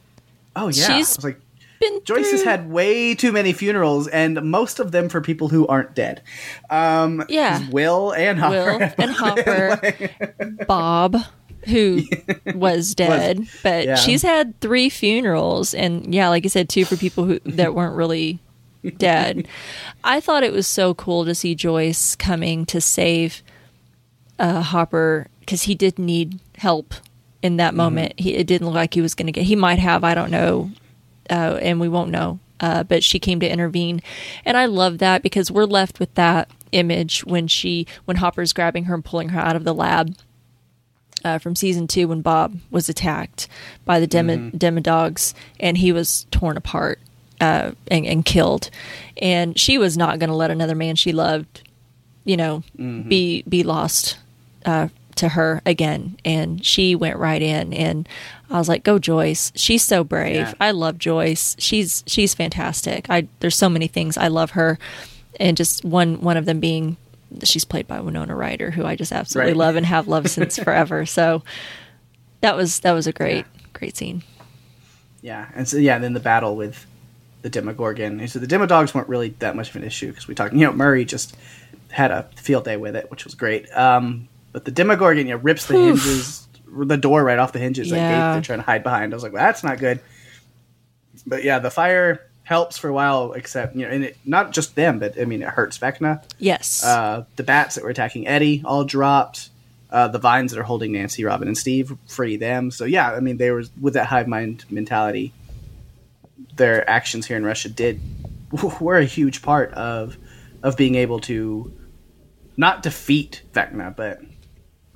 oh, yeah. She's I was like, Been Joyce has had way too many funerals, and most of them for people who aren't dead. Um, Yeah. Will and Hopper. Will and Hopper, Bob, who was dead, but yeah. she's had three funerals, and yeah, like I said, two for people who that weren't really dead. I thought it was so cool to see Joyce coming to save uh, Hopper because he did need help in that moment. He it didn't look like he was going to get. He might have, I don't know, uh, and we won't know. Uh, but she came to intervene, and I love that because we're left with that image when she when Hopper's grabbing her and pulling her out of the lab uh, from season two when Bob was attacked by the demo, demodogs and he was torn apart uh, and, and killed, and she was not going to let another man she loved, you know, be be lost uh, to her again, and she went right in. And I was like, "Go, Joyce! She's so brave. Yeah. I love Joyce. She's she's fantastic. I there's so many things I love her, and just one one of them being she's played by Winona Ryder, who I just absolutely Right. love and have loved since forever. So that was that was a great great scene. Yeah, and so yeah, then the battle with the Demogorgon. So the Demodogs weren't really that much of an issue because we talked. You know, Murray just had a field day with it, which was great. Um, but the Demogorgon, you know, rips the hinges, the door right off the hinges. That gate Yeah. they're trying to hide behind. I was like, well, that's not good. But yeah, the fire helps for a while, except you know, and it, not just them, but I mean, it hurts Vecna. Yes. Uh, the bats that were attacking Eddie all dropped. Uh, the vines that are holding Nancy, Robin, and Steve free them. So yeah, I mean, they were with that hive mind mentality. Their actions here in Russia did were a huge part of of being able to not defeat Vecna, but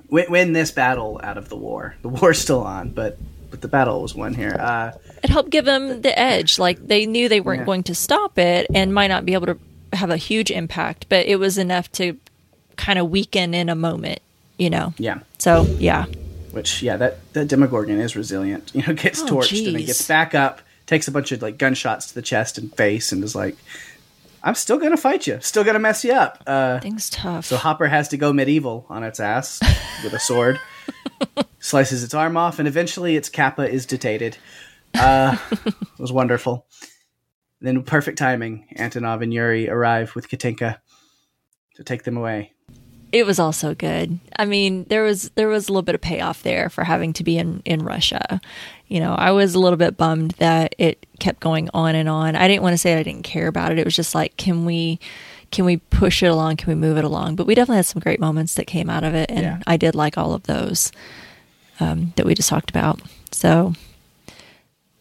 win, win this battle out of the war. The war's still on, but but the battle was won here. Uh, it helped give them the edge. Like they knew they weren't Yeah. going to stop it and might not be able to have a huge impact, but it was enough to kind of weaken in a moment, you know. yeah, So yeah, which yeah that that demogorgon is resilient you know gets Oh, torched and then gets back up takes a bunch of like gunshots to the chest and face and is like i'm still gonna fight you. Still gonna mess you up. Uh, things tough. so hopper has to go medieval on its ass with a sword. Slices its arm off and eventually its kappa is detated. Uh, it was wonderful. Then perfect timing. Antonov and yuri arrive with katinka to take them away. It was also good. I mean, there was there was a little bit of payoff there for having to be in in Russia. You know, I was a little bit bummed that it kept going on and on. I didn't want to say I didn't care about it. It was just like, can we can we push it along? Can we move it along? But we definitely had some great moments that came out of it, and Yeah. I did like all of those um, that we just talked about. So,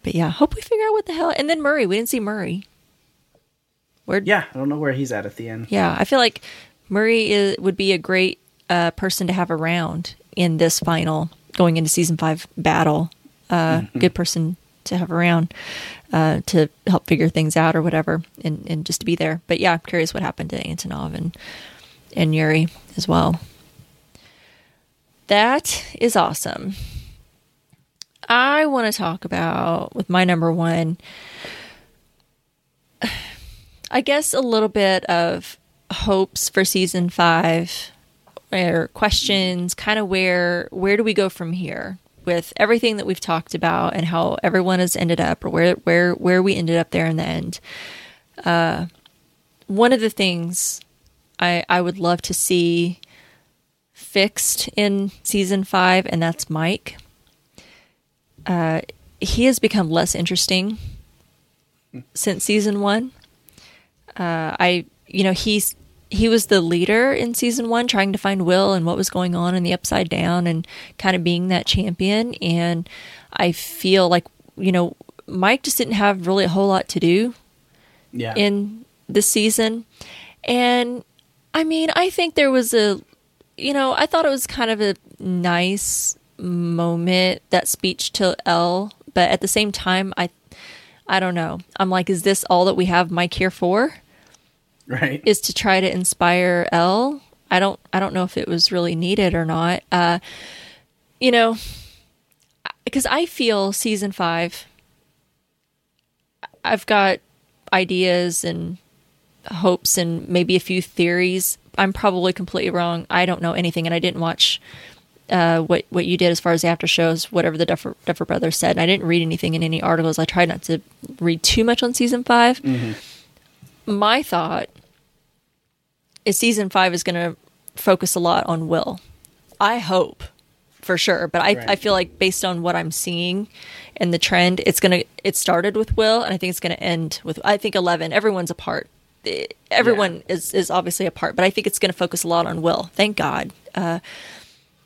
but yeah, hope we figure out what the hell. And then Murray, we didn't see Murray. Where? yeah i don't know where he's at at the end Yeah, I feel like Murray is, would be a great uh, person to have around in this final going into season five battle. Uh, Good person to have around uh, to help figure things out or whatever, and, and just to be there. But yeah, I'm curious what happened to Antonov and and Yuri as well. That is awesome. I want to talk about with my number one. I guess a little bit of hopes for season five or questions, kind of where where do we go from here with everything that we've talked about and how everyone has ended up or where where where we ended up there in the end. Uh, one of the things I I would love to see fixed in season five, and that's Mike. Uh, he has become less interesting since season one. Uh, I, you know, he's he was the leader in season one, trying to find Will and what was going on in the Upside Down, and kind of being that champion. And I feel like you know Mike just didn't have really a whole lot to do yeah in this season. And I mean, I think there was a, you know, I thought it was kind of a nice moment that speech to El, but at the same time, I, I don't know. I'm like, is this all that we have Mike here for? Right Is to try to inspire El. I don't, I don't know if it was really needed or not. Uh, you know, because I feel season five. I've got ideas and hopes and maybe a few theories. I'm probably completely wrong. I don't know anything, and I didn't watch uh, what what you did as far as the after shows, whatever the Duffer, Duffer Brothers said. And I didn't read anything in any articles. I tried not to read too much on season 5 My thought is season five is going to focus a lot on Will. I hope for sure, but I, Right. I feel like based on what I'm seeing and the trend, it's gonna it started with Will, and I think it's gonna end with I think Eleven. Everyone's a part. Everyone is is obviously a part, but I think it's gonna focus a lot on Will. Thank God. Uh,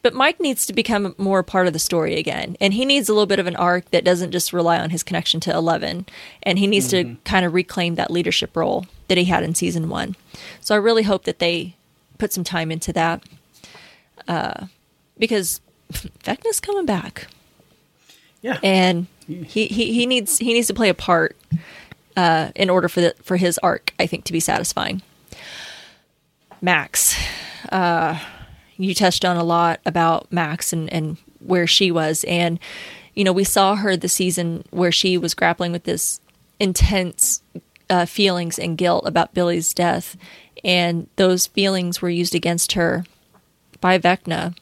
but Mike needs to become more a part of the story again, and he needs a little bit of an arc that doesn't just rely on his connection to Eleven, and he needs to kind of reclaim that leadership role that he had in season one. So I really hope that they put some time into that, uh, because Vecna's coming back. Yeah. And he, he, he needs he needs to play a part uh, in order for the for his arc, I think, to be satisfying. Max, uh, you touched on a lot about Max and, and where she was. And, you know, we saw her the season where she was grappling with this intense uh, feelings and guilt about Billy's death. And those feelings were used against her by Vecna.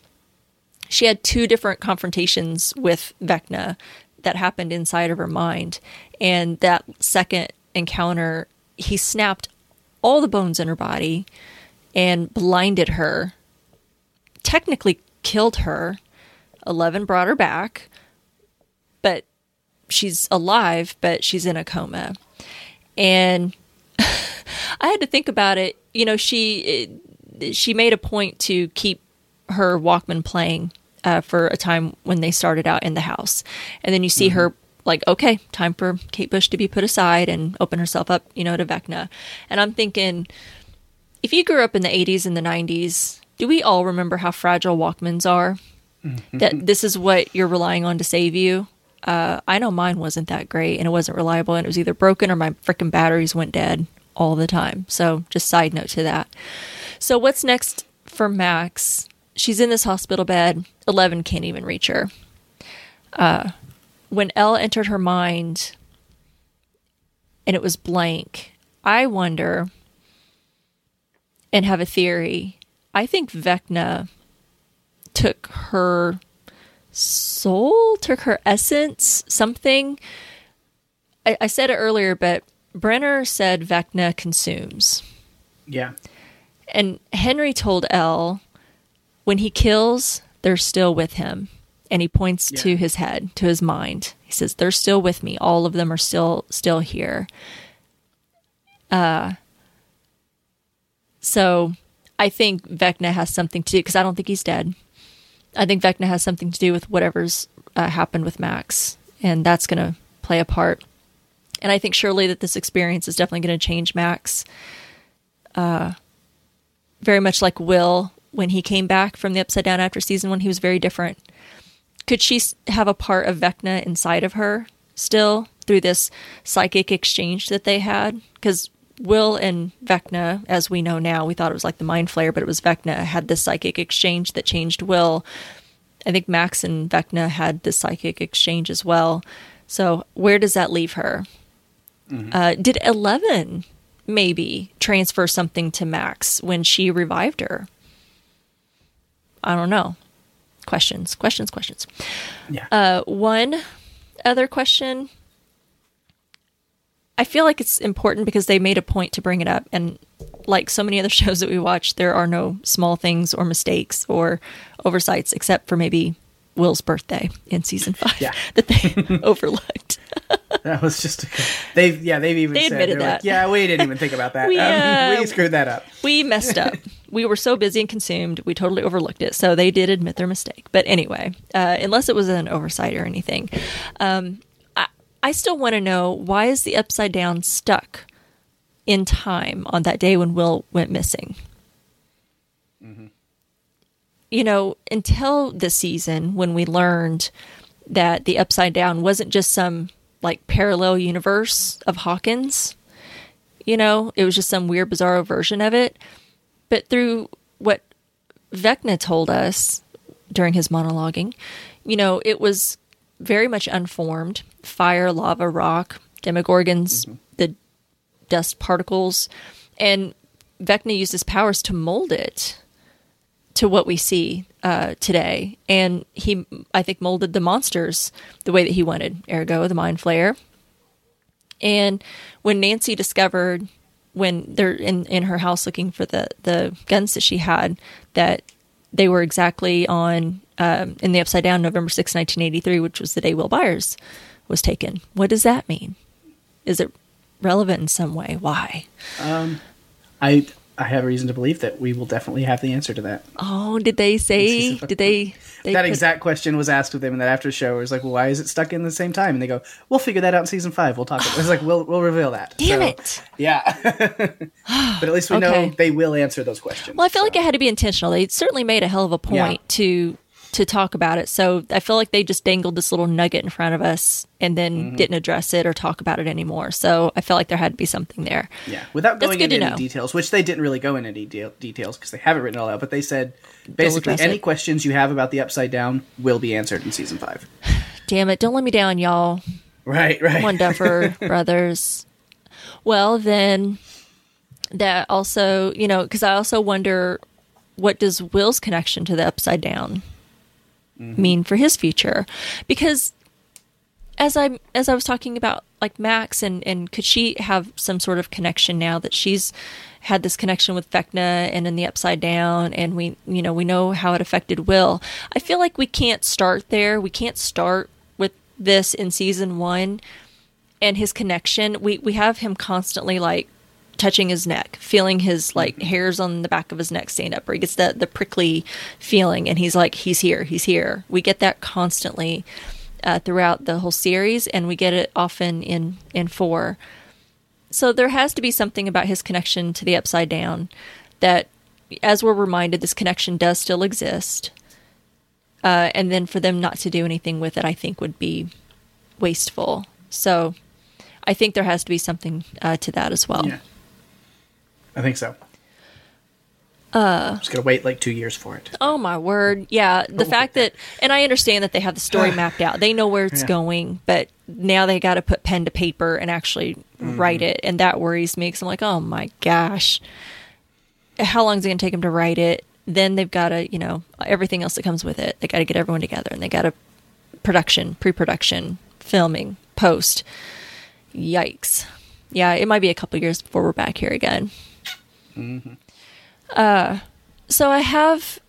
She had two different confrontations with Vecna that happened inside of her mind. And that second encounter, he snapped all the bones in her body and blinded her, technically killed her. Eleven brought her back, but she's alive, but she's in a coma. And I had to think about it. You know, she she made a point to keep her Walkman playing uh, for a time when they started out in the house, and then you see mm-hmm. her like, okay, time for Kate Bush to be put aside and open herself up, you know, to Vecna. And I'm thinking, if you grew up in the 80s and the 90s, do we all remember how fragile Walkmans are? Mm-hmm. That this is what you're relying on to save you. Uh, I know mine wasn't that great and it wasn't reliable and it was either broken or my freaking batteries went dead all the time. So, just side note to that. So, what's next for Max? She's in this hospital bed. Eleven can't even reach her. Uh, when El entered her mind and it was blank, I wonder and have a theory. I think Vecna took her soul, took her essence, something. I, I said it earlier, but Brenner said Vecna consumes. Yeah. And Henry told El when he kills, they're still with him. And he points yeah. to his head, to his mind. He says, They're still with me. All of them are still still here. Uh so I think Vecna has something to do because I don't think he's dead. I think Vecna has something to do with whatever's uh, happened with Max, and that's going to play a part. And I think surely that this experience is definitely going to change Max. Uh, very much like Will when he came back from the Upside Down after season one, he was very different. Could she have a part of Vecna inside of her still through this psychic exchange that they had? Because Will and Vecna, as we know now, we thought it was like the Mind Flayer, but it was Vecna, had this psychic exchange that changed Will. I think Max and Vecna had this psychic exchange as well. So where does that leave her? Mm-hmm. Uh, did Eleven maybe transfer something to Max when she revived her? I don't know. Questions, questions, questions. Yeah. Uh, one other question I feel like it's important because they made a point to bring it up. And like so many other shows that we watch, there are no small things or mistakes or oversights, except for maybe Will's birthday in season five yeah. that they overlooked. that was just a, they yeah they've even they said, admitted that like, yeah we didn't even think about that we, um, uh, we screwed that up we messed up we were so busy and consumed we totally overlooked it so they did admit their mistake but anyway uh, unless it was an oversight or anything um, I still want to know why is the upside down stuck in time on that day when Will went missing? Mm-hmm. You know, until the season when we learned that the upside down wasn't just some like parallel universe of Hawkins. You know, it was just some weird, bizarre version of it. But through what Vecna told us during his monologuing, you know, it was very much unformed fire, lava, rock, demogorgons, mm-hmm. the dust particles. And Vecna used his powers to mold it to what we see uh, today. And he, I think, molded the monsters the way that he wanted, ergo, the Mind Flayer. And when Nancy discovered, when they're in, in her house looking for the, the guns that she had, that they were exactly on um, in the Upside Down November 6, 1983, which was the day Will Byers was taken. What does that mean? Is it relevant in some way? Why? Um, I I have reason to believe that we will definitely have the answer to that. Oh, did they say? Did they? they that exact question was asked of them in that after show. It was like, well, why is it stuck in the same time? And they go, we'll figure that out in season five. We'll talk. About it. It's like we'll we'll reveal that. Damn so, it! Yeah, but at least we okay. know they will answer those questions. Well, I feel so. like it had to be intentional. They certainly made a hell of a point yeah. to to talk about it. So I feel like they just dangled this little nugget in front of us and then Mm-hmm. didn't address it or talk about it anymore. So I felt like there had to be something there. Yeah, without going into any know. details, which they didn't really go into any de- details because they haven't written it all out. But they said basically any it. questions you have about the Upside Down will be answered in season five. Damn it! Don't let me down, y'all. Right, right. One Duffer Brothers. Well, then that also, you know, because I also wonder what does Will's connection to the Upside Down mean for his future? Because as I as I was talking about like Max and and could she have some sort of connection now that she's had this connection with Vecna and in the Upside Down and we you know we know how it affected Will. I feel like we can't start there. We can't start with this in season 1 and his connection. We we have him constantly like touching his neck, feeling his like hairs on the back of his neck stand up, or he gets that the prickly feeling, and he's like, he's here, he's here. We get that constantly uh, throughout the whole series, and we get it often in in four. So there has to be something about his connection to the Upside Down that, as we're reminded, this connection does still exist. Uh, and then for them not to do anything with it, I think would be wasteful. So I think there has to be something uh, to that as well. Yeah, I think so. Uh, just gonna wait like two years for it. Oh my word. Yeah. The fact that, and I understand that they have the story mapped out, they know where it's Yeah. going, but now they got to put pen to paper and actually write it. And that worries me because I'm like, oh my gosh. How long is it going to take them to write it? Then they've got to, you know, everything else that comes with it. They got to get everyone together and they got to production, pre production, filming, post. Yikes. Yeah, it might be a couple years before we're back here again. Uh, so I have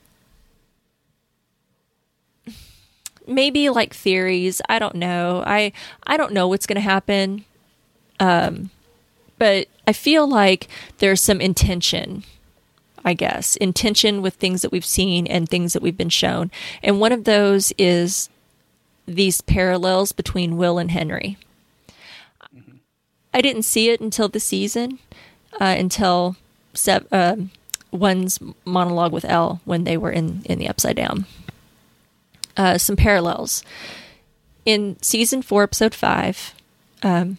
maybe like theories. I don't know. I I don't know what's going to happen. Um, but I feel like there's some intention. I guess intention with things that we've seen and things that we've been shown, and one of those is these parallels between Will and Henry. I didn't see it until the season, uh, until sev- um one's monologue with El when they were in in the Upside Down. Uh, some parallels in season four, episode five. Um,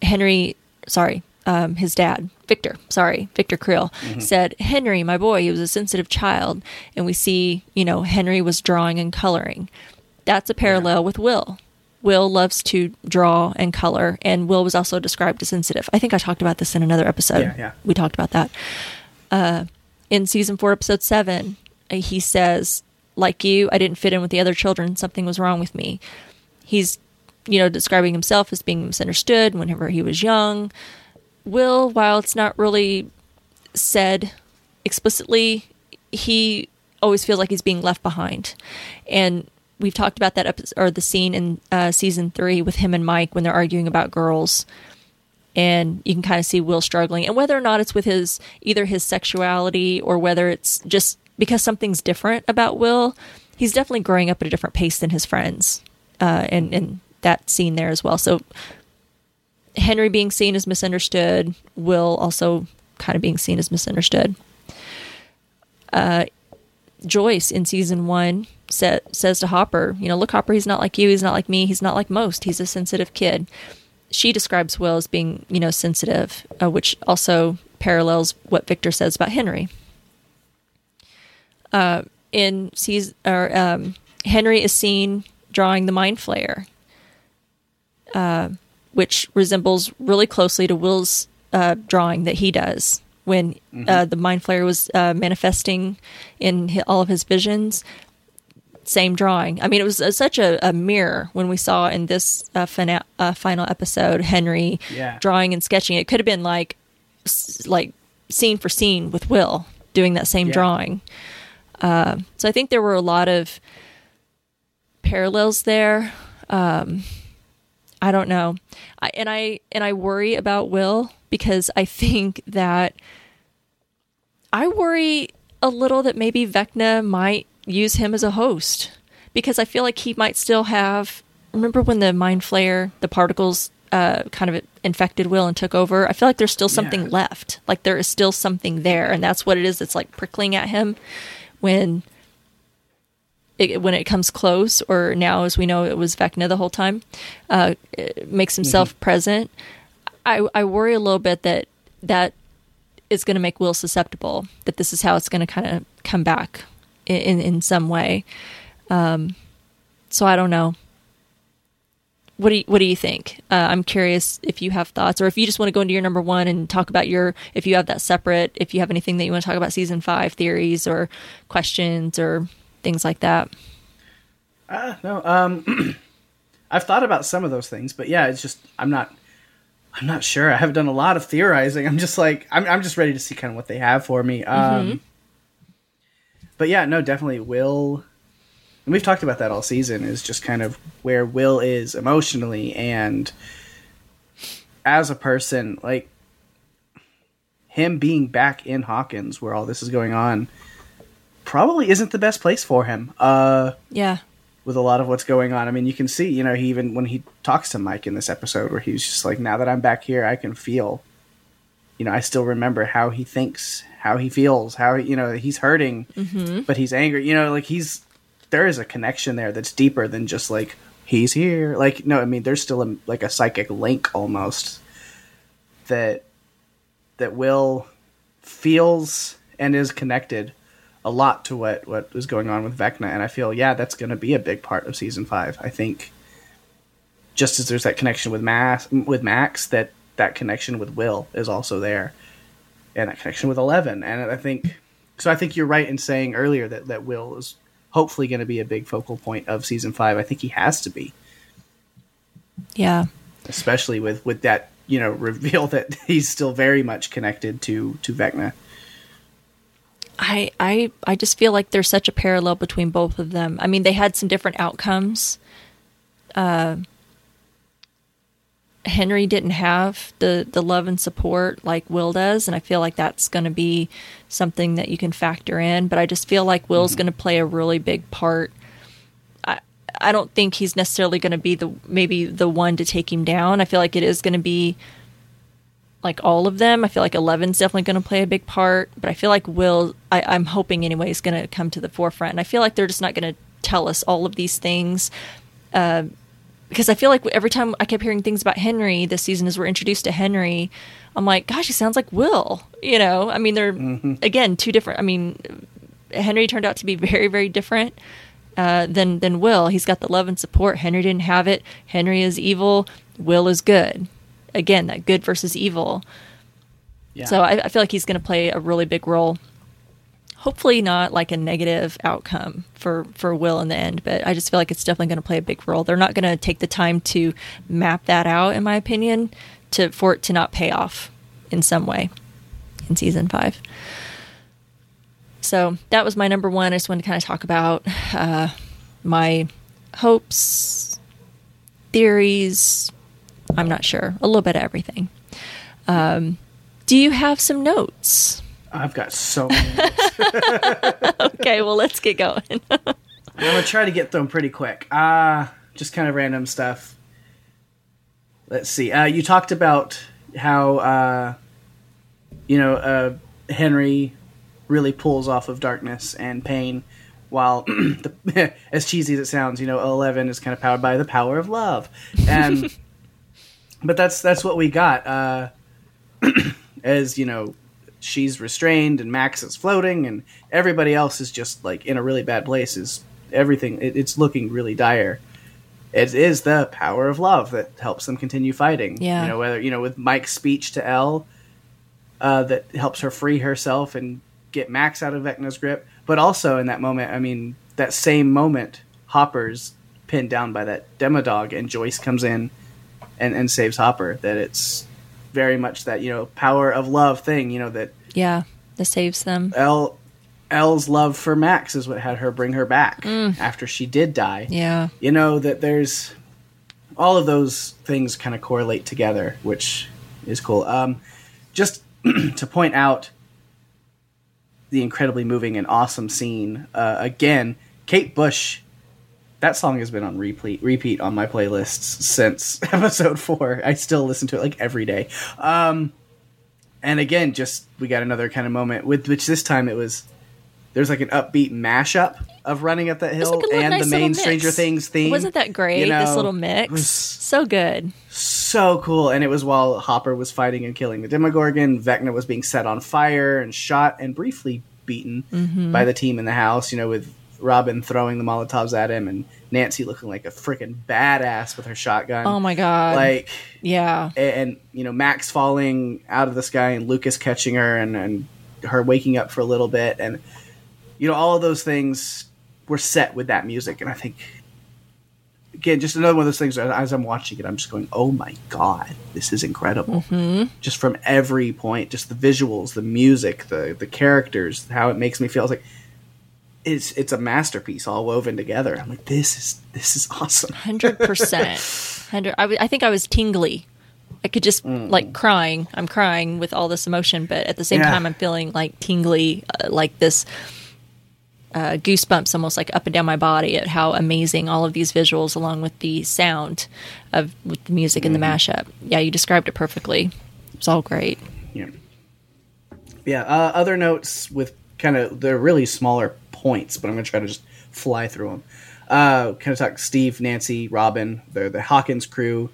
Henry, sorry, um, his dad, Victor, sorry, Victor Creel, said, Henry, my boy, he was a sensitive child. And we see, you know, Henry was drawing and coloring. That's a parallel with Will. Will loves to draw and color, and Will was also described as sensitive. I think I talked about this in another episode. Yeah, yeah. We talked about that. Uh, in season four, episode seven, uh, he says, like you, I didn't fit in with the other children. Something was wrong with me. He's, you know, describing himself as being misunderstood whenever he was young. Will, while it's not really said explicitly, he always feels like he's being left behind. And we've talked about that episode or the scene in uh, season three with him and Mike when they're arguing about girls. And you can kind of see Will struggling, and whether or not it's with his either his sexuality or whether it's just because something's different about Will, he's definitely growing up at a different pace than his friends, uh, and and that scene there as well. So Henry being seen as misunderstood, Will also kind of being seen as misunderstood. Uh, Joyce in season one sa- says to Hopper, you know, look, Hopper, he's not like you. He's not like me. He's not like most. He's a sensitive kid. She describes Will as being, you know, sensitive, uh, which also parallels what Victor says about Henry. Uh, in season, or um, Henry is seen drawing the mind flayer, uh, which resembles really closely to Will's uh, drawing that he does when uh, the mind flayer was uh, manifesting in all of his visions. Same drawing. I mean, it was uh, such a, a mirror when we saw in this uh, fina- uh, final episode Henry Yeah. drawing and sketching. It could have been like, s- like scene for scene with Will doing that same Yeah. drawing. Uh, so I think there were a lot of parallels there. Um, I don't know, I, and I and I worry about Will because I think that I worry a little that maybe Vecna might use him as a host because I feel like he might still have. Remember when the mind flayer, the particles uh, kind of infected Will and took over? I feel like there's still something Yeah. left. Like there is still something there, and that's what it is. It's like prickling at him when it, when it comes close, or now as we know it was Vecna the whole time, uh, makes himself mm-hmm. present. I, I worry a little bit that that is going to make Will susceptible. That this is how it's going to kind of come back in, in, some way. Um, so I don't know. What do you, what do you think? Uh, I'm curious if you have thoughts, or if you just want to go into your number one and talk about your if you have that separate. If you have anything that you want to talk about season five theories or questions or things like that. Uh, no, um, I've thought about some of those things, but yeah, it's just I'm not I'm not sure. I haven't done a lot of theorizing. I'm just like I'm I'm just ready to see kind of what they have for me. Um, mm-hmm. But yeah, no, definitely Will and we've talked about that all season is just kind of where Will is emotionally and as a person, like him being back in Hawkins where all this is going on probably isn't the best place for him. Uh yeah. With a lot of what's going on. I mean, you can see, you know, he even when he talks to Mike in this episode where he's just like now that I'm back here, I can feel you know, I still remember how he thinks, how he feels, how you know, he's hurting, mm-hmm. but he's angry. You know, like he's there is a connection there that's deeper than just like he's here. Like no, I mean there's still a, like a psychic link almost that that Will feels and is connected a lot to what what is going on with Vecna, and I feel yeah that's going to be a big part of season five. I think just as there's that connection with Max with Max, that that connection with Will is also there, and that connection with Eleven, and I think so. I think you're right in saying earlier that that Will is hopefully going to be a big focal point of season five. I think he has to be. Yeah. Especially with with that you know reveal that he's still very much connected to to Vecna. I I I just feel like there's such a parallel between both of them. I mean, they had some different outcomes. Uh, Henry didn't have the the love and support like Will does, and I feel like that's going to be something that you can factor in. But I just feel like Will's mm-hmm. going to play a really big part. I I don't think he's necessarily going to be the maybe the one to take him down. I feel like it is going to be like all of them. I feel like Eleven's definitely going to play a big part, but I feel like Will. I, I'm hoping anyway is going to come to the forefront. And I feel like they're just not going to tell us all of these things. Uh, because I feel like every time I kept hearing things about Henry this season as we're introduced to Henry, I'm like, gosh, he sounds like Will. You know, I mean, they're mm-hmm. again two different. I mean, Henry turned out to be very, very different uh, than than Will. He's got the love and support. Henry didn't have it. Henry is evil. Will is good. Again, that good versus evil. Yeah. So I, I feel like he's going to play a really big role hopefully not like a negative outcome for for Will in the end, but I just feel like it's definitely going to play a big role. They're not going to take the time to map that out, in my opinion, to for it to not pay off in some way in season five. So that was my number one. I just wanted to kind of talk about uh, my hopes, theories. I'm not sure. A little bit of everything. Um, do you have some notes? I've got so many. okay, well, let's get going. I'm gonna try to get through them pretty quick. Uh just kind of random stuff. Let's see. Uh, you talked about how uh, you know uh, Henry really pulls off of darkness and pain, while the, as cheesy as it sounds, you know, Eleven is kind of powered by the power of love, and but that's that's what we got. Uh, as you know, she's restrained and Max is floating and everybody else is just like in a really bad place. Is everything? It, it's looking really dire. It is the power of love that helps them continue fighting. Yeah, you know whether you know with Mike's speech to El, uh, that helps her free herself and get Max out of Vecna's grip. But also in that moment, I mean, that same moment, Hopper's pinned down by that Demodog, and Joyce comes in and, and saves Hopper. That it's very much that you know power of love thing. You know that yeah, that saves them. El El's love for Max is what had her bring her back mm. after she did die. Yeah, you know that there's all of those things kind of correlate together, which is cool. Um, just to point out the incredibly moving and awesome scene uh, again. Kate Bush that song has been on repeat repeat on my playlists since episode four. I still listen to it like every day. Um, and again, just we got another kind of moment with which this time it was there's like an upbeat mashup of running up that hill like and nice the main. Stranger Things theme. Wasn't that great? you know, this little mix, so good. so cool. And it was while Hopper was fighting and killing the Demogorgon, Vecna was being set on fire and shot and briefly beaten Mm-hmm. by the team in the house. You know, with Robin throwing the Molotovs at him and Nancy looking like a freaking badass with her shotgun. Oh my god! Like yeah, and, and you know Max falling out of the sky and Lucas catching her and, and her waking up for a little bit. And you know all of those things were set with that music. And I think again just another one of those things as I'm watching it I'm just going oh my god this is incredible. Mm-hmm. Just from every point just the visuals the music the the characters how it makes me feel. It's like it's it's a masterpiece all woven together I'm like this is this is awesome hundred percent. Hundred. I, w- I think I was tingly. I could just like crying. I'm crying with all this emotion, but at the same Mm. Yeah. time, I'm feeling like tingly, uh, like this uh, goosebumps almost like up and down my body at how amazing all of these visuals, along with the sound of with the music and the Mm-hmm. mashup. Yeah, you described it perfectly. It's all great. Yeah. Yeah. Uh, other notes with kind of they're really smaller points, but I'm going to try to just fly through them. Uh, kind of talk Steve, Nancy, Robin, the the Hawkins crew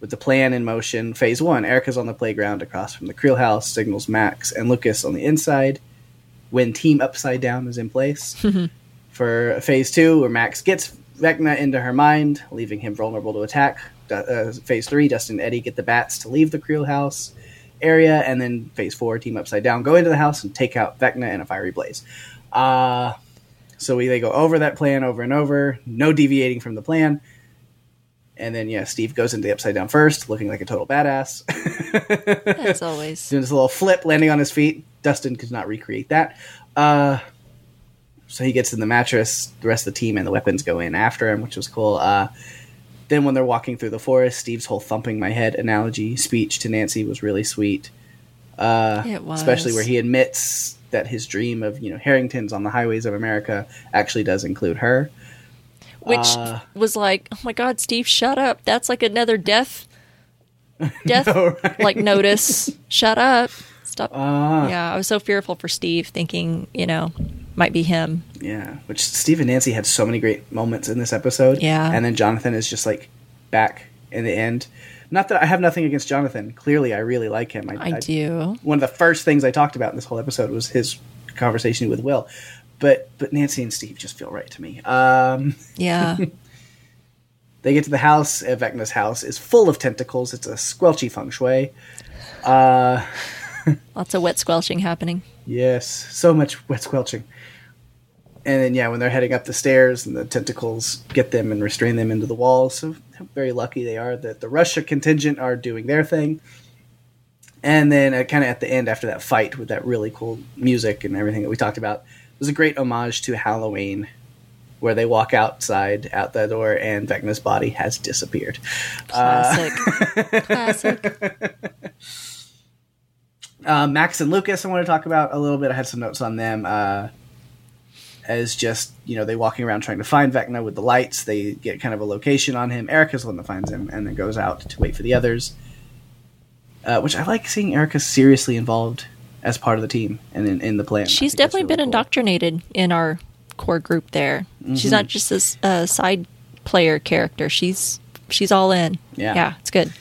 with the plan in motion. Phase one: Erica's on the playground across from the Creel house. Signals Max and Lucas on the inside. When Team Upside Down is in place for phase two, where Max gets Vecna into her mind, leaving him vulnerable to attack. Uh, phase three: Dustin and Eddie get the bats to leave the Creel house area, and then phase four, team upside down, go into the house and take out Vecna and a fiery blaze. Uh, so we they go over that plan over and over, no deviating from the plan. And then yeah, Steve goes into the upside down first, looking like a total badass. As always. Doing this little flip, landing on his feet. Dustin could not recreate that. Uh, so he gets in the mattress. The rest of the team and the weapons go in after him, which was cool. Uh, then when they're walking through the forest, Steve's whole thumping my head analogy speech to Nancy was really sweet. Uh, It was. especially where he admits that his dream of you know Harringtons on the highways of America actually does include her. Which Uh, was like, oh my god, Steve, shut up. That's like another death, death like notice. Shut up. Stop. Ah. yeah, I was so fearful for Steve, thinking you know might be him. Yeah, which Steve and Nancy had so many great moments in this episode. Yeah. and then Jonathan is just like back in the end. Not that I have nothing against Jonathan. Clearly, I really like him. I do. One of the first things I talked about in this whole episode was his conversation with Will. But but Nancy and Steve just feel right to me. Um, Yeah. they get to the house. uh, Vecna's house is full of tentacles. It's a squelchy feng shui. Uh, Lots of wet squelching happening. Yes, so much wet squelching. And then yeah, when they're heading up the stairs and the tentacles get them and restrain them into the walls, so very lucky they are that the Russia contingent are doing their thing. And then uh, kind of at the end after that fight with that really cool music and everything that we talked about, it was a great homage to Halloween where they walk outside out the door and Vecna's body has disappeared. Classic. Classic. Uh, Max and Lucas, I want to talk about a little bit. I had some notes on them. As just you know, they walking around trying to find Vecna with the lights. They get kind of a location on him. Erica's the one that finds him, and then goes out to wait for the others. Uh, which I like seeing Erica seriously involved as part of the team and in, in the plan. She's definitely really been cool. indoctrinated in our core group there. Mm-hmm. She's not just a uh, side player character. She's she's all in. Yeah. Yeah, it's good.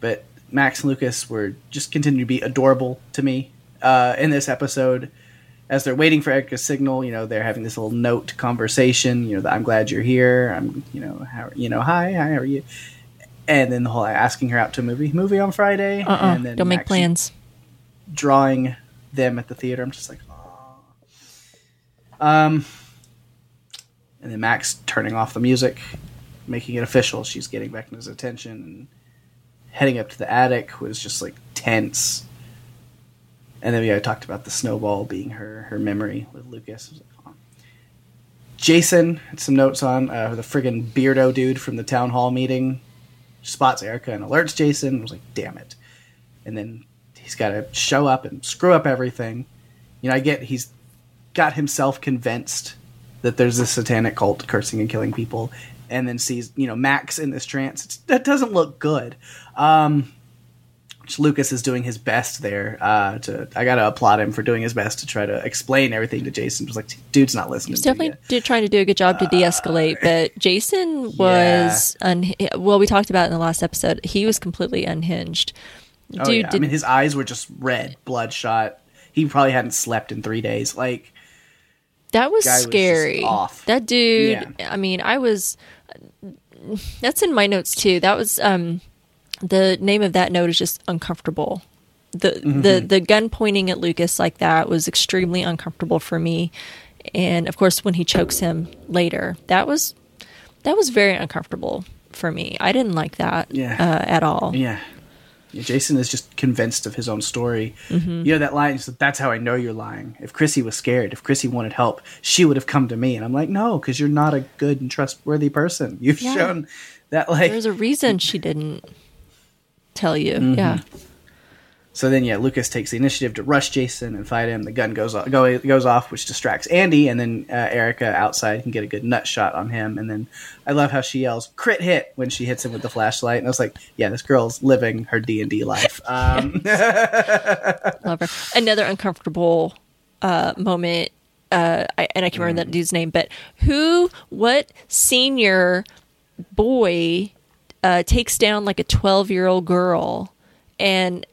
but Max and Lucas were just continue to be adorable to me uh, in this episode. As they're waiting for Erica's signal, you know, they're having this little note conversation. You know, that I'm glad you're here. I'm, you know, how, you know, hi, hi, how are you? And then the whole asking her out to a movie, movie on Friday, Uh-uh. and then Don't make plans. drawing them at the theater. I'm just like, Aw. um, and then Max turning off the music, making it official. She's getting Vecna's attention and heading up to the attic was just like tense. And then we yeah, talked about the snowball being her her memory with Lucas. Jason had some notes on uh, the friggin' beardo dude from the town hall meeting. Spots Erica and alerts Jason. I was like, damn it and then he's got to show up and screw up everything. You know, I get he's got himself convinced that there's this satanic cult cursing and killing people, and then sees you know Max in this trance. It's, that doesn't look good. Um, Lucas is doing his best there. Uh, to I gotta applaud him for doing his best to try to explain everything to Jason. Was like, dude's not listening. He's definitely did trying to do a good job to de-escalate, but Jason was un- well. We talked about in the last episode. He was completely unhinged. Dude, Oh, yeah. I mean, his eyes were just red, bloodshot. He probably hadn't slept in three days. Like, that was was just scary. off. That dude. Yeah. I mean, I was. That's in my notes too. That was um, the name of that note is just uncomfortable. The Mm-hmm. the the gun pointing at Lucas like that was extremely uncomfortable for me, and of course when he chokes him later, that was that was very uncomfortable for me. I didn't like that Yeah. uh, at all. yeah. Yeah, Jason is just convinced of his own story. Mm-hmm. You know that line? That's how I know you're lying. If Chrissy was scared, if Chrissy wanted help, she would have come to me. And I'm like, no, because you're not a good and trustworthy person. You've Yeah. shown that, like, There's a reason she didn't tell you. Mm-hmm. Yeah. So then, yeah, Lucas takes the initiative to rush Jason and fight him. The gun goes off, go, goes off, which distracts Andy, and then uh, Erica outside can get a good nut shot on him. And then I love how she yells "crit hit" when she hits him with the flashlight. And I was like, yeah, this girl's living her D and D life. Um, Love her. Another uncomfortable uh, moment, uh, I, and I can't remember that dude's name, but who, what senior boy uh, takes down like a 12 year old girl and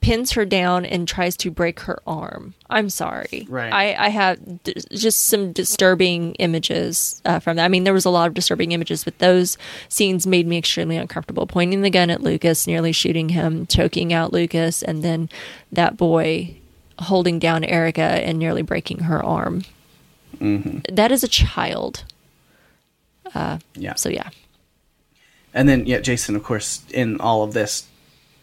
pins her down and tries to break her arm? I'm sorry. Right. I, I have d- just some disturbing images uh, from that. I mean, there was a lot of disturbing images, but those scenes made me extremely uncomfortable. Pointing the gun at Lucas, nearly shooting him, choking out Lucas, and then that boy holding down Erica and nearly breaking her arm. That is a child. yeah. So yeah, And then, yeah, Jason, of course, in all of this,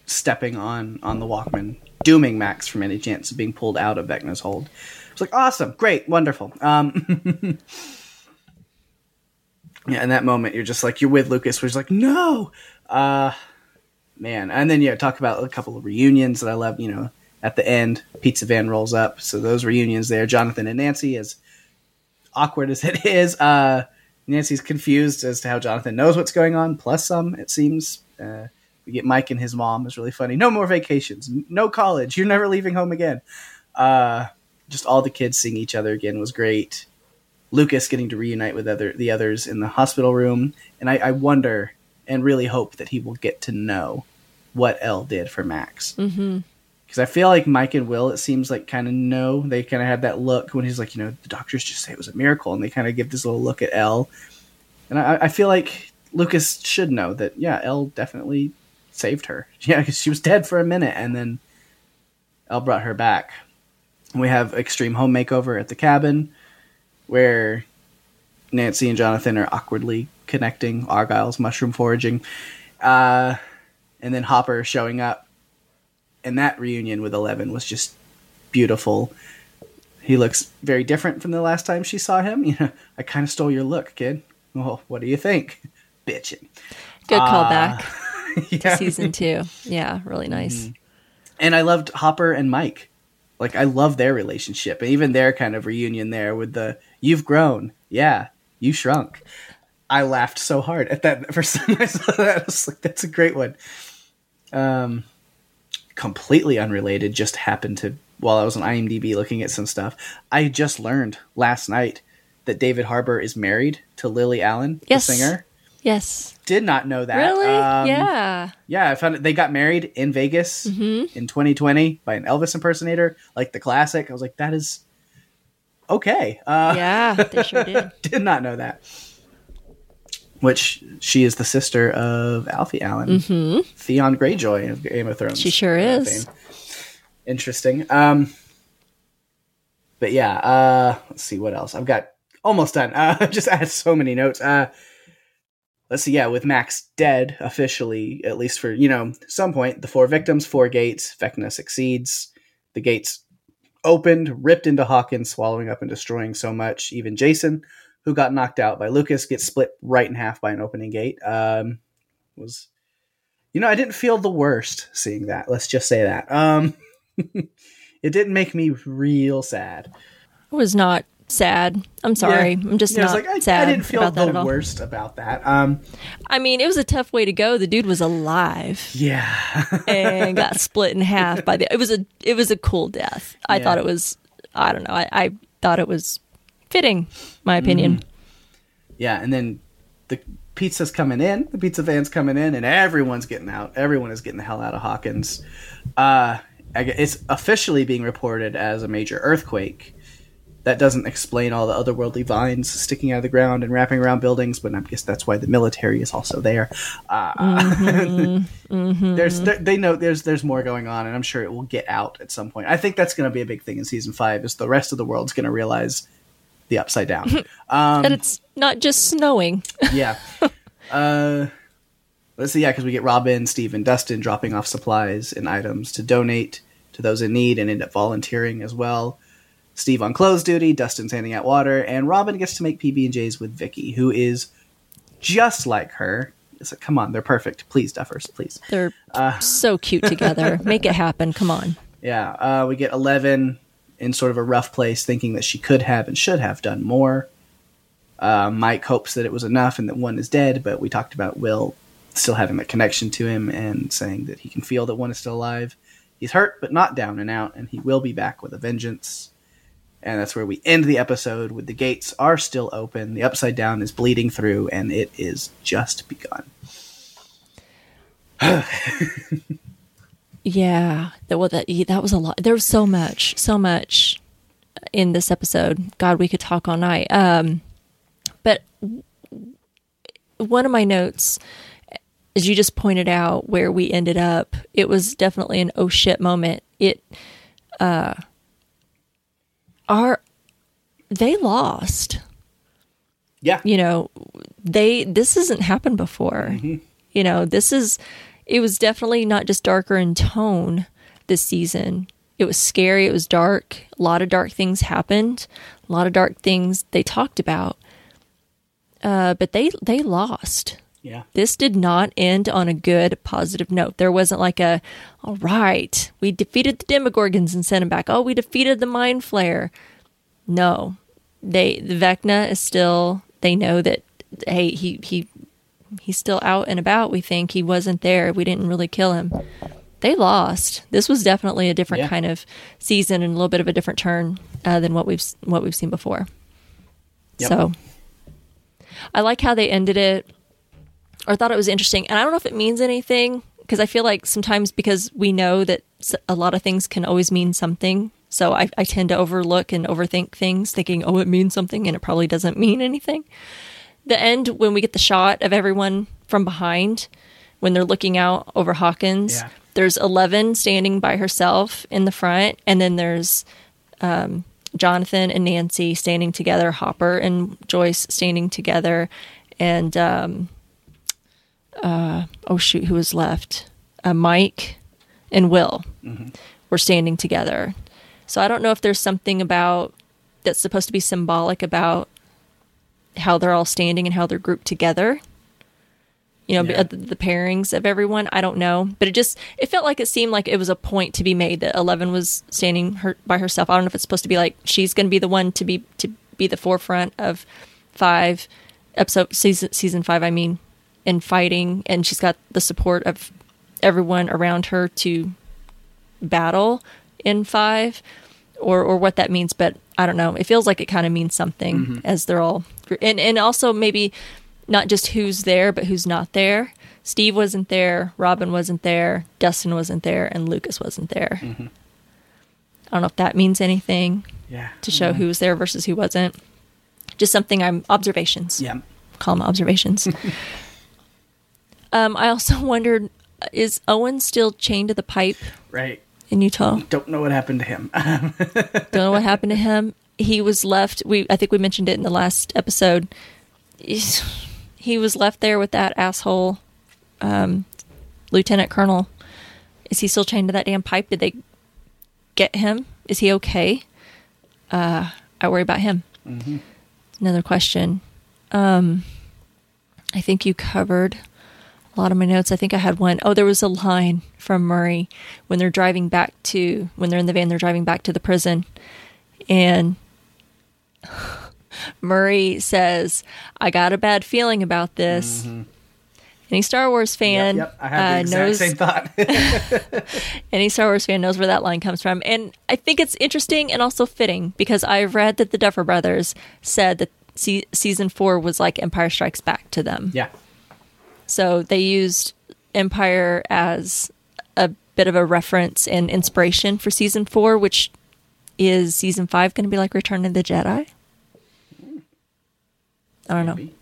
stepping on on the Walkman, dooming Max from any chance of being pulled out of Vecna's hold. It's like awesome, great, wonderful. Um, yeah, in that moment, you're just like you're with Lucas, where he's like, no, uh, man. And then yeah, talk about a couple of reunions that I love. You know, at the end, pizza van rolls up, so those reunions there. Jonathan and Nancy, as awkward as it is, uh, Nancy's confused as to how Jonathan knows what's going on, plus some, it seems. Uh, we get Mike and his mom is really funny. No more vacations, no college. You're never leaving home again. Uh, just all the kids seeing each other again was great. Lucas getting to reunite with other the others in the hospital room, and I, I wonder and really hope that he will get to know what El did for Max. Mm-hmm. Because I feel like Mike and Will, it seems like kind of know. They kind of had that look when he's like, you know, the doctors just say it was a miracle, and they kind of give this little look at El, And I, I feel like Lucas should know that, yeah, El definitely saved her. Yeah, because she was dead for a minute, and then El brought her back. We have extreme home makeover at the cabin, where Nancy and Jonathan are awkwardly connecting Argyle's mushroom foraging, uh, and then Hopper showing up. And that reunion with Eleven was just beautiful. He looks very different from the last time she saw him. You know, I kind of stole your look, kid. Well, what do you think? Bitching. good Ah. callback to season two. Yeah, really nice. and I loved Hopper and Mike. Like I love their relationship, and even their kind of reunion there with the "You've grown, yeah, you shrunk." I laughed so hard at that first time I saw that. I was like, "That's a great one." Um, completely unrelated. Just happened to while I was on IMDb looking at some stuff. I just learned last night that David Harbour is married to Lily Allen, Yes. the singer. Yes. Did not know that. Really? Um, yeah. yeah, I found it. They got married in Vegas Mm-hmm. in 2020 by an Elvis impersonator, like the classic. I was like, that is okay. Uh, Yeah, they sure did. did not know that. Which she is the sister of Alfie Allen, Theon Greyjoy of Game of Thrones. Mm-hmm. She sure is. Interesting. Um, but yeah, uh, let's see what else. I've got almost done. I uh, just I had so many notes. Uh, let's see. Yeah, with Max dead officially, at least for you know some point, the four victims, four gates. Vecna succeeds. The gates opened, ripped into Hawkins, swallowing up and destroying so much. Even Jason, who got knocked out by Lucas, gets split right in half by an opening gate. Um, was you know I didn't feel the worst seeing that. Let's just say that. Um, it didn't make me real sad. I was not sad. I'm sorry. Yeah. I'm just Yeah, not like I, sad I didn't feel about the worst about that. Um, I mean, it was a tough way to go. The dude was alive yeah, and got split in half by the. It was a it was a cool death. I Yeah. thought it was. I don't know. I, I thought it was fitting. My opinion. yeah, and then the pizza's coming in, the pizza van's coming in, and everyone's getting out. Everyone is getting the hell out of Hawkins. Uh, it's officially being reported as a major earthquake. That doesn't explain all the otherworldly vines sticking out of the ground and wrapping around buildings, but I guess that's why the military is also there. Uh, There's there, they know there's there's more going on, and I'm sure it will get out at some point. I think that's going to be a big thing in season five. Is the rest of the world's going to realize the upside down? and it's not just snowing. yeah. Uh, let's see. Yeah, because we get Robin, Steve, and Dustin dropping off supplies and items to donate to those in need, and end up volunteering as well. Steve on clothes duty, Dustin's handing out water, and Robin gets to make PB and J's with Vicky, who is just like her. It's like, come on, they're perfect. Please, Duffers, please. They're Uh. so cute together. Make it happen. Come on. Yeah, uh, we get Eleven in sort of a rough place, thinking that she could have and should have done more. Uh, Mike hopes that it was enough and that one is dead, but we talked about Will still having that connection to him and saying that he can feel that one is still alive. He's hurt, but not down and out, and he will be back with a vengeance. And that's where we end the episode with the gates are still open, the upside down is bleeding through, and it is just begun. Yeah, that well, that that was a lot. There was so much, so much in this episode. God, we could talk all night. Um, but one of my notes, as you just pointed out, where we ended up, it was definitely an oh shit moment. It, uh, are they lost? Yeah. you know they this hasn't happened before you know this is it was definitely not just darker in tone this season. It was scary it was dark a lot of dark things happened a lot of dark things they talked about. Uh, but they they lost. Yeah. this did not end on a good positive note. There wasn't like a all right we defeated the demogorgons and sent them back. Oh we defeated the mind Flayer. no. They the vecna is still they know that hey he he he's still out and about we think. He wasn't there. We didn't really kill him. They lost. This was definitely a different Yeah. kind of season and a little bit of a different turn uh, than what we've what we've seen before. Yep. so i like how they ended it. Or thought it was interesting and i don't know if it means anything because i feel like sometimes because we know that a lot of things can always mean something so I, I tend to overlook and overthink things thinking oh it means something and it probably doesn't mean anything the end when we get the shot of everyone from behind when they're looking out over hawkins. Yeah. there's 11 standing by herself in the front and then there's um, jonathan and nancy standing together hopper and joyce standing together and um, uh, oh shoot who was left? Uh, mike and will were standing together. So i don't know if there's something about that's supposed to be symbolic about how they're all standing and how they're grouped together you know Yeah. the, the pairings of everyone. I don't know. But it just it felt like it seemed like it was a point to be made that 11 was standing her, by herself. I don't know if it's supposed to be like she's going to be the one to be to be the forefront of five episode season season five i mean in fighting. And she's got the support of everyone around her to battle in five or or what that means. But i don't know. It feels like it kind of means something mm-hmm. as they're all and and also maybe not just who's there but who's not there steve wasn't there robin wasn't there dustin wasn't there and lucas wasn't there i don't know if that means anything Yeah. to show who was there versus who wasn't just something i'm observations Yeah. call them observations. um, I also wondered, is Owen still chained to the pipe Right. in Utah? Don't know what happened to him. Don't know what happened to him. He was left. We I think we mentioned it in the last episode. He was left there with that asshole, um, Lieutenant Colonel. Is he still chained to that damn pipe? Did they get him? Is he okay? Uh, I worry about him. Another question. Um, I think you covered a lot of my notes. I think I had one. Oh, there was a line from Murray when they're driving back to when they're in the van. They're driving back to the prison, and Murray says, "I got a bad feeling about this." Any Star Wars fan Yep, yep. I had the uh, exact knows same thought. any Star Wars fan knows where that line comes from. And I think it's interesting and also fitting because I've read that the Duffer Brothers said that se- season four was like Empire Strikes Back to them. yeah. So they used Empire as a bit of a reference and inspiration for season four, which is season five going to be like Return of the Jedi? I don't know. Maybe.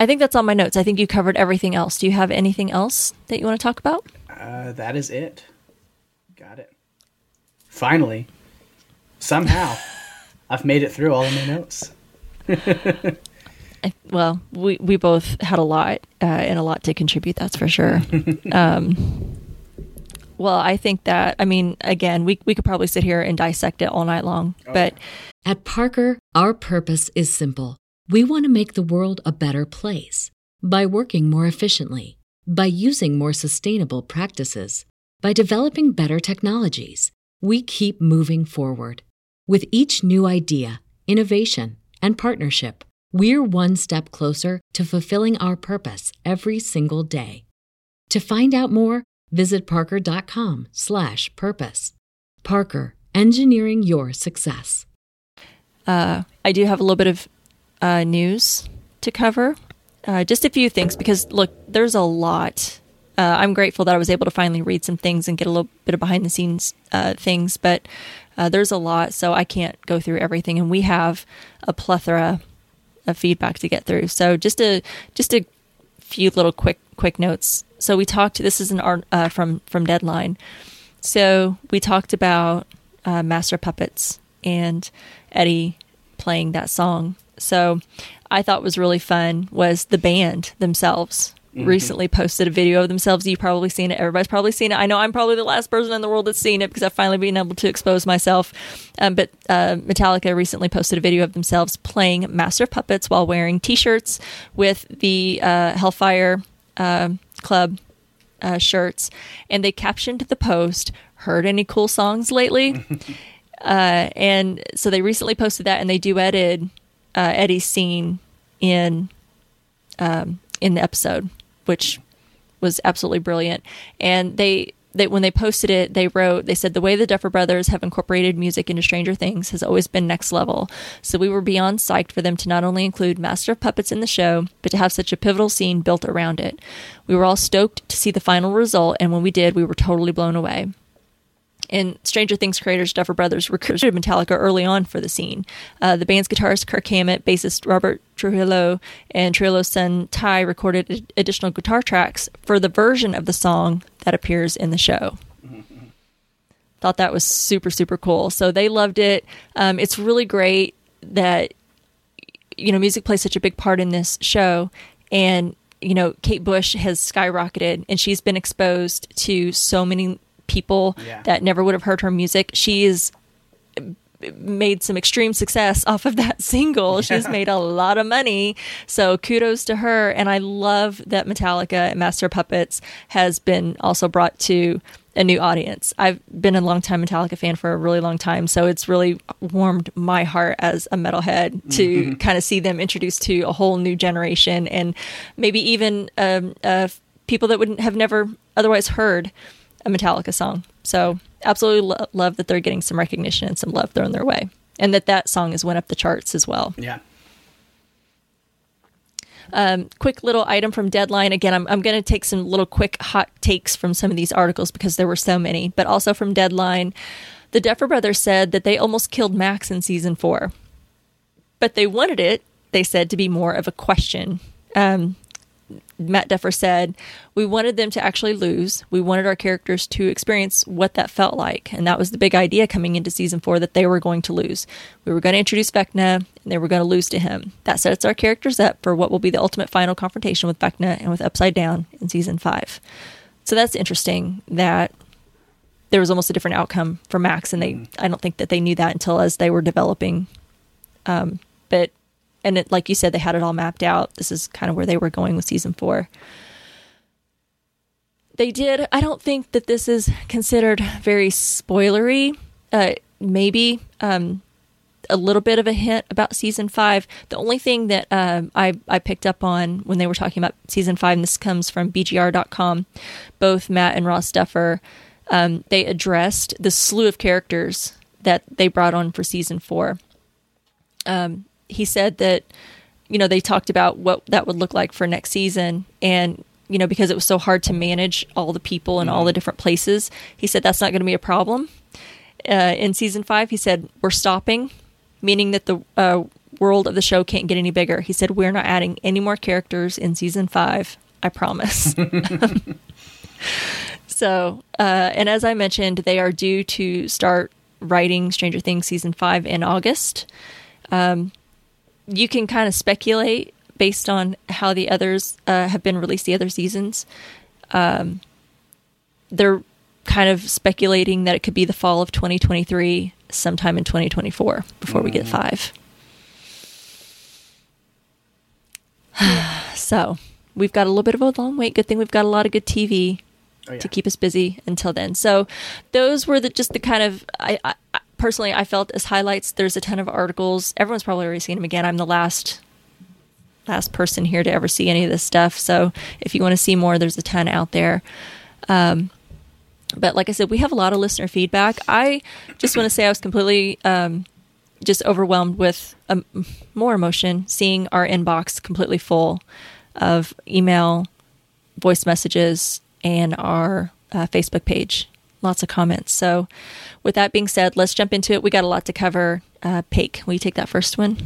I think that's all my notes. I think you covered everything else. Do you have anything else that you want to talk about? Uh, that is it. Got it. Finally, somehow, I've made it through all of my notes. I, well, we we both had a lot uh, and a lot to contribute. That's for sure. um, well, I think that I mean, again, we we could probably sit here and dissect it all night long, oh, but At Parker, our purpose is simple. We want to make the world a better place by working more efficiently, by using more sustainable practices, by developing better technologies. We keep moving forward. With each new idea, innovation, and partnership, we're one step closer to fulfilling our purpose every single day. To find out more, visit parker.com slash purpose. Parker, engineering your success. uh, I do have a little bit of uh, news to cover. Uh, just a few things because look, there's a lot. Uh, I'm grateful that I was able to finally read some things and get a little bit of behind the scenes uh, things, but uh, there's a lot, so I can't go through everything, and we have a plethora of feedback to get through. So just a just a few little quick quick notes. So we talked. This is an art uh, from from Deadline. So we talked about uh, Master Puppets and Eddie playing that song. So I thought was really fun was the band themselves recently posted a video of themselves. You've probably seen it. Everybody's probably seen it. I know I'm probably the last person in the world that's seen it because I've finally been able to expose myself. Um, but uh, Metallica recently posted a video of themselves playing Master Puppets while wearing T-shirts with the uh, Hellfire uh, Club uh, shirts, and they captioned the post, "Heard any cool songs lately?" uh, and so they recently posted that, and they duetted uh, Eddie's scene in um, in the episode, which was absolutely brilliant. And they they when they posted it, they wrote they said the way the Duffer Brothers have incorporated music into Stranger Things has always been next level. So we were beyond psyched for them to not only include Master of Puppets in the show, but to have such a pivotal scene built around it. We were all stoked to see the final result, and when we did, we were totally blown away. And Stranger Things creators Duffer Brothers recruited Metallica early on for the scene. Uh, the band's guitarist Kirk Hammett, bassist Robert Trujillo, and Trujillo's son Ty recorded ad- additional guitar tracks for the version of the song that appears in the show. Thought that was super, super cool. So they loved it. Um, it's really great that, you know, music plays such a big part in this show. And, you know, Kate Bush has skyrocketed and she's been exposed to so many people Yeah. that never would have heard her music. She's made some extreme success off of that single. She's made a lot of money. So kudos to her. And I love that Metallica and Master Puppets has been also brought to a new audience. I've been a long time Metallica fan for a really long time. So it's really warmed my heart as a metalhead to kind of see them introduced to a whole new generation and maybe even um, uh, people that wouldn't have never otherwise heard a Metallica song. So absolutely lo- love that they're getting some recognition and some love thrown their way, and that that song has went up the charts as well. Yeah. Um, quick little item from Deadline. Again, I'm, I'm going to take some little quick hot takes from some of these articles because there were so many, but also from Deadline. The Duffer Brothers said that they almost killed Max in season four, but they wanted it, they said, to be more of a question. Um, Matt Duffer said, We wanted them to actually lose. We wanted our characters to experience what that felt like. And that was the big idea coming into season four that they were going to lose. We were going to introduce Vecna and they were going to lose to him. That sets our characters up for what will be the ultimate final confrontation with Vecna and with Upside Down in season five. So that's interesting that there was almost a different outcome for Max. And they, I don't think that they knew that until as they were developing. Um, but and it, like you said, they had it all mapped out. This is kind of where they were going with season four. They did. I don't think that this is considered very spoilery. Uh, maybe um, a little bit of a hint about season five. The only thing that um, I, I picked up on when they were talking about season five, and this comes from BGR.com, both Matt and Ross Duffer, um, they addressed the slew of characters that they brought on for season four. Um, he said that, you know, they talked about what that would look like for next season. And, you know, because it was so hard to manage all the people in all the different places, he said that's not going to be a problem. Uh, in season five, he said, we're stopping meaning that the uh, world of the show can't get any bigger. He said, We're not adding any more characters in season five. I promise. so, uh, and as I mentioned, they are due to start writing Stranger Things season five in August. Um, you can kind of speculate based on how the others uh, have been released, the other seasons. Um, they're kind of speculating that it could be the fall of 2023 sometime in 2024 before mm. we get five. so we've got a little bit of a long wait. Good thing we've got a lot of good TV oh, yeah. to keep us busy until then. So those were the just the kind of I, I, personally I felt as highlights. There's a ton of articles. Everyone's probably already seen them again. I'm the last last person here to ever see any of this stuff. So if you want to see more, there's a ton out there. Um, but like I said, we have a lot of listener feedback. I just want to say I was completely um, just overwhelmed with um, more emotion seeing our inbox completely full of email, voice messages, and our uh, Facebook page. Lots of comments. So, with that being said, let's jump into it. We got a lot to cover. Uh, Paik, will you take that first one?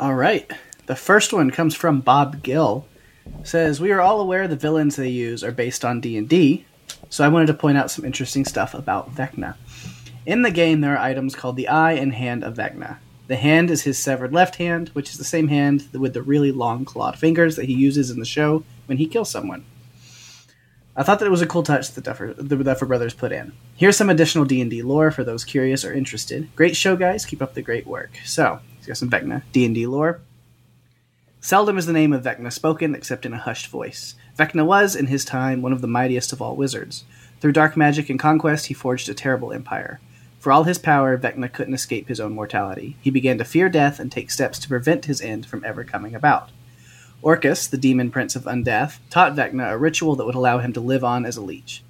All right. The first one comes from Bob Gill says we are all aware the villains they use are based on D&D, so I wanted to point out some interesting stuff about Vecna. In the game, there are items called the eye and hand of Vecna. The hand is his severed left hand, which is the same hand with the really long clawed fingers that he uses in the show when he kills someone. I thought that it was a cool touch that Duffer, the Duffer Brothers put in. Here's some additional D&D lore for those curious or interested. Great show, guys. Keep up the great work. So, he's got some Vecna D&D lore. Seldom is the name of Vecna spoken except in a hushed voice. Vecna was, in his time, one of the mightiest of all wizards. Through dark magic and conquest, he forged a terrible empire. For all his power, Vecna couldn't escape his own mortality. He began to fear death and take steps to prevent his end from ever coming about. Orcus, the demon prince of Undeath, taught Vecna a ritual that would allow him to live on as a leech.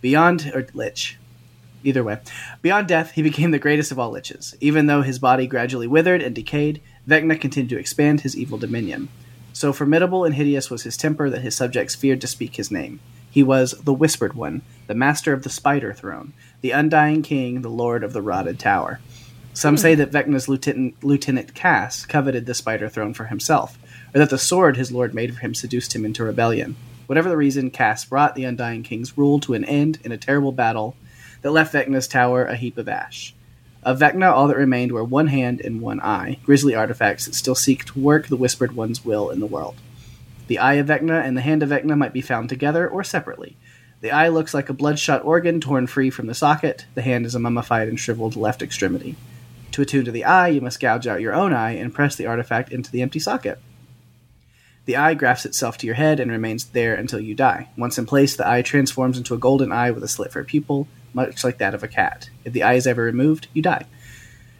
Beyond, or lich, either way. Beyond death, he became the greatest of all liches. Even though his body gradually withered and decayed, Vecna continued to expand his evil dominion. So formidable and hideous was his temper that his subjects feared to speak his name. He was the Whispered One, the master of the Spider Throne, the Undying King, the Lord of the Rotted Tower. Some hmm. say that Vecna's lieutenant, lieutenant Kas coveted the Spider Throne for himself, or that the sword his lord made for him seduced him into rebellion. Whatever the reason, Kas brought the Undying King's rule to an end in a terrible battle that left Vecna's tower a heap of ash. Of Vecna, all that remained were one hand and one eye, grisly artifacts that still seek to work the Whispered One's will in the world. The eye of Vecna and the hand of Vecna might be found together or separately. The eye looks like a bloodshot organ torn free from the socket, the hand is a mummified and shriveled left extremity. To attune to the eye, you must gouge out your own eye and press the artifact into the empty socket. The eye grafts itself to your head and remains there until you die. Once in place, the eye transforms into a golden eye with a slit for a pupil, much like that of a cat. If the eye is ever removed, you die.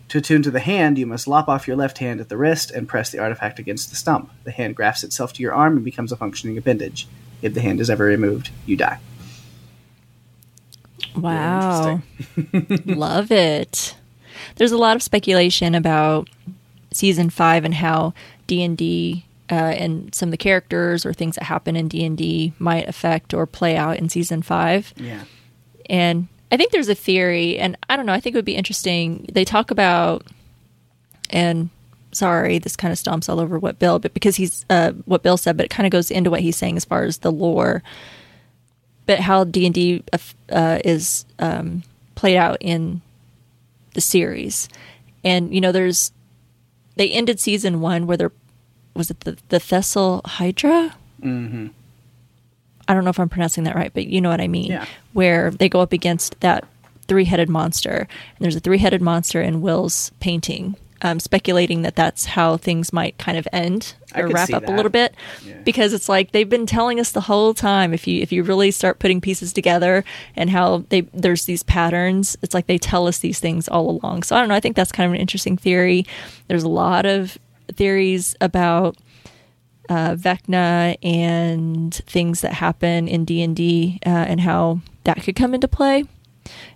To attune to the hand, you must lop off your left hand at the wrist and press the artifact against the stump. The hand grafts itself to your arm and becomes a functioning appendage. If the hand is ever removed, you die. Wow. Love it. There's a lot of speculation about season 5 and how D&D uh, and some of the characters or things that happen in D&D might affect or play out in season 5. Yeah. And I think there's a theory, and I don't know. I think it would be interesting. They talk about, and sorry, this kind of stomps all over what Bill, but because he's uh, what Bill said, but it kind of goes into what he's saying as far as the lore, but how D and D uh, is um, played out in the series, and you know, there's they ended season one where there was it the the Thessalhydra. Mm-hmm. I don't know if I'm pronouncing that right, but you know what I mean. Yeah. Where they go up against that three headed monster. And there's a three headed monster in Will's painting um, speculating that that's how things might kind of end or wrap up a little bit Yeah. because it's like they've been telling us the whole time if you if you really start putting pieces together and how they there's these patterns it's like they tell us these things all along so i don't know i think that's kind of an interesting theory there's a lot of theories about uh, vecna and things that happen in d&d uh, and how that could come into play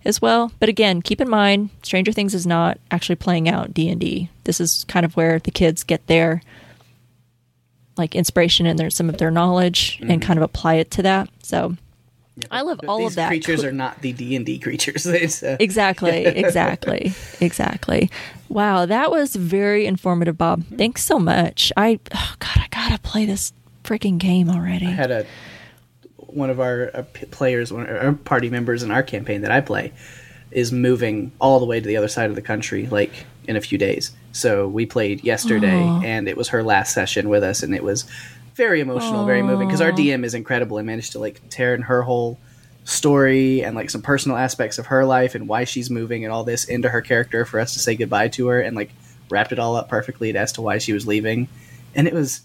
as well. But again, keep in mind, Stranger Things is not actually playing out D and D. This is kind of where the kids get their like inspiration and their some of their knowledge and kind of apply it to that. So I love all of that. creatures are not the D and D creatures. Uh, exactly, exactly, exactly. Wow, that was very informative, Bob. Thanks so much. I oh God, I gotta play this freaking game already. I had a one of our uh, players, one of our party members in our campaign that I play, is moving all the way to the other side of the country, like in a few days. So we played yesterday, and it was her last session with us, and it was very emotional, very moving because our DM is incredible and managed to like tear in her whole story and like some personal aspects of her life and why she's moving and all this into her character for us to say goodbye to her and like wrapped it all up perfectly as to why she was leaving. And it was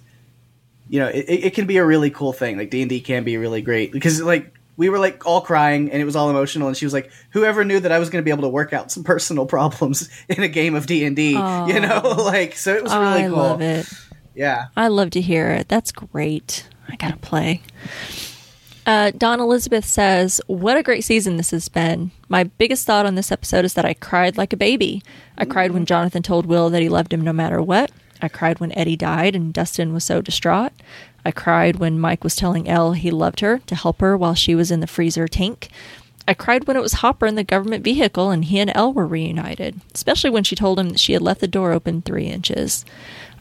you know it, it can be a really cool thing. Like d&d can be really great because like we were like all crying and it was all emotional and she was like whoever knew that i was going to be able to work out some personal problems in a game of d&d you know? Like so it was really oh, I cool. love it. Yeah I love to hear it. That's great. I gotta play. Uh, Dawn Elizabeth says, What a great season this has been. My biggest thought on this episode is that I cried like a baby. I cried when Jonathan told Will that he loved him no matter what. I cried when Eddie died and Dustin was so distraught. I cried when Mike was telling El he loved her to help her while she was in the freezer tank. I cried when it was Hopper in the government vehicle and he and El were reunited, especially when she told him that she had left the door open three inches.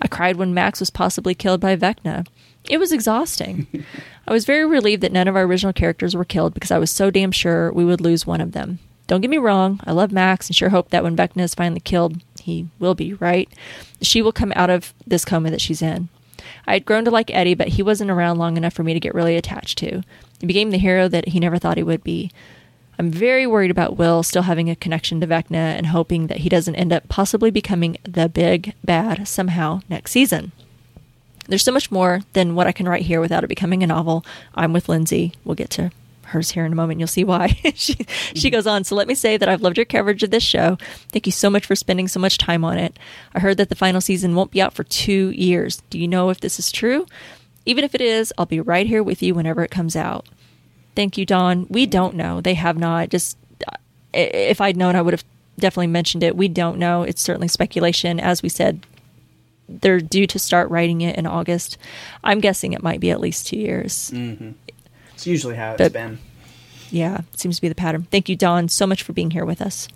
I cried when Max was possibly killed by Vecna. It was exhausting. I was very relieved that none of our original characters were killed because I was so damn sure we would lose one of them. Don't get me wrong, I love Max and sure hope that when Vecna is finally killed, he will be, right? She will come out of this coma that she's in. I had grown to like Eddie, but he wasn't around long enough for me to get really attached to. He became the hero that he never thought he would be. I'm very worried about Will still having a connection to Vecna and hoping that he doesn't end up possibly becoming the big bad somehow next season. There's so much more than what I can write here without it becoming a novel. I'm with Lindsay. We'll get to hers here in a moment. You'll see why. she she goes on. So let me say that I've loved your coverage of this show. Thank you so much for spending so much time on it. I heard that the final season won't be out for two years. Do you know if this is true? Even if it is, I'll be right here with you whenever it comes out. Thank you, Don. We don't know. They have not. Just if I'd known, I would have definitely mentioned it. We don't know. It's certainly speculation. As we said, they're due to start writing it in August. I'm guessing it might be at least two years. it's usually how it's But- been Yeah, it seems to be the pattern. Thank you, Don, so much for being here with us.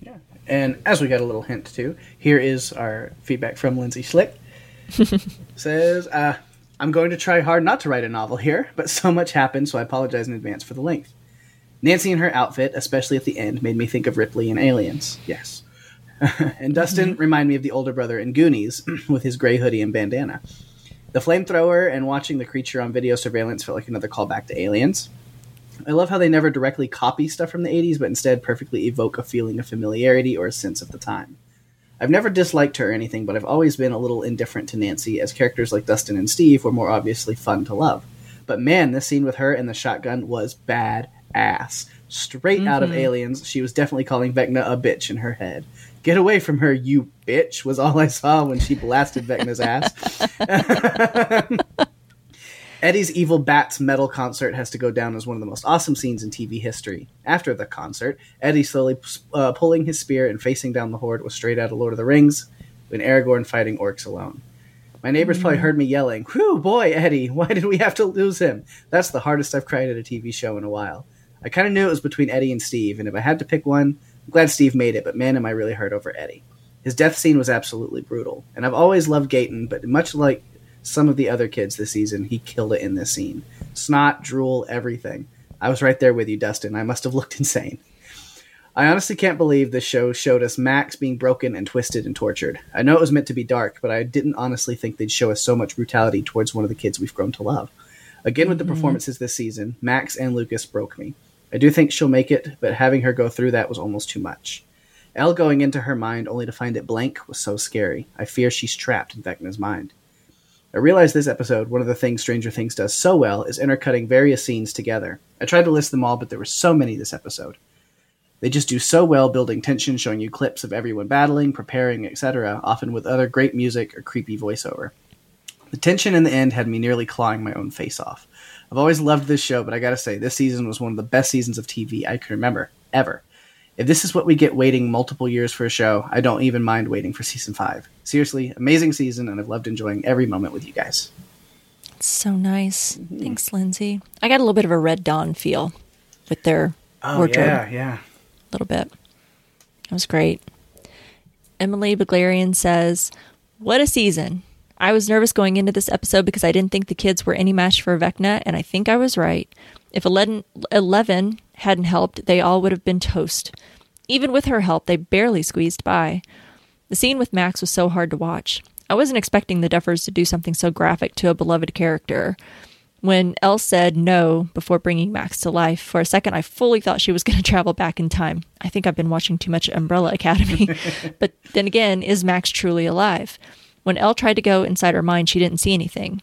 Yeah. And as we got a little hint too, here is our feedback from Lindsay Schlick. Says, uh, I'm going to try hard not to write a novel here, but so much happened, so I apologize in advance for the length. Nancy and her outfit, especially at the end, made me think of Ripley and Aliens. Yes. and Dustin mm-hmm. reminded me of the older brother in Goonies with his gray hoodie and bandana. The flamethrower and watching the creature on video surveillance felt like another callback to Aliens. I love how they never directly copy stuff from the 80s, but instead perfectly evoke a feeling of familiarity or a sense of the time. I've never disliked her or anything, but I've always been a little indifferent to Nancy, as characters like Dustin and Steve were more obviously fun to love. But man, this scene with her and the shotgun was bad ass. Straight out of mm-hmm. Aliens, she was definitely calling Vecna a bitch in her head. Get away from her, you bitch, was all I saw when she blasted Vecna's ass. Eddie's Evil Bats metal concert has to go down as one of the most awesome scenes in TV history. After the concert, Eddie slowly uh, pulling his spear and facing down the horde was straight out of Lord of the Rings, when Aragorn fighting orcs alone. My neighbors probably heard me yelling, Whew, boy, Eddie, why did we have to lose him? That's the hardest I've cried at a TV show in a while. I kind of knew it was between Eddie and Steve, and if I had to pick one, I'm glad Steve made it, but man, am I really hurt over Eddie. His death scene was absolutely brutal, and I've always loved Gaten, but much like some of the other kids this season, he killed it in this scene. Snot, drool, everything. I was right there with you, Dustin. I must have looked insane. I honestly can't believe this show showed us Max being broken and twisted and tortured. I know it was meant to be dark, but I didn't honestly think they'd show us so much brutality towards one of the kids we've grown to love. Again, with the mm-hmm. performances this season, Max and Lucas broke me. I do think she'll make it, but having her go through that was almost too much. El going into her mind only to find it blank was so scary. I fear she's trapped in Vecna's mind. I realized this episode, one of the things Stranger Things does so well is intercutting various scenes together. I tried to list them all, but there were so many this episode. They just do so well building tension, showing you clips of everyone battling, preparing, etc., often with other great music or creepy voiceover. The tension in the end had me nearly clawing my own face off. I've always loved this show, but I gotta say, this season was one of the best seasons of TV I can remember, ever. If this is what we get waiting multiple years for a show, I don't even mind waiting for season five. Seriously, amazing season, and I've loved enjoying every moment with you guys. It's so nice. Mm-hmm. Thanks, Lindsay. I got a little bit of a Red Dawn feel with their oh, wardrobe. Yeah, yeah. A little bit. That was great. Emily Baglarian says, What a season. I was nervous going into this episode because I didn't think the kids were any match for Vecna, and I think I was right. If 11, 11 hadn't helped, they all would have been toast. Even with her help, they barely squeezed by. The scene with Max was so hard to watch. I wasn't expecting the Duffers to do something so graphic to a beloved character. When El said no before bringing Max to life, for a second I fully thought she was going to travel back in time. I think I've been watching too much Umbrella Academy. but then again, is Max truly alive? When El tried to go inside her mind, she didn't see anything.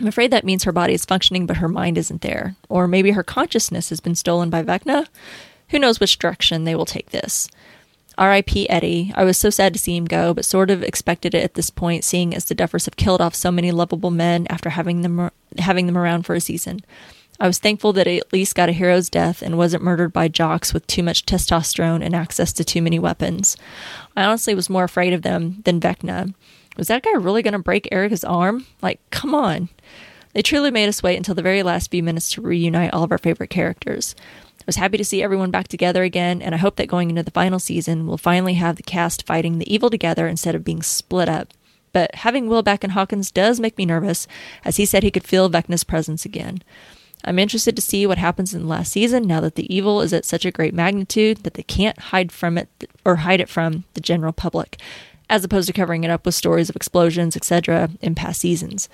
I'm afraid that means her body is functioning, but her mind isn't there. Or maybe her consciousness has been stolen by Vecna? Who knows which direction they will take this? R.I.P. Eddie. I was so sad to see him go, but sort of expected it at this point, seeing as the Duffers have killed off so many lovable men after having them having them around for a season. I was thankful that he at least got a hero's death and wasn't murdered by jocks with too much testosterone and access to too many weapons. I honestly was more afraid of them than Vecna was that guy really going to break Erica's arm? Like, come on. They truly made us wait until the very last few minutes to reunite all of our favorite characters. I was happy to see everyone back together again, and I hope that going into the final season, we'll finally have the cast fighting the evil together instead of being split up. But having Will back in Hawkins does make me nervous, as he said he could feel Vecna's presence again. I'm interested to see what happens in the last season now that the evil is at such a great magnitude that they can't hide from it or hide it from the general public as opposed to covering it up with stories of explosions, etc., in past seasons.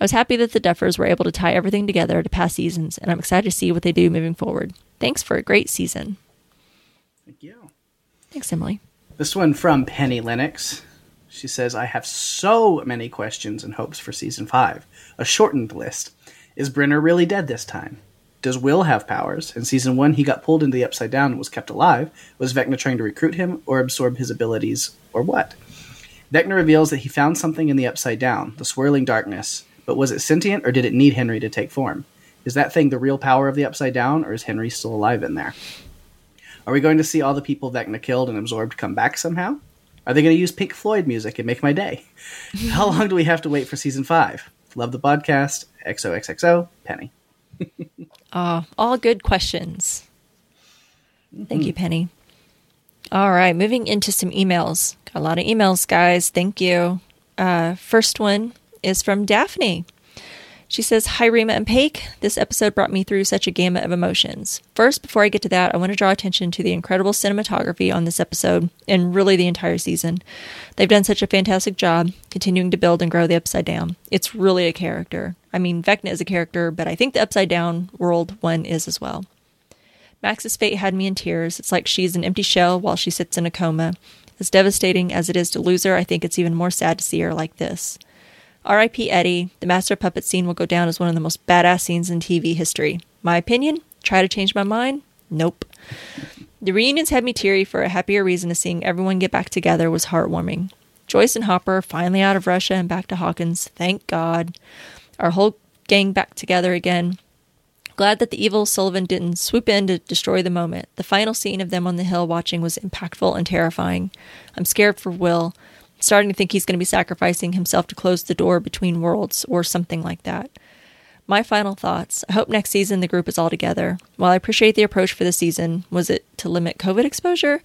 I was happy that the Duffers were able to tie everything together to past seasons, and I'm excited to see what they do moving forward. Thanks for a great season. Thank you. Thanks, Emily. This one from Penny Lennox. She says, I have so many questions and hopes for season five. A shortened list. Is Brenner really dead this time? Does Will have powers? In season one, he got pulled into the Upside Down and was kept alive. Was Vecna trying to recruit him or absorb his abilities, or what? Vecna reveals that he found something in the Upside Down, the swirling darkness, but was it sentient or did it need Henry to take form? Is that thing the real power of the Upside Down, or is Henry still alive in there? Are we going to see all the people Vecna killed and absorbed come back somehow? Are they going to use Pink Floyd music and make my day? How long do we have to wait for season five? Love the podcast. XOXXO, Penny. Uh, all good questions. Thank you, Penny. All right, moving into some emails. Got a lot of emails, guys. Thank you. Uh, first one is from Daphne. She says, Hi, Rima and Paik. This episode brought me through such a gamut of emotions. First, before I get to that, I want to draw attention to the incredible cinematography on this episode and really the entire season. They've done such a fantastic job continuing to build and grow the Upside Down. It's really a character. I mean, Vecna is a character, but I think the Upside Down world one is as well. Max's fate had me in tears. It's like she's an empty shell while she sits in a coma. As devastating as it is to lose her, I think it's even more sad to see her like this. R.I.P. Eddie, the Master puppet scene will go down as one of the most badass scenes in TV history. My opinion? Try to change my mind? Nope. The reunions had me teary for a happier reason as seeing everyone get back together was heartwarming. Joyce and Hopper finally out of Russia and back to Hawkins, thank God. Our whole gang back together again. Glad that the evil Sullivan didn't swoop in to destroy the moment. The final scene of them on the hill watching was impactful and terrifying. I'm scared for Will. I'm starting to think he's going to be sacrificing himself to close the door between worlds or something like that. My final thoughts. I hope next season the group is all together. While I appreciate the approach for the season, was it to limit COVID exposure?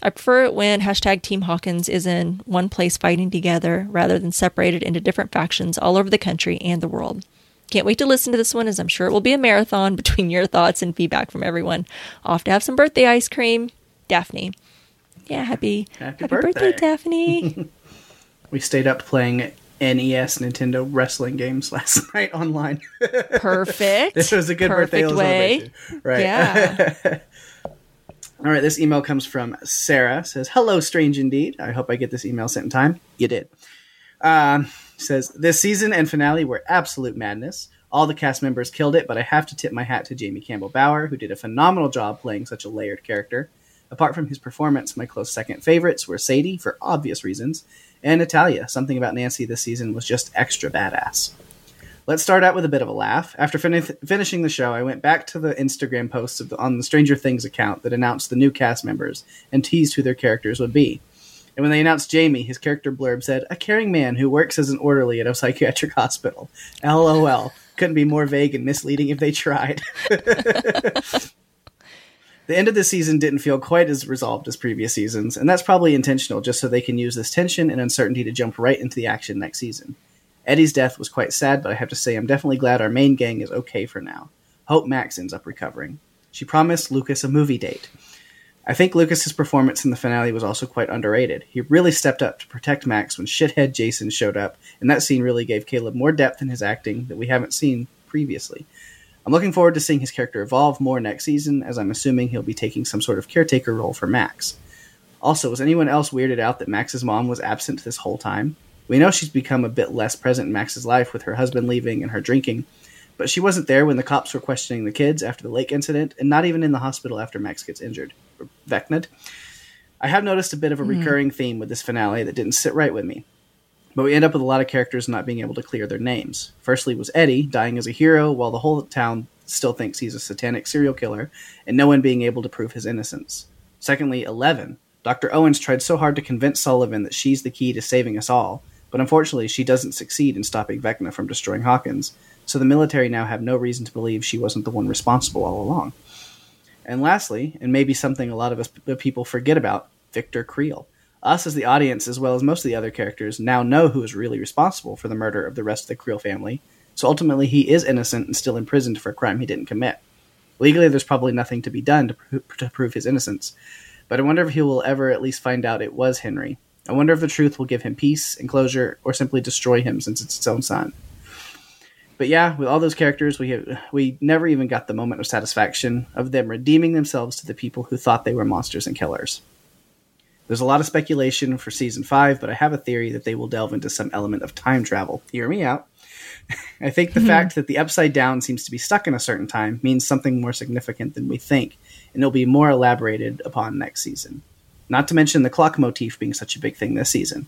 I prefer it when hashtag Team Hawkins is in one place fighting together rather than separated into different factions all over the country and the world. Can't wait to listen to this one, as I'm sure it will be a marathon between your thoughts and feedback from everyone. Off to have some birthday ice cream. Daphne. Yeah, happy, Happy happy birthday, birthday. Daphne. We stayed up playing NES Nintendo wrestling games last night online. Perfect. this was a good birthday way. Right. Yeah. All right, this email comes from Sarah. Says, "Hello, strange indeed. I hope I get this email sent in time. You did." Um, says this season and finale were absolute madness. All the cast members killed it, but I have to tip my hat to Jamie Campbell Bower, who did a phenomenal job playing such a layered character. Apart from his performance, my close second favorites were Sadie, for obvious reasons, and Natalia. Something about Nancy this season was just extra badass. Let's start out with a bit of a laugh. After fin- finishing the show, I went back to the Instagram posts the, on the Stranger Things account that announced the new cast members and teased who their characters would be. And when they announced Jamie, his character blurb said, "A caring man who works as an orderly at a psychiatric hospital." LOL. Couldn't be more vague and misleading if they tried. the end of the season didn't feel quite as resolved as previous seasons, and that's probably intentional just so they can use this tension and uncertainty to jump right into the action next season. Eddie's death was quite sad, but I have to say I'm definitely glad our main gang is okay for now. Hope Max ends up recovering. She promised Lucas a movie date. I think Lucas's performance in the finale was also quite underrated. He really stepped up to protect Max when shithead Jason showed up, and that scene really gave Caleb more depth in his acting that we haven't seen previously. I'm looking forward to seeing his character evolve more next season, as I'm assuming he'll be taking some sort of caretaker role for Max. Also, was anyone else weirded out that Max's mom was absent this whole time? We know she's become a bit less present in Max's life with her husband leaving and her drinking, but she wasn't there when the cops were questioning the kids after the lake incident, and not even in the hospital after Max gets injured. Vecna'd. I have noticed a bit of a mm-hmm. recurring theme with this finale that didn't sit right with me. But we end up with a lot of characters not being able to clear their names. Firstly was Eddie, dying as a hero while the whole town still thinks he's a satanic serial killer, and no one being able to prove his innocence. Secondly, Eleven. Dr. Owens tried so hard to convince Sullivan that she's the key to saving us all, but unfortunately, she doesn't succeed in stopping Vecna from destroying Hawkins, so the military now have no reason to believe she wasn't the one responsible all along. And lastly, and maybe something a lot of us people forget about, Victor Creel. Us as the audience, as well as most of the other characters, now know who is really responsible for the murder of the rest of the Creel family, so ultimately he is innocent and still imprisoned for a crime he didn't commit. Legally, there's probably nothing to be done to, pr- to prove his innocence, but I wonder if he will ever at least find out it was Henry, I wonder if the truth will give him peace and closure, or simply destroy him since it's its own son. But yeah, with all those characters, we have, we never even got the moment of satisfaction of them redeeming themselves to the people who thought they were monsters and killers. There's a lot of speculation for season five, but I have a theory that they will delve into some element of time travel. Hear me out. I think the mm-hmm. fact that the upside down seems to be stuck in a certain time means something more significant than we think, and it'll be more elaborated upon next season. Not to mention the clock motif being such a big thing this season.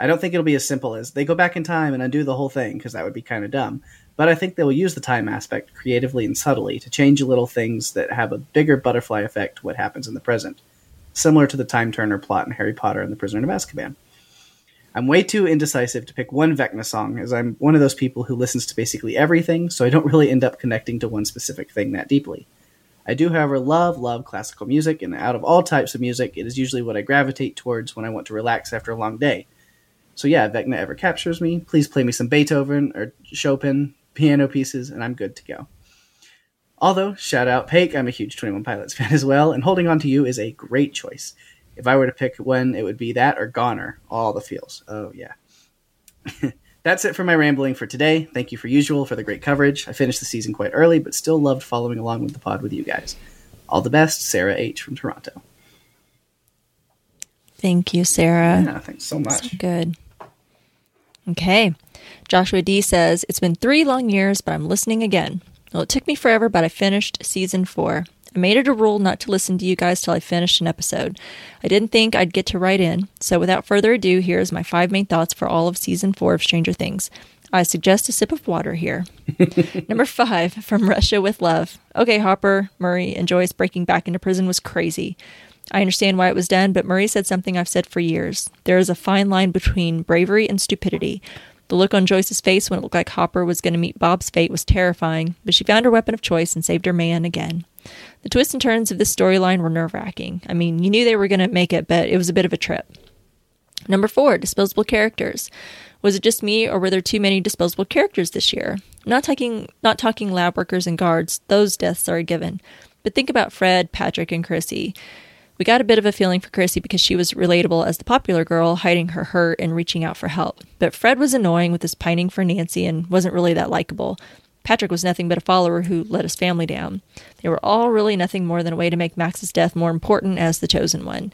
I don't think it'll be as simple as they go back in time and undo the whole thing, because that would be kind of dumb. But I think they will use the time aspect creatively and subtly to change little things that have a bigger butterfly effect to what happens in the present, similar to the time turner plot in Harry Potter and the Prisoner of Azkaban. I'm way too indecisive to pick one Vecna song, as I'm one of those people who listens to basically everything, so I don't really end up connecting to one specific thing that deeply. I do, however, love, love classical music, and out of all types of music, it is usually what I gravitate towards when I want to relax after a long day. So yeah, Vecna ever captures me, please play me some Beethoven or Chopin piano pieces, and I'm good to go. Although, shout out Paik, I'm a huge 21 Pilots fan as well, and Holding On to You is a great choice. If I were to pick one, it would be that or Goner, all the feels. Oh, yeah. That's it for my rambling for today. Thank you for usual for the great coverage. I finished the season quite early, but still loved following along with the pod with you guys. All the best, Sarah H. from Toronto. Thank you, Sarah. Yeah, thanks so much. So good. Okay. Joshua D says, It's been three long years, but I'm listening again. Well, it took me forever, but I finished season four. I made it a rule not to listen to you guys till I finished an episode. I didn't think I'd get to write in, so without further ado, here's my five main thoughts for all of season four of Stranger Things. I suggest a sip of water here. Number five, from Russia with Love. Okay, Hopper, Murray, and Joyce breaking back into prison was crazy. I understand why it was done, but Murray said something I've said for years. There is a fine line between bravery and stupidity. The look on Joyce's face when it looked like Hopper was going to meet Bob's fate was terrifying, but she found her weapon of choice and saved her man again. The twists and turns of this storyline were nerve wracking. I mean, you knew they were going to make it, but it was a bit of a trip. Number four, disposable characters. Was it just me, or were there too many disposable characters this year? Not talking, not talking lab workers and guards; those deaths are a given. But think about Fred, Patrick, and Chrissy. We got a bit of a feeling for Chrissy because she was relatable as the popular girl, hiding her hurt and reaching out for help. But Fred was annoying with his pining for Nancy and wasn't really that likable. Patrick was nothing but a follower who let his family down. They were all really nothing more than a way to make Max's death more important as the chosen one.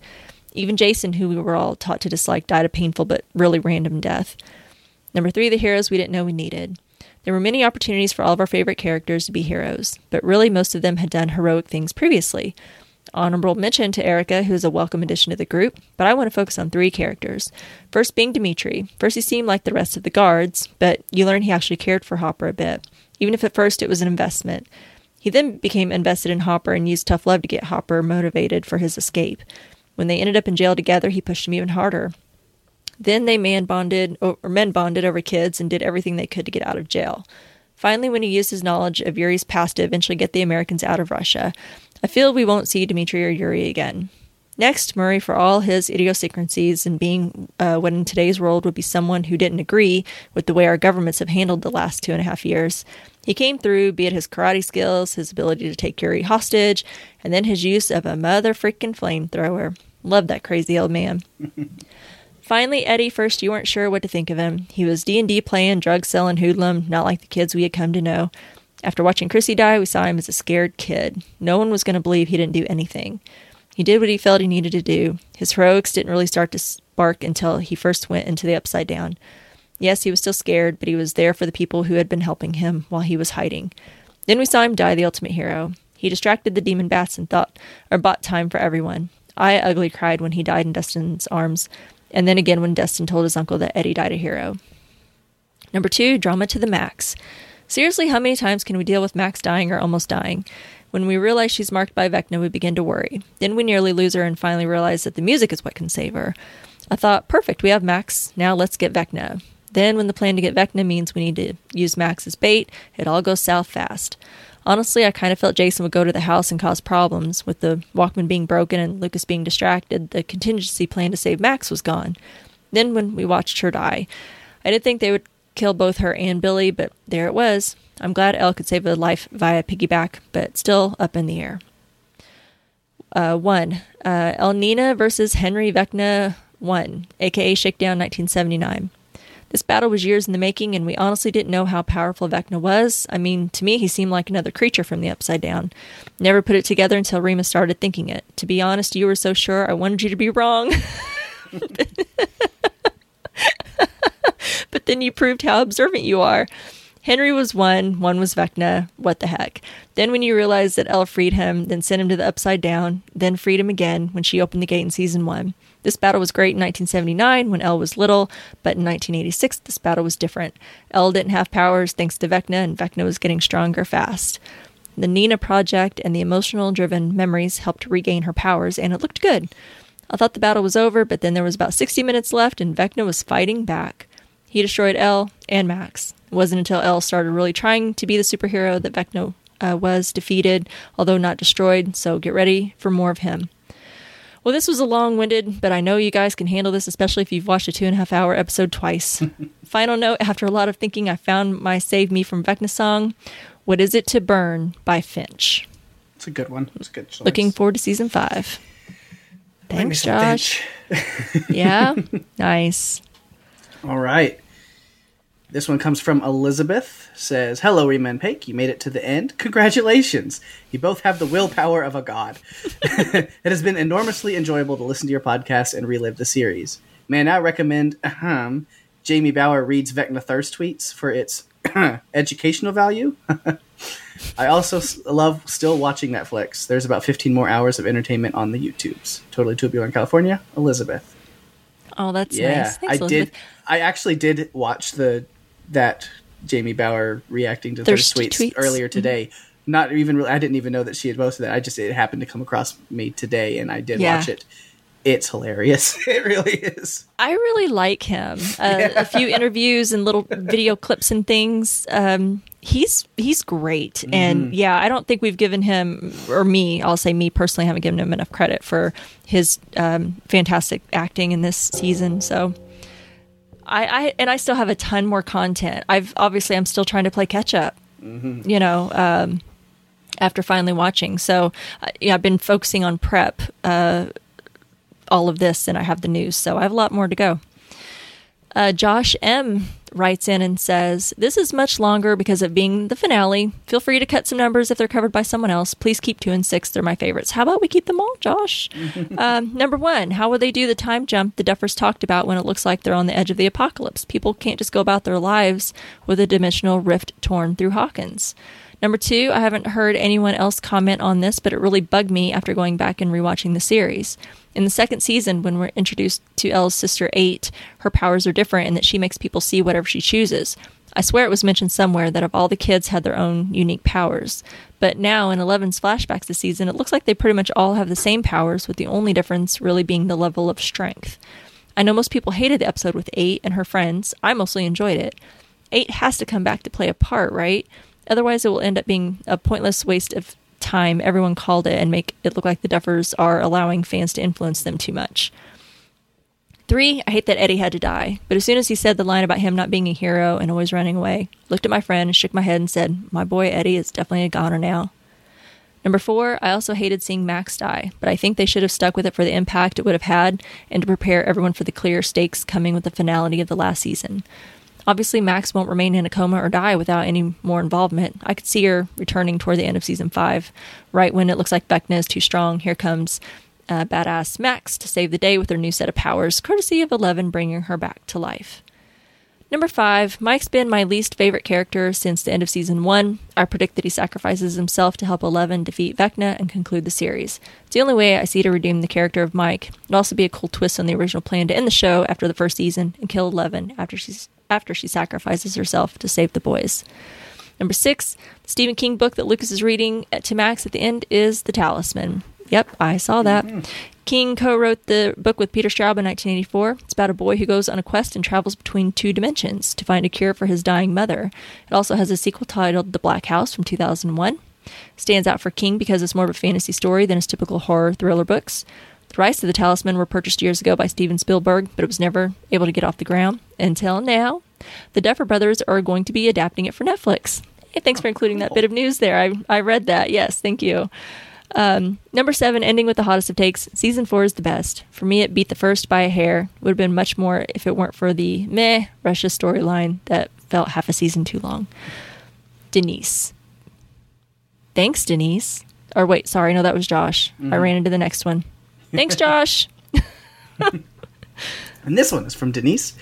Even Jason, who we were all taught to dislike, died a painful but really random death. Number three, the heroes we didn't know we needed. There were many opportunities for all of our favorite characters to be heroes, but really most of them had done heroic things previously. Honorable mention to Erica, who is a welcome addition to the group, but I want to focus on three characters. First being Dimitri. First, he seemed like the rest of the guards, but you learn he actually cared for Hopper a bit, even if at first it was an investment. He then became invested in Hopper and used tough love to get Hopper motivated for his escape. When they ended up in jail together, he pushed him even harder. Then they man bonded or men bonded over kids and did everything they could to get out of jail. Finally, when he used his knowledge of Yuri's past to eventually get the Americans out of Russia, I feel we won't see Dmitri or Yuri again. Next, Murray, for all his idiosyncrasies and being uh, what in today's world would be someone who didn't agree with the way our governments have handled the last two and a half years, he came through, be it his karate skills, his ability to take Yuri hostage, and then his use of a mother freaking flamethrower. Love that crazy old man. Finally, Eddie. First, you weren't sure what to think of him. He was D and D playing, drug selling hoodlum, not like the kids we had come to know. After watching Chrissy die, we saw him as a scared kid. No one was going to believe he didn't do anything. He did what he felt he needed to do. His heroics didn't really start to spark until he first went into the Upside Down. Yes, he was still scared, but he was there for the people who had been helping him while he was hiding. Then we saw him die the ultimate hero. He distracted the demon bats and thought or bought time for everyone. I ugly cried when he died in Dustin's arms, and then again when Dustin told his uncle that Eddie died a hero. Number two, drama to the max. Seriously, how many times can we deal with Max dying or almost dying? When we realize she's marked by Vecna, we begin to worry. Then we nearly lose her and finally realize that the music is what can save her. I thought, perfect, we have Max, now let's get Vecna. Then, when the plan to get Vecna means we need to use Max as bait, it all goes south fast. Honestly, I kind of felt Jason would go to the house and cause problems. With the Walkman being broken and Lucas being distracted, the contingency plan to save Max was gone. Then, when we watched her die, I did think they would kill both her and Billy, but there it was. I'm glad El could save a life via piggyback, but still up in the air. Uh, 1. Uh, El Nina versus Henry Vecna 1, aka Shakedown 1979. This battle was years in the making, and we honestly didn't know how powerful Vecna was. I mean, to me, he seemed like another creature from the Upside Down. Never put it together until Rima started thinking it. To be honest, you were so sure I wanted you to be wrong. but then you proved how observant you are. Henry was one, one was Vecna. What the heck? Then, when you realized that El freed him, then sent him to the Upside Down, then freed him again when she opened the gate in season one. This battle was great in 1979 when El was little, but in 1986 this battle was different. El didn't have powers thanks to Vecna, and Vecna was getting stronger fast. The Nina project and the emotional driven memories helped regain her powers, and it looked good. I thought the battle was over, but then there was about 60 minutes left, and Vecna was fighting back. He destroyed El and Max. It wasn't until El started really trying to be the superhero that Vecna uh, was defeated, although not destroyed, so get ready for more of him. Well, this was a long winded, but I know you guys can handle this, especially if you've watched a two and a half hour episode twice. Final note after a lot of thinking, I found my Save Me from Vecna song, What Is It to Burn by Finch. It's a good one. It's a good choice. Looking forward to season five. Thanks, Josh. yeah, nice. All right. This one comes from Elizabeth. Says, "Hello, and Paik. You made it to the end. Congratulations! You both have the willpower of a god. it has been enormously enjoyable to listen to your podcast and relive the series. May I now recommend ahem, Jamie Bower reads Vecna Thirst tweets for its educational value. I also love still watching Netflix. There's about 15 more hours of entertainment on the YouTubes. Totally Tubular in California, Elizabeth. Oh, that's Yeah, nice. Thanks, I Elizabeth. did. I actually did watch the that Jamie Bower reacting to Thirsty tweets, tweets? Mm-hmm. earlier today. Not even. really- I didn't even know that she had posted that. I just it happened to come across me today, and I did Yeah. watch it. It's hilarious. it really is. I really like him. Uh, A few interviews and little video clips and things. Um, he's he's great, Mm-hmm. and yeah, I don't think we've given him or me. I'll say me personally haven't given him enough credit for his um, fantastic acting in this season. So. I, I and I still have a ton more content. I've obviously I'm still trying to play catch up. You know, um, after finally watching. So uh, yeah, I've been focusing on prep. Uh, all of this and I have the news, so I have a lot more to go. Uh, Josh M writes in and says, This is much longer because of being the finale. Feel free to cut some numbers if they're covered by someone else. Please keep two and six. They're my favorites. How about we keep them all, Josh? um, number one, how will they do the time jump the Duffers talked about when it looks like they're on the edge of the apocalypse? People can't just go about their lives with a dimensional rift torn through Hawkins. Number two, I haven't heard anyone else comment on this, but it really bugged me after going back and rewatching the series. In the second season, when we're introduced to El's sister Eight, her powers are different in that she makes people see whatever she chooses. I swear it was mentioned somewhere that of all the kids had their own unique powers. But now in Eleven's flashbacks this season, it looks like they pretty much all have the same powers, with the only difference really being the level of strength. I know most people hated the episode with Eight and her friends. I mostly enjoyed it. Eight has to come back to play a part, right? Otherwise, it will end up being a pointless waste of time. Everyone called it and make it look like the Duffers are allowing fans to influence them too much. Three, I hate that Eddie had to die, but as soon as he said the line about him not being a hero and always running away, looked at my friend and shook my head and said, My boy Eddie is definitely a goner now. Number four, I also hated seeing Max die, but I think they should have stuck with it for the impact it would have had and to prepare everyone for the clear stakes coming with the finality of the last season. Obviously, Max won't remain in a coma or die without any more involvement. I could see her returning toward the end of season five, right when it looks like Vecna is too strong. Here comes uh, badass Max to save the day with her new set of powers, courtesy of Eleven bringing her back to life. Number five, Mike's been my least favorite character since the end of season one. I predict that he sacrifices himself to help Eleven defeat Vecna and conclude the series. It's the only way I see to redeem the character of Mike. It'd also be a cool twist on the original plan to end the show after the first season and kill Eleven after she's after she sacrifices herself to save the boys. Number six, the Stephen King book that Lucas is reading to Max at the end is The Talisman. Yep, I saw that. Mm-hmm. King co wrote the book with Peter Straub in 1984. It's about a boy who goes on a quest and travels between two dimensions to find a cure for his dying mother. It also has a sequel titled The Black House from 2001. Stands out for King because it's more of a fantasy story than his typical horror thriller books. The rights to The Talisman were purchased years ago by Steven Spielberg, but it was never able to get off the ground until now. The Duffer Brothers are going to be adapting it for Netflix. Hey, thanks for including that bit of news there. I, I read that. Yes, thank you. Um, number seven, ending with the hottest of takes. Season four is the best. For me, it beat the first by a hair. Would have been much more if it weren't for the meh Russia storyline that felt half a season too long. Denise. Thanks, Denise. Or wait, sorry, no, that was Josh. Mm-hmm. I ran into the next one. Thanks, Josh. and this one is from Denise.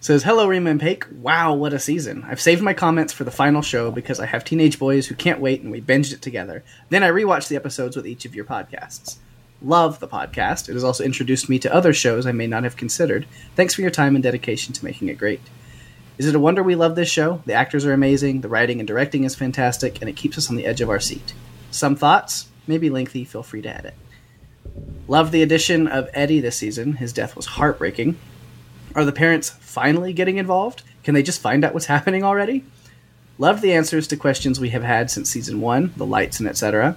Says, Hello, Rima and Paik. Wow, what a season. I've saved my comments for the final show because I have teenage boys who can't wait and we binged it together. Then I rewatched the episodes with each of your podcasts. Love the podcast. It has also introduced me to other shows I may not have considered. Thanks for your time and dedication to making it great. Is it a wonder we love this show? The actors are amazing, the writing and directing is fantastic, and it keeps us on the edge of our seat. Some thoughts? Maybe lengthy, feel free to edit. Love the addition of Eddie this season. His death was heartbreaking. Are the parents finally getting involved? Can they just find out what's happening already? Love the answers to questions we have had since season one, the lights and etc.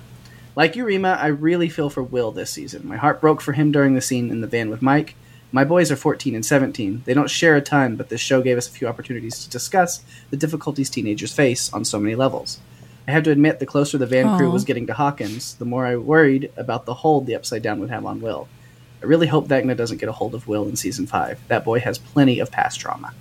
Like you, Rima, I really feel for Will this season. My heart broke for him during the scene in the van with Mike. My boys are 14 and 17. They don't share a ton, but this show gave us a few opportunities to discuss the difficulties teenagers face on so many levels. I have to admit, the closer the van Aww. crew was getting to Hawkins, the more I worried about the hold the Upside Down would have on Will. I really hope Vecna doesn't get a hold of Will in season 5. That boy has plenty of past trauma.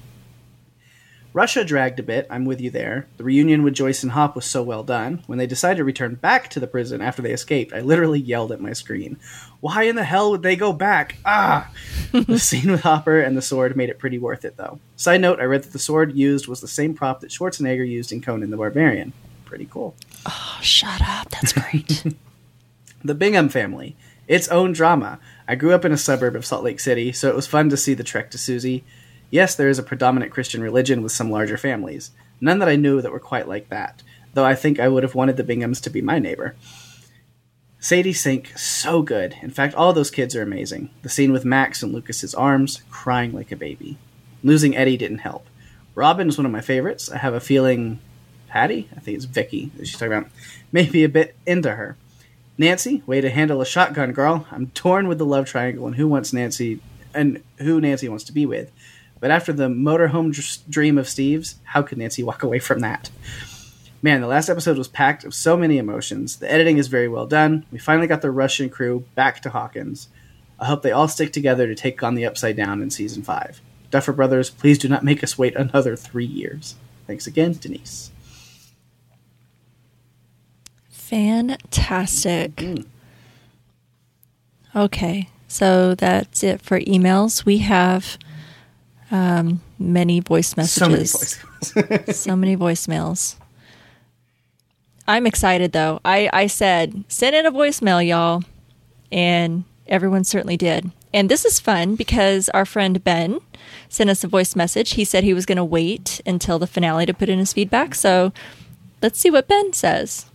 Russia dragged a bit, I'm with you there. The reunion with Joyce and Hop was so well done. When they decided to return back to the prison after they escaped, I literally yelled at my screen. Why in the hell would they go back? Ah! the scene with Hopper and the sword made it pretty worth it, though. Side note, I read that the sword used was the same prop that Schwarzenegger used in Conan the Barbarian. Pretty cool. Oh, shut up. That's great. the Bingham family. Its own drama. I grew up in a suburb of Salt Lake City, so it was fun to see the trek to Susie. Yes, there is a predominant Christian religion with some larger families. None that I knew that were quite like that, though I think I would have wanted the Binghams to be my neighbor. Sadie Sink, so good. In fact, all those kids are amazing. The scene with Max in Lucas's arms, crying like a baby. Losing Eddie didn't help. Robin is one of my favorites. I have a feeling Patty, I think it's Vicky that she's talking about, maybe a bit into her. Nancy, way to handle a shotgun, girl. I'm torn with the love triangle and who wants Nancy and who Nancy wants to be with. But after the motorhome dream of Steve's, how could Nancy walk away from that? Man, the last episode was packed of so many emotions. The editing is very well done. We finally got the Russian crew back to Hawkins. I hope they all stick together to take on the Upside Down in season 5. Duffer Brothers, please do not make us wait another three years. Thanks again, Denise. Fantastic. Mm. Okay, so that's it for emails. We have um, many voice messages. So many, voice so many voicemails. I'm excited though. I, I said, send in a voicemail, y'all. And everyone certainly did. And this is fun because our friend Ben sent us a voice message. He said he was going to wait until the finale to put in his feedback. So let's see what Ben says.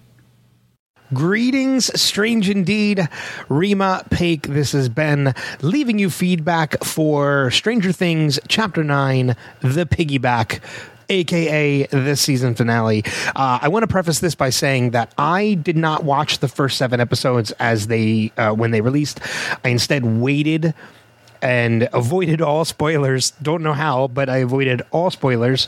Greetings, strange indeed. Rima Paik, this is Ben, leaving you feedback for Stranger Things Chapter 9, The Piggyback aka this season finale. Uh, I want to preface this by saying that I did not watch the first seven episodes as they uh, when they released. I instead waited and avoided all spoilers. Don't know how, but I avoided all spoilers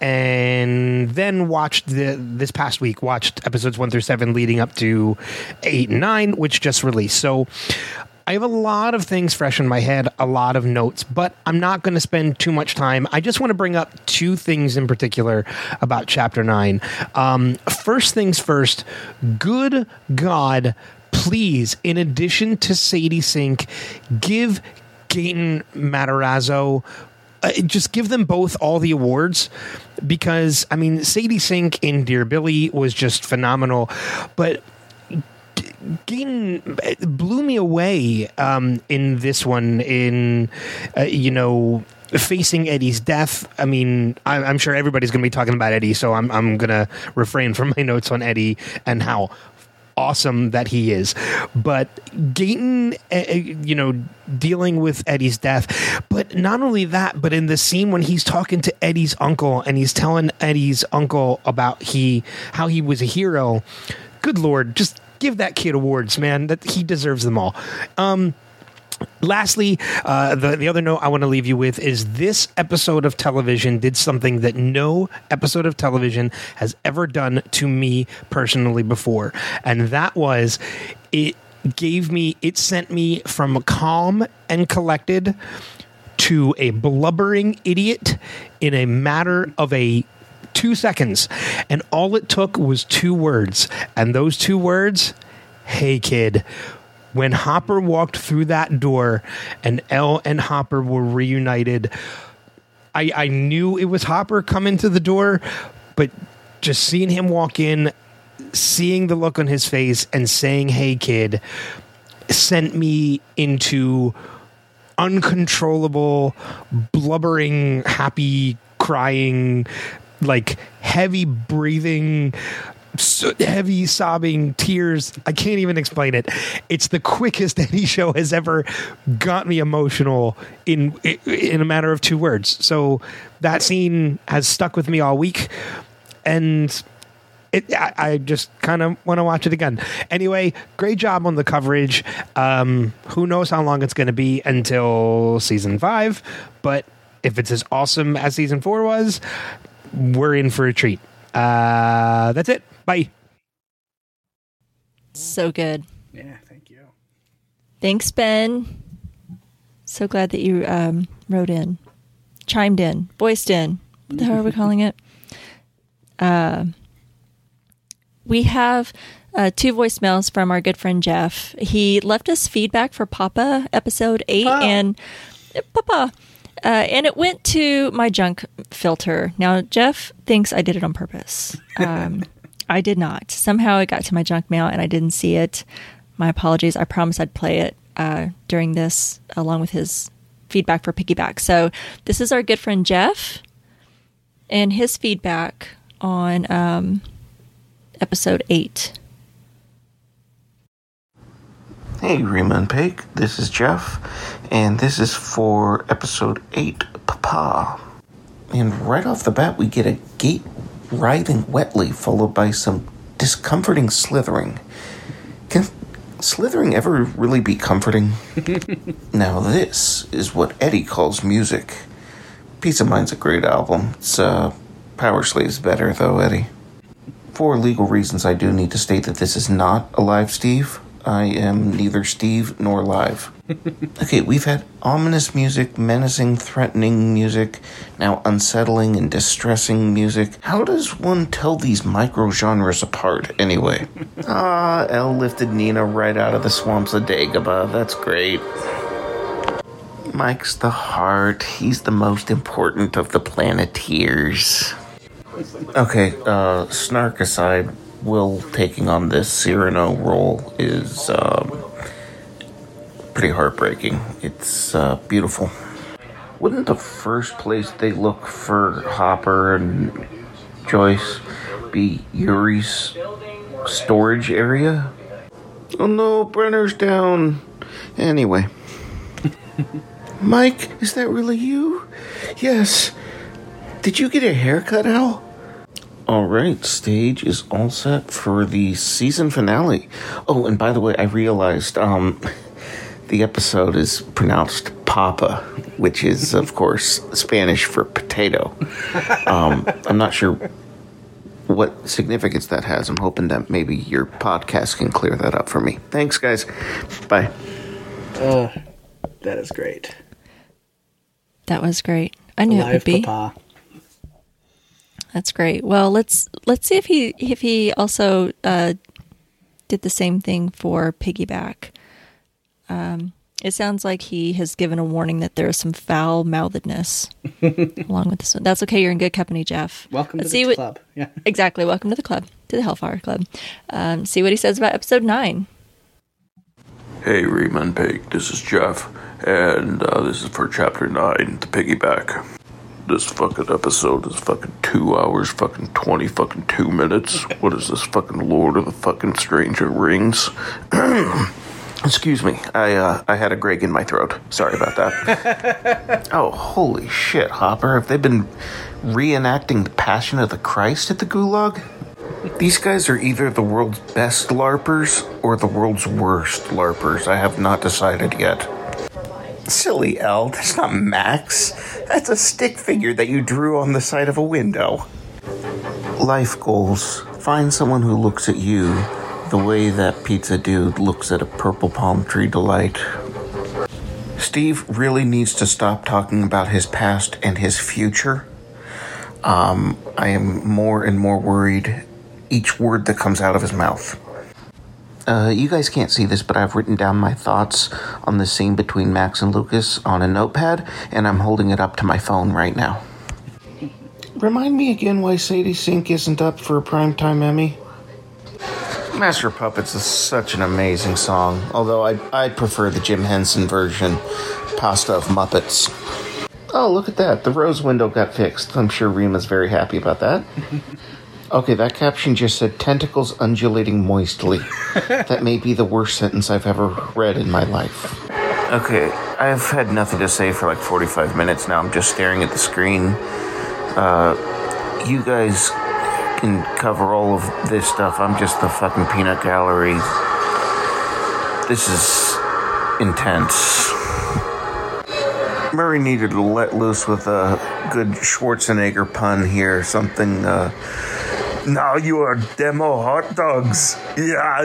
and then watched the this past week watched episodes one through seven leading up to eight and nine, which just released. So I have a lot of things fresh in my head, a lot of notes, but I'm not going to spend too much time. I just want to bring up two things in particular about chapter nine. Um, first things first, good God, please, in addition to Sadie Sink, give Gaten Matarazzo uh, just give them both all the awards because I mean Sadie Sink in Dear Billy was just phenomenal, but Gaten blew me away um, in this one. In uh, you know facing Eddie's death. I mean, I'm, I'm sure everybody's going to be talking about Eddie, so I'm I'm going to refrain from my notes on Eddie and how awesome that he is. But Gaten, uh, you know, dealing with Eddie's death. But not only that, but in the scene when he's talking to Eddie's uncle and he's telling Eddie's uncle about he how he was a hero. Good lord, just give that kid awards, man. That he deserves them all. Um, Lastly, uh, the, the other note I want to leave you with is this episode of television did something that no episode of television has ever done to me personally before. And that was it gave me, it sent me from calm and collected to a blubbering idiot in a matter of a two seconds. And all it took was two words. And those two words, hey kid when Hopper walked through that door and El and Hopper were reunited, I, I knew it was Hopper coming to the door, but just seeing him walk in, seeing the look on his face, and saying, Hey, kid, sent me into uncontrollable, blubbering, happy, crying, like heavy breathing heavy sobbing tears i can't even explain it it's the quickest any show has ever got me emotional in in a matter of two words so that scene has stuck with me all week and it, I, I, just kind of want to watch it again. Anyway, great job on the coverage. Um, who knows how long it's going to be until season five, but if it's as awesome as season four was, we're in for a treat. Uh, that's it. Bye. So good. Yeah, thank you. Thanks, Ben. So glad that you um, wrote in, chimed in, voiced in. What the hell are we calling it? Uh, we have uh, two voicemails from our good friend Jeff. He left us feedback for Papa episode eight oh. and uh, Papa. Uh, and it went to my junk filter. Now, Jeff thinks I did it on purpose. Um, I did not. Somehow it got to my junk mail and I didn't see it. My apologies. I promised I'd play it uh, during this along with his feedback for Piggyback. So this is our good friend Jeff and his feedback on um, episode 8. Hey, Rima and Paik. This is Jeff, and this is for episode 8, Papa. And right off the bat, we get a gate writhing wetly, followed by some discomforting slithering. Can slithering ever really be comforting? now, this is what Eddie calls music. Piece of Mind's a great album. It's, uh, Powerslave's better, though, Eddie. For legal reasons, I do need to state that this is not a live Steve. I am neither Steve nor live. okay, we've had ominous music, menacing, threatening music, now unsettling and distressing music. How does one tell these micro genres apart, anyway? Ah, El lifted Nina right out of the swamps of Dagobah. That's great. Mike's the heart. He's the most important of the Planeteers. Okay, uh, snark aside, Will taking on this Cyrano role is um, pretty heartbreaking. It's uh, beautiful. Wouldn't the first place they look for Hopper and Joyce be Yuri's storage area? Oh no, Brenner's down. Anyway. Mike, is that really you? Yes. Did you get a haircut, Al? All right, stage is all set for the season finale. Oh, and by the way, I realized um, the episode is pronounced papa, which is, of course, Spanish for potato. Um, I'm not sure what significance that has. I'm hoping that maybe your podcast can clear that up for me. Thanks, guys. Bye. Uh, that is great. That was great. I knew it would be. Papa. That's great. Well, let's let's see if he if he also uh, did the same thing for piggyback. Um, it sounds like he has given a warning that there is some foul mouthedness along with this one. That's okay. You're in good company, Jeff. Welcome Let's to the what, club. Yeah. Exactly. Welcome to the club, to the Hellfire Club. Um, see what he says about episode nine. Hey, Rima and Paik, this is Jeff, and uh, this is for Chapter 9, The Piggyback. This fucking episode is fucking two hours, fucking 20 fucking two minutes. What is this, fucking Lord of the fucking Stranger Rings? Excuse me. I uh, I had a Greg in my throat. Sorry about that. oh, holy shit, Hopper! Have they been reenacting the Passion of the Christ at the Gulag? These guys are either the world's best LARPers or the world's worst LARPers. I have not decided yet. Silly El, that's not Max. That's a stick figure that you drew on the side of a window. Life goals. Find someone who looks at you the way that pizza dude looks at a purple palm tree delight. Steve really needs to stop talking about his past and his future. Um, I am more and more worried each word that comes out of his mouth. Uh, you guys can't see this, but I've written down my thoughts on the scene between Max and Lucas on a notepad, and I'm holding it up to my phone right now. Remind me again why Sadie Sink isn't up for a primetime Emmy? Master of Puppets is such an amazing song, although I, I prefer the Jim Henson version, Pasta of Muppets. Oh, look at that. The rose window got fixed. I'm sure Rima's very happy about that. Okay, that caption just said tentacles undulating moistly. that may be the worst sentence I've ever read in my life. Okay, I've had nothing to say for like 45 minutes now. I'm just staring at the screen. Uh, you guys can cover all of this stuff. I'm just the fucking peanut gallery. This is intense. Murray needed to let loose with a good Schwarzenegger pun here. Something, uh, now you are demo hot dogs. Yeah.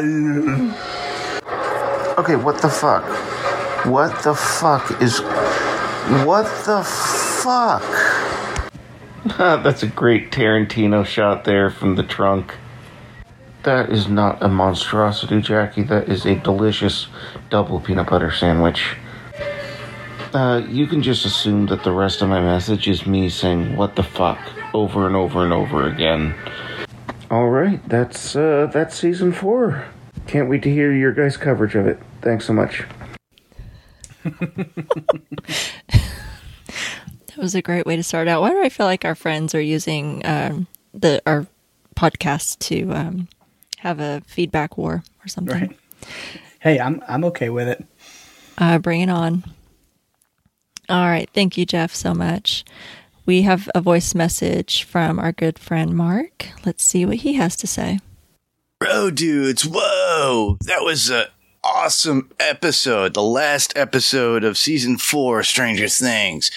Okay, what the fuck? What the fuck is. What the fuck? That's a great Tarantino shot there from the trunk. That is not a monstrosity, Jackie. That is a delicious double peanut butter sandwich. Uh, you can just assume that the rest of my message is me saying "what the fuck" over and over and over again. All right, that's uh, that's season four. Can't wait to hear your guys' coverage of it. Thanks so much. That was a great way to start out. Why do I feel like our friends are using um, the our podcast to um, have a feedback war or something? Right. Hey, I'm I'm okay with it. Uh, bring it on. All right. Thank you, Jeff, so much. We have a voice message from our good friend Mark. Let's see what he has to say. Bro, dudes, whoa! That was a awesome episode. The last episode of season four, Stranger Things.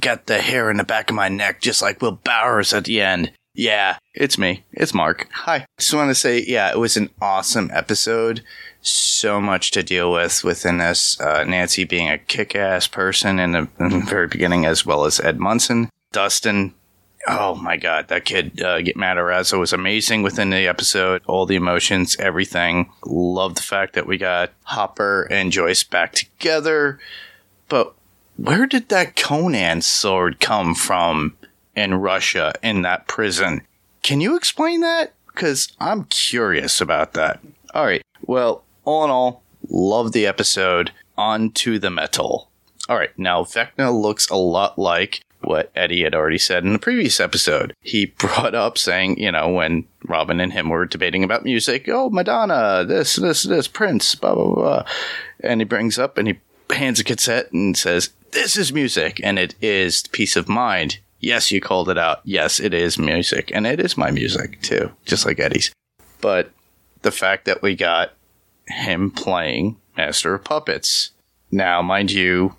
Got the hair in the back of my neck, just like Will Byers at the end. Yeah, it's me. It's Mark. Hi. Just want to say, yeah, it was an awesome episode. so much to deal with within this. Uh, Nancy being a kick ass person in the, in the very beginning, as well as Ed Munson. Dustin, oh my God, that kid, uh, Gaten Matarazzo was amazing within the episode. All the emotions, everything. Love the fact that we got Hopper and Joyce back together. But where did that Conan sword come from in Russia in that prison? Can you explain that? Because I'm curious about that. All right. Well, all in all, love the episode. On to the metal. All right. Now, Vecna looks a lot like what Eddie had already said in the previous episode. He brought up saying, you know, when Robin and him were debating about music, oh, Madonna, this, this, this, Prince, blah, blah, blah. And he brings up and he hands a cassette and says, this is music. And it is Piece of Mind. Yes, you called it out. Yes, it is music. And it is my music too, just like Eddie's. But the fact that we got him playing Master of Puppets. Now, mind you,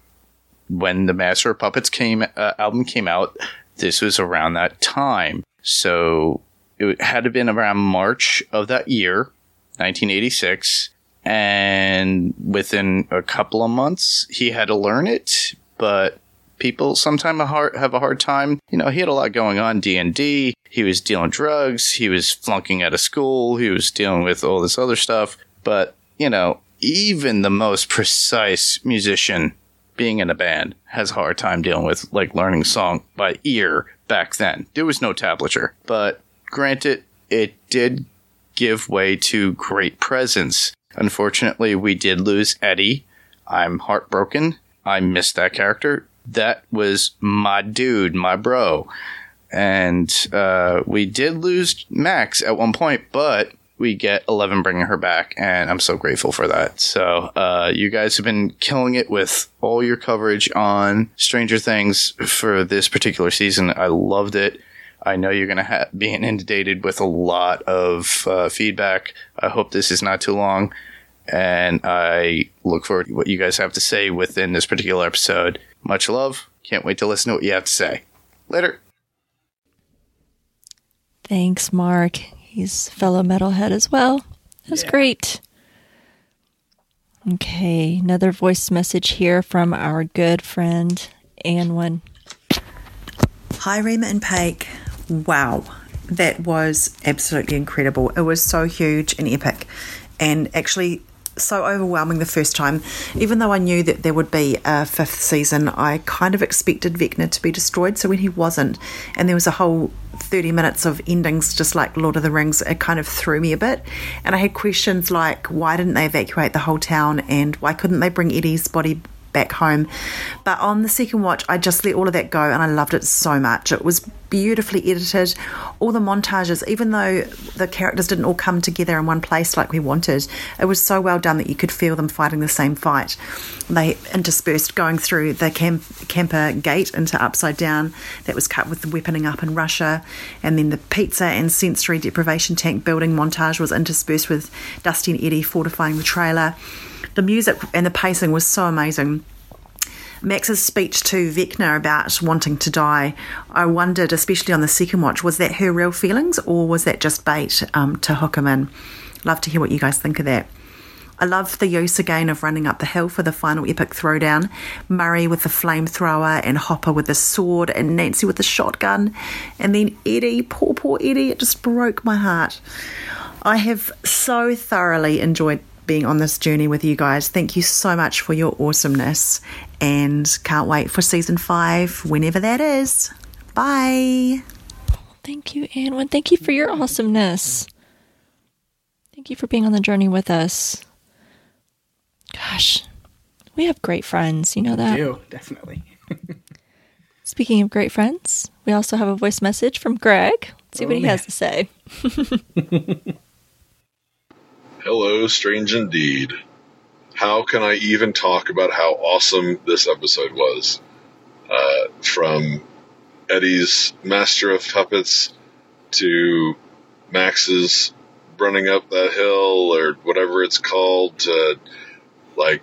when the Master of Puppets came uh, album came out, this was around that time. So it had to been around March of that year, 1986. And within a couple of months, he had to learn it. But people sometimes have a hard time. You know, he had a lot going on. D and D. He was dealing drugs. He was flunking out of school. He was dealing with all this other stuff. But you know, even the most precise musician being in a band has a hard time dealing with like learning song by ear back then. There was no tablature. But granted, it did give way to great presence. Unfortunately, we did lose Eddie. I'm heartbroken. I missed that character. That was my dude, my bro. And uh, we did lose Max at one point, but we get Eleven bringing her back, and I'm so grateful for that. So, uh, you guys have been killing it with all your coverage on Stranger Things for this particular season. I loved it. I know you're going to ha- be inundated with a lot of uh, feedback. I hope this is not too long, and I look forward to what you guys have to say within this particular episode. Much love. Can't wait to listen to what you have to say. Later. Thanks, Mark. He's fellow metalhead as well. That's yeah. great. Okay, another voice message here from our good friend Anwen. Hi, Rima and Paik. Wow, that was absolutely incredible. It was so huge and epic, and actually so overwhelming the first time. Even though I knew that there would be a fifth season, I kind of expected Vecna to be destroyed. So when he wasn't, and there was a whole 30 minutes of endings, just like Lord of the Rings, it kind of threw me a bit. And I had questions like why didn't they evacuate the whole town and why couldn't they bring Eddie's body back home. But on the second watch, I just let all of that go and I loved it so much. It was beautifully edited. All the montages, even though the characters didn't all come together in one place like we wanted, it was so well done that you could feel them fighting the same fight. They interspersed going through the camp, Camper gate into Upside Down that was cut with the weaponing up in Russia, and then the pizza and sensory deprivation tank building montage was interspersed with Dusty and Eddie fortifying the trailer. The music and the pacing was so amazing. Max's speech to Vecna about wanting to die, I wondered, especially on the second watch, was that her real feelings or was that just bait um, to hook him in? Love to hear what you guys think of that. I love the use again of running up the hill for the final epic throwdown. Murray with the flamethrower and Hopper with the sword and Nancy with the shotgun. And then Eddie, poor, poor Eddie, it just broke my heart. I have so thoroughly enjoyed being on this journey with you guys. Thank you so much for your awesomeness and can't wait for season five, whenever that is. Bye. Thank you, Anwen. Thank you for your awesomeness. Thank you for being on the journey with us. Gosh, we have great friends. You know that? We do, definitely. Speaking of great friends, we also have a voice message from Greg. Let's see oh, what he man. has to say. Hello, strange indeed. How can I even talk about how awesome this episode was? Uh, from Eddie's Master of Puppets to Max's running up that hill or whatever it's called to like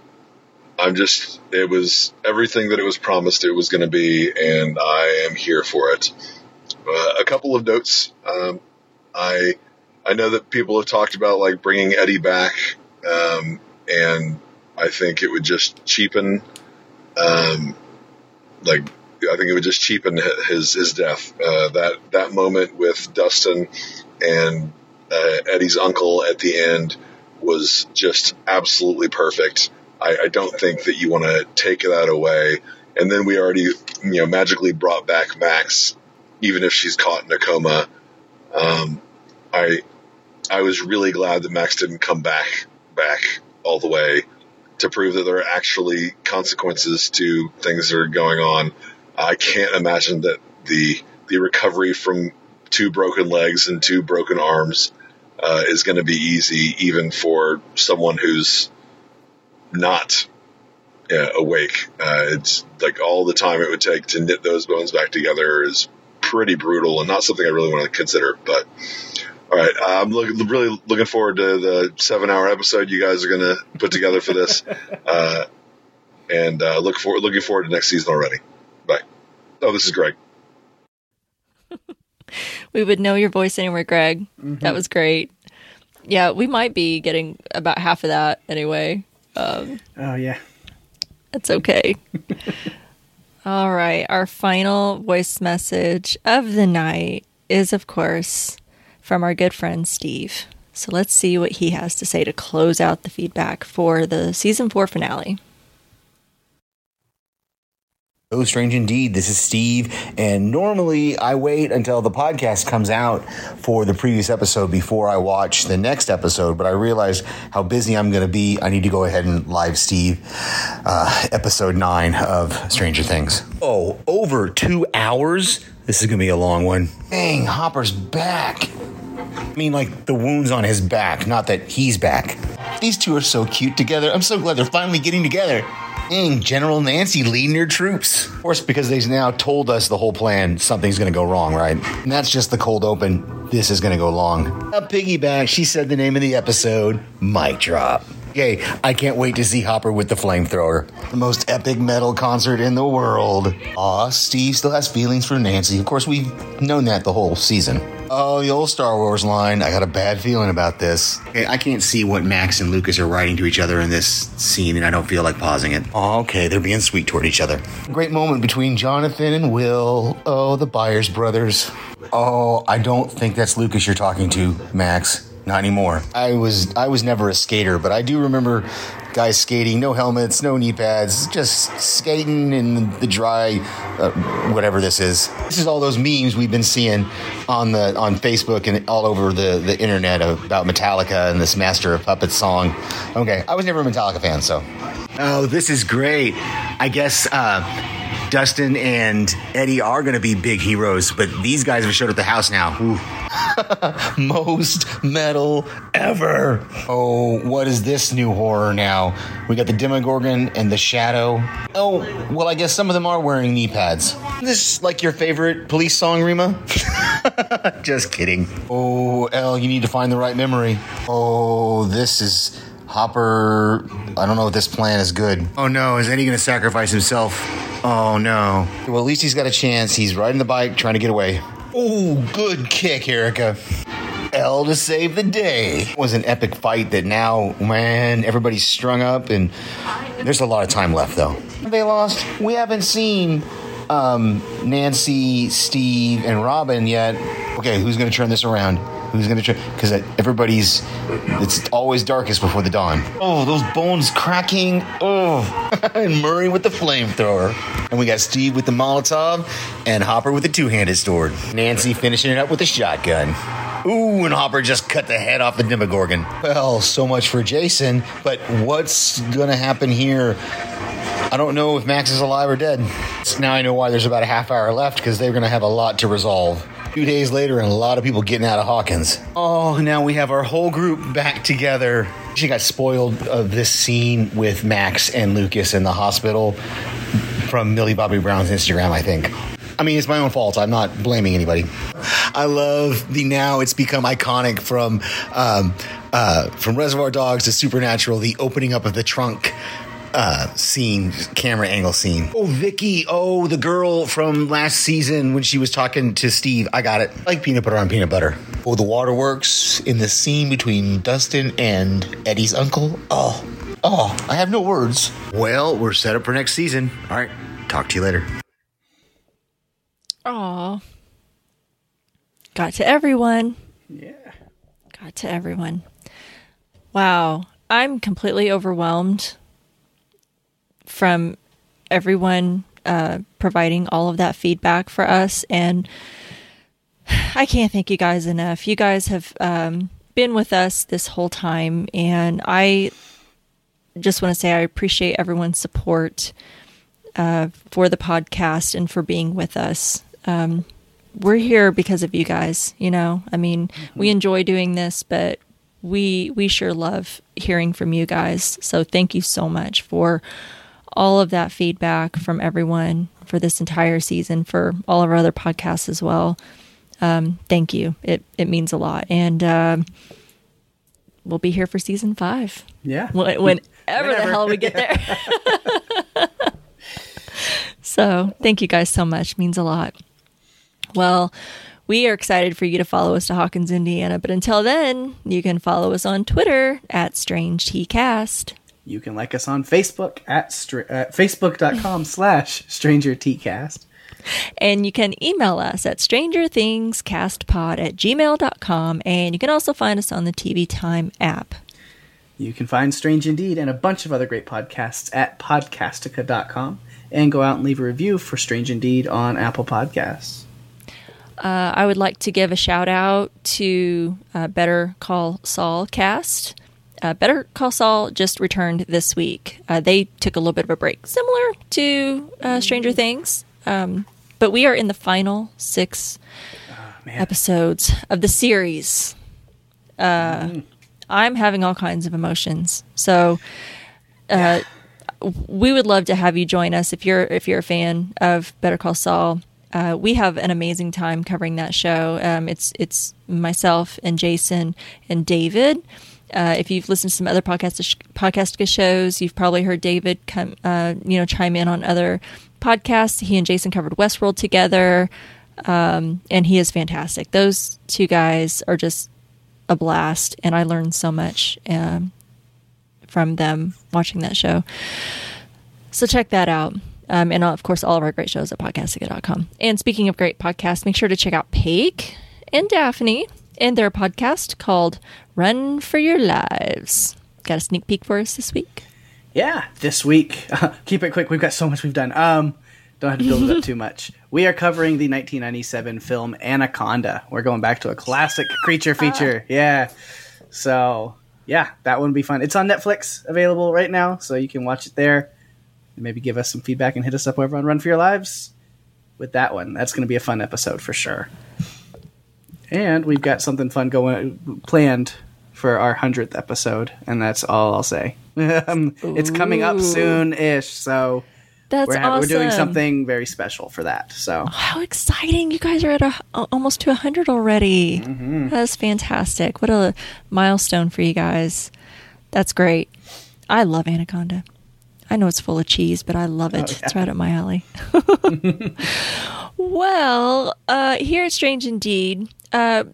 I'm just it was everything that it was promised it was going to be and I am here for it. Uh, a couple of notes. Um, I I know that people have talked about like bringing Eddie back um, and I think it would just cheapen, um, like I think it would just cheapen his his death. Uh, that that moment with Dustin and uh, Eddie's uncle at the end was just absolutely perfect. I, I don't think that you want to take that away. And then we already, you know, magically brought back Max, even if she's caught in a coma. Um, I I was really glad that Max didn't come back back all the way to prove that there are actually consequences to things that are going on. I can't imagine that the the recovery from two broken legs and two broken arms uh, is going to be easy, even for someone who's not uh, awake. Uh, it's like all the time it would take to knit those bones back together is pretty brutal and not something I really want to consider. But all right, I'm look, really looking forward to the seven hour episode you guys are going to put together for this, uh, and uh, look for looking forward to next season already. Bye. Oh, this is Greg. we would know your voice anywhere, Greg. Mm-hmm. That was great. Yeah, we might be getting about half of that anyway. Um, oh yeah, that's okay. All right, our final voice message of the night is, of course, from our good friend Steve. So let's see what he has to say to close out the feedback for the season four finale. Oh, strange indeed. This is Steve, and normally I wait until the podcast comes out for the previous episode before I watch the next episode. But I realize how busy I'm going to be. I need to go ahead and live Steve uh, episode nine of Stranger Things. Oh, over two hours. This is going to be a long one. Dang, Hopper's back. I mean, like the wounds on his back, not that he's back. These two are so cute together. I'm so glad they're finally getting together. Dang, General Nancy leading your troops. Of course, because they've now told us the whole plan, something's going to go wrong, right? And that's just the cold open. This is going to go long. A piggyback, she said the name of the episode, Mic Drop. Yay, I can't wait to see Hopper with the flamethrower. The most epic metal concert in the world. Aw, Steve still has feelings for Nancy. Of course, we've known that the whole season. Oh, the old Star Wars line. I got a bad feeling about this. Okay, I can't see what Max and Lucas are writing to each other in this scene, and I don't feel like pausing it. Oh, okay, they're being sweet toward each other. Great moment between Jonathan and Will. Oh, the Byers brothers. Oh, I don't think that's Lucas you're talking to, Max. Not anymore. I was I was never a skater, but I do remember guys skating, no helmets, no knee pads, just skating in the dry, uh, whatever this is. This is all those memes we've been seeing on the on Facebook and all over the the internet about Metallica and this Master of Puppets song. Okay, I was never a Metallica fan, so. Oh, this is great. I guess. Uh, Dustin and Eddie are going to be big heroes, but these guys have showed at the house now. Most metal ever. Oh, what is this new horror now? We got the Demogorgon and the Shadow. Oh, well, I guess some of them are wearing knee pads. This like your favorite police song, Rima? Just kidding. Oh, El, you need to find the right memory. Oh, this is Hopper. I don't know if this plan is good. Oh no, is Eddie going to sacrifice himself? Oh no. Well, at least he's got a chance. He's riding the bike, trying to get away. Oh, good kick, Erica. El to save the day. It was an epic fight that now, man, everybody's strung up, and there's a lot of time left, though. They lost. We haven't seen um, Nancy, Steve, and Robin yet. Okay, who's going to turn this around? Who's going to try? Because everybody's, it's always darkest before the dawn. Oh, those bones cracking. Oh, and Murray with the flamethrower. And we got Steve with the Molotov and Hopper with the two handed sword. Nancy finishing it up with a shotgun. Ooh, and Hopper just cut the head off the Demogorgon. Well, so much for Jason, but what's going to happen here? I don't know if Max is alive or dead. Now I know why there's about a half hour left because they're going to have a lot to resolve. Two days later, and a lot of people getting out of Hawkins. Oh, now we have our whole group back together. She got spoiled of this scene with Max and Lucas in the hospital from Millie Bobby Brown's Instagram, I think. I mean, it's my own fault. I'm not blaming anybody. I love the now it's become iconic from um, uh, from Reservoir Dogs to Supernatural, the opening up of the trunk uh, scene, camera angle scene. Oh, Vicky. Oh, the girl from last season when she was talking to Steve. I got it. Like peanut butter on peanut butter. Oh, the waterworks in the scene between Dustin and Eddie's uncle. Oh, oh, I have no words. Well, we're set up for next season. All right, talk to you later. Aw. Got to everyone. Yeah. Got to everyone. Wow. I'm completely overwhelmed from everyone uh, providing all of that feedback for us. And I can't thank you guys enough. You guys have um, been with us this whole time. And I just want to say I appreciate everyone's support uh, for the podcast and for being with us. Um, we're here because of you guys. You know, I mean, we enjoy doing this, but we we sure love hearing from you guys. So thank you so much for all of that feedback from everyone for this entire season, for all of our other podcasts as well. Um, thank you. It it means a lot, and um we'll be here for season five. Yeah. Wh- whenever, the hell we get there. so thank you guys so much. Means a lot. Well, we are excited for you to follow us to Hawkins, Indiana. But until then, you can follow us on Twitter at Strange Cast. You can like us on Facebook at stra- uh, facebook.com slash stranger tcast. And you can email us at strangerthingscastpod at gmail.com. And you can also find us on the TV Time app. You can find Strange Indeed and a bunch of other great podcasts at podcastica.com and go out and leave a review for Strange Indeed on Apple Podcasts. Uh, I would like to give a shout out to uh, Better Call Saul cast. Uh, Better Call Saul just returned this week. Uh, they took a little bit of a break, similar to uh, Stranger Things. Um, but we are in the final six episodes of the series. Uh, I'm having all kinds of emotions. So, uh, we would love to have you join us if you're if you're a fan of Better Call Saul. Uh, we have an amazing time covering that show. Um, it's it's myself and Jason and David. Uh, if you've listened to some other podcast podcast shows, you've probably heard David come, uh, you know, chime in on other podcasts. He and Jason covered Westworld together, um, and he is fantastic. Those two guys are just a blast, and I learned so much um, from them watching that show. So check that out. Um, and of course, all of our great shows at podcastica.com. And speaking of great podcasts, make sure to check out Paige and Daphne and their podcast called Run for Your Lives. Got a sneak peek for us this week? Yeah, this week, keep it quick. We've got so much we've done. Um, don't have to build it up too much. We are covering the 1997 film Anaconda. We're going back to a classic creature feature. Yeah. So, yeah, that one would be fun. It's on Netflix, available right now, so you can watch it there. And maybe give us some feedback and hit us up over on Run for Your Lives with that one. That's going to be a fun episode for sure. And we've got something fun going planned for our hundredth episode, and that's all I'll say. um, it's coming up soon-ish, so That's we're, ha- we're doing something very special for that. So How exciting! You guys are at a, almost to 100 already. Mm-hmm. That's fantastic. What a milestone for you guys. That's great. I love Anaconda. I know it's full of cheese, but I love it. Oh, yeah. It's right up my alley. well, uh, here at Strange Indeed, uh,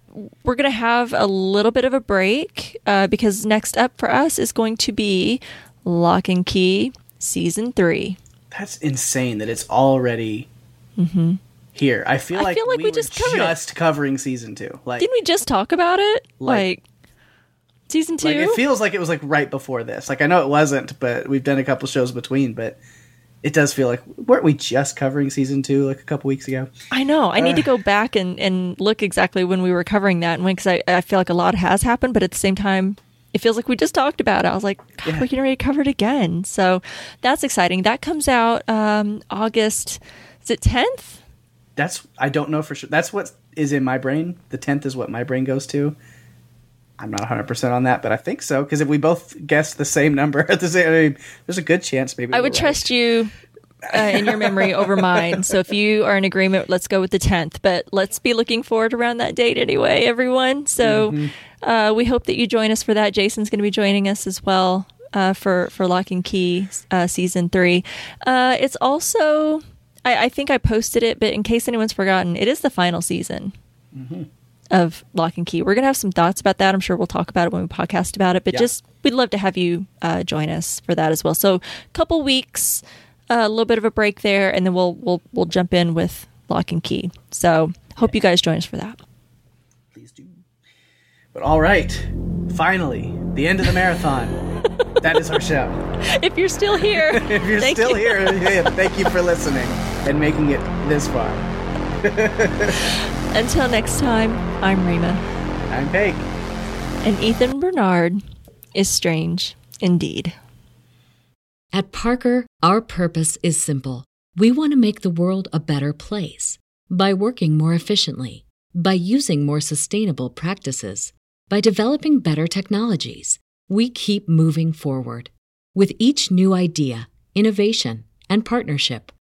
we're going to have a little bit of a break uh, because next up for us is going to be Locke and Key Season 3. that's insane that it's already here. I feel Mm-hmm. I like feel like we were just covered it. just covering season two. Like, Didn't we just talk about it? Like- Like, season two? like it feels like it was like right before this. Like I know it wasn't, but we've done a couple shows between. But it does feel like weren't we just covering season two like a couple weeks ago? I know. I need to go back and, and look exactly when we were covering that and when, because I, I feel like a lot has happened, but at the same time, it feels like we just talked about it. I was like, God, Yeah. we're getting ready to cover it again. So that's exciting. That comes out um, August, is it 10th? That's I don't know for sure. That's what is in my brain. The tenth is what my brain goes to. I'm not 100 percent on that, but I think so because if we both guessed the same number at the same, I mean, there's a good chance maybe I would trust you uh, in your memory over mine. So if you are in agreement, let's go with the 10th. But let's be looking forward around that date anyway, everyone. So uh, we hope that you join us for that. Jason's going to be joining us as well uh, for, for Locke and Key uh, season three. Uh, it's also, I, I think I posted it, but in case anyone's forgotten, it is the final season. Of Locke and Key. We're going to have some thoughts about that. I'm sure we'll talk about it when we podcast about it, but Yeah. just we'd love to have you uh, join us for that as well. So, a couple weeks, uh, a little bit of a break there, and then we'll we'll we'll jump in with Locke and Key. So, hope you guys join us for that. Please do. But all right, finally, the end of the marathon. that is our show. If you're still here, If you're still you. here, yeah, thank you for listening and making it this far. Until next time, I'm Rima, I'm Peg. and Ethan Bernard is strange indeed. At Parker, our purpose is simple. We want to make the world a better place by working more efficiently, by using more sustainable practices, by developing better technologies. We keep moving forward. With each new idea, innovation, and partnership,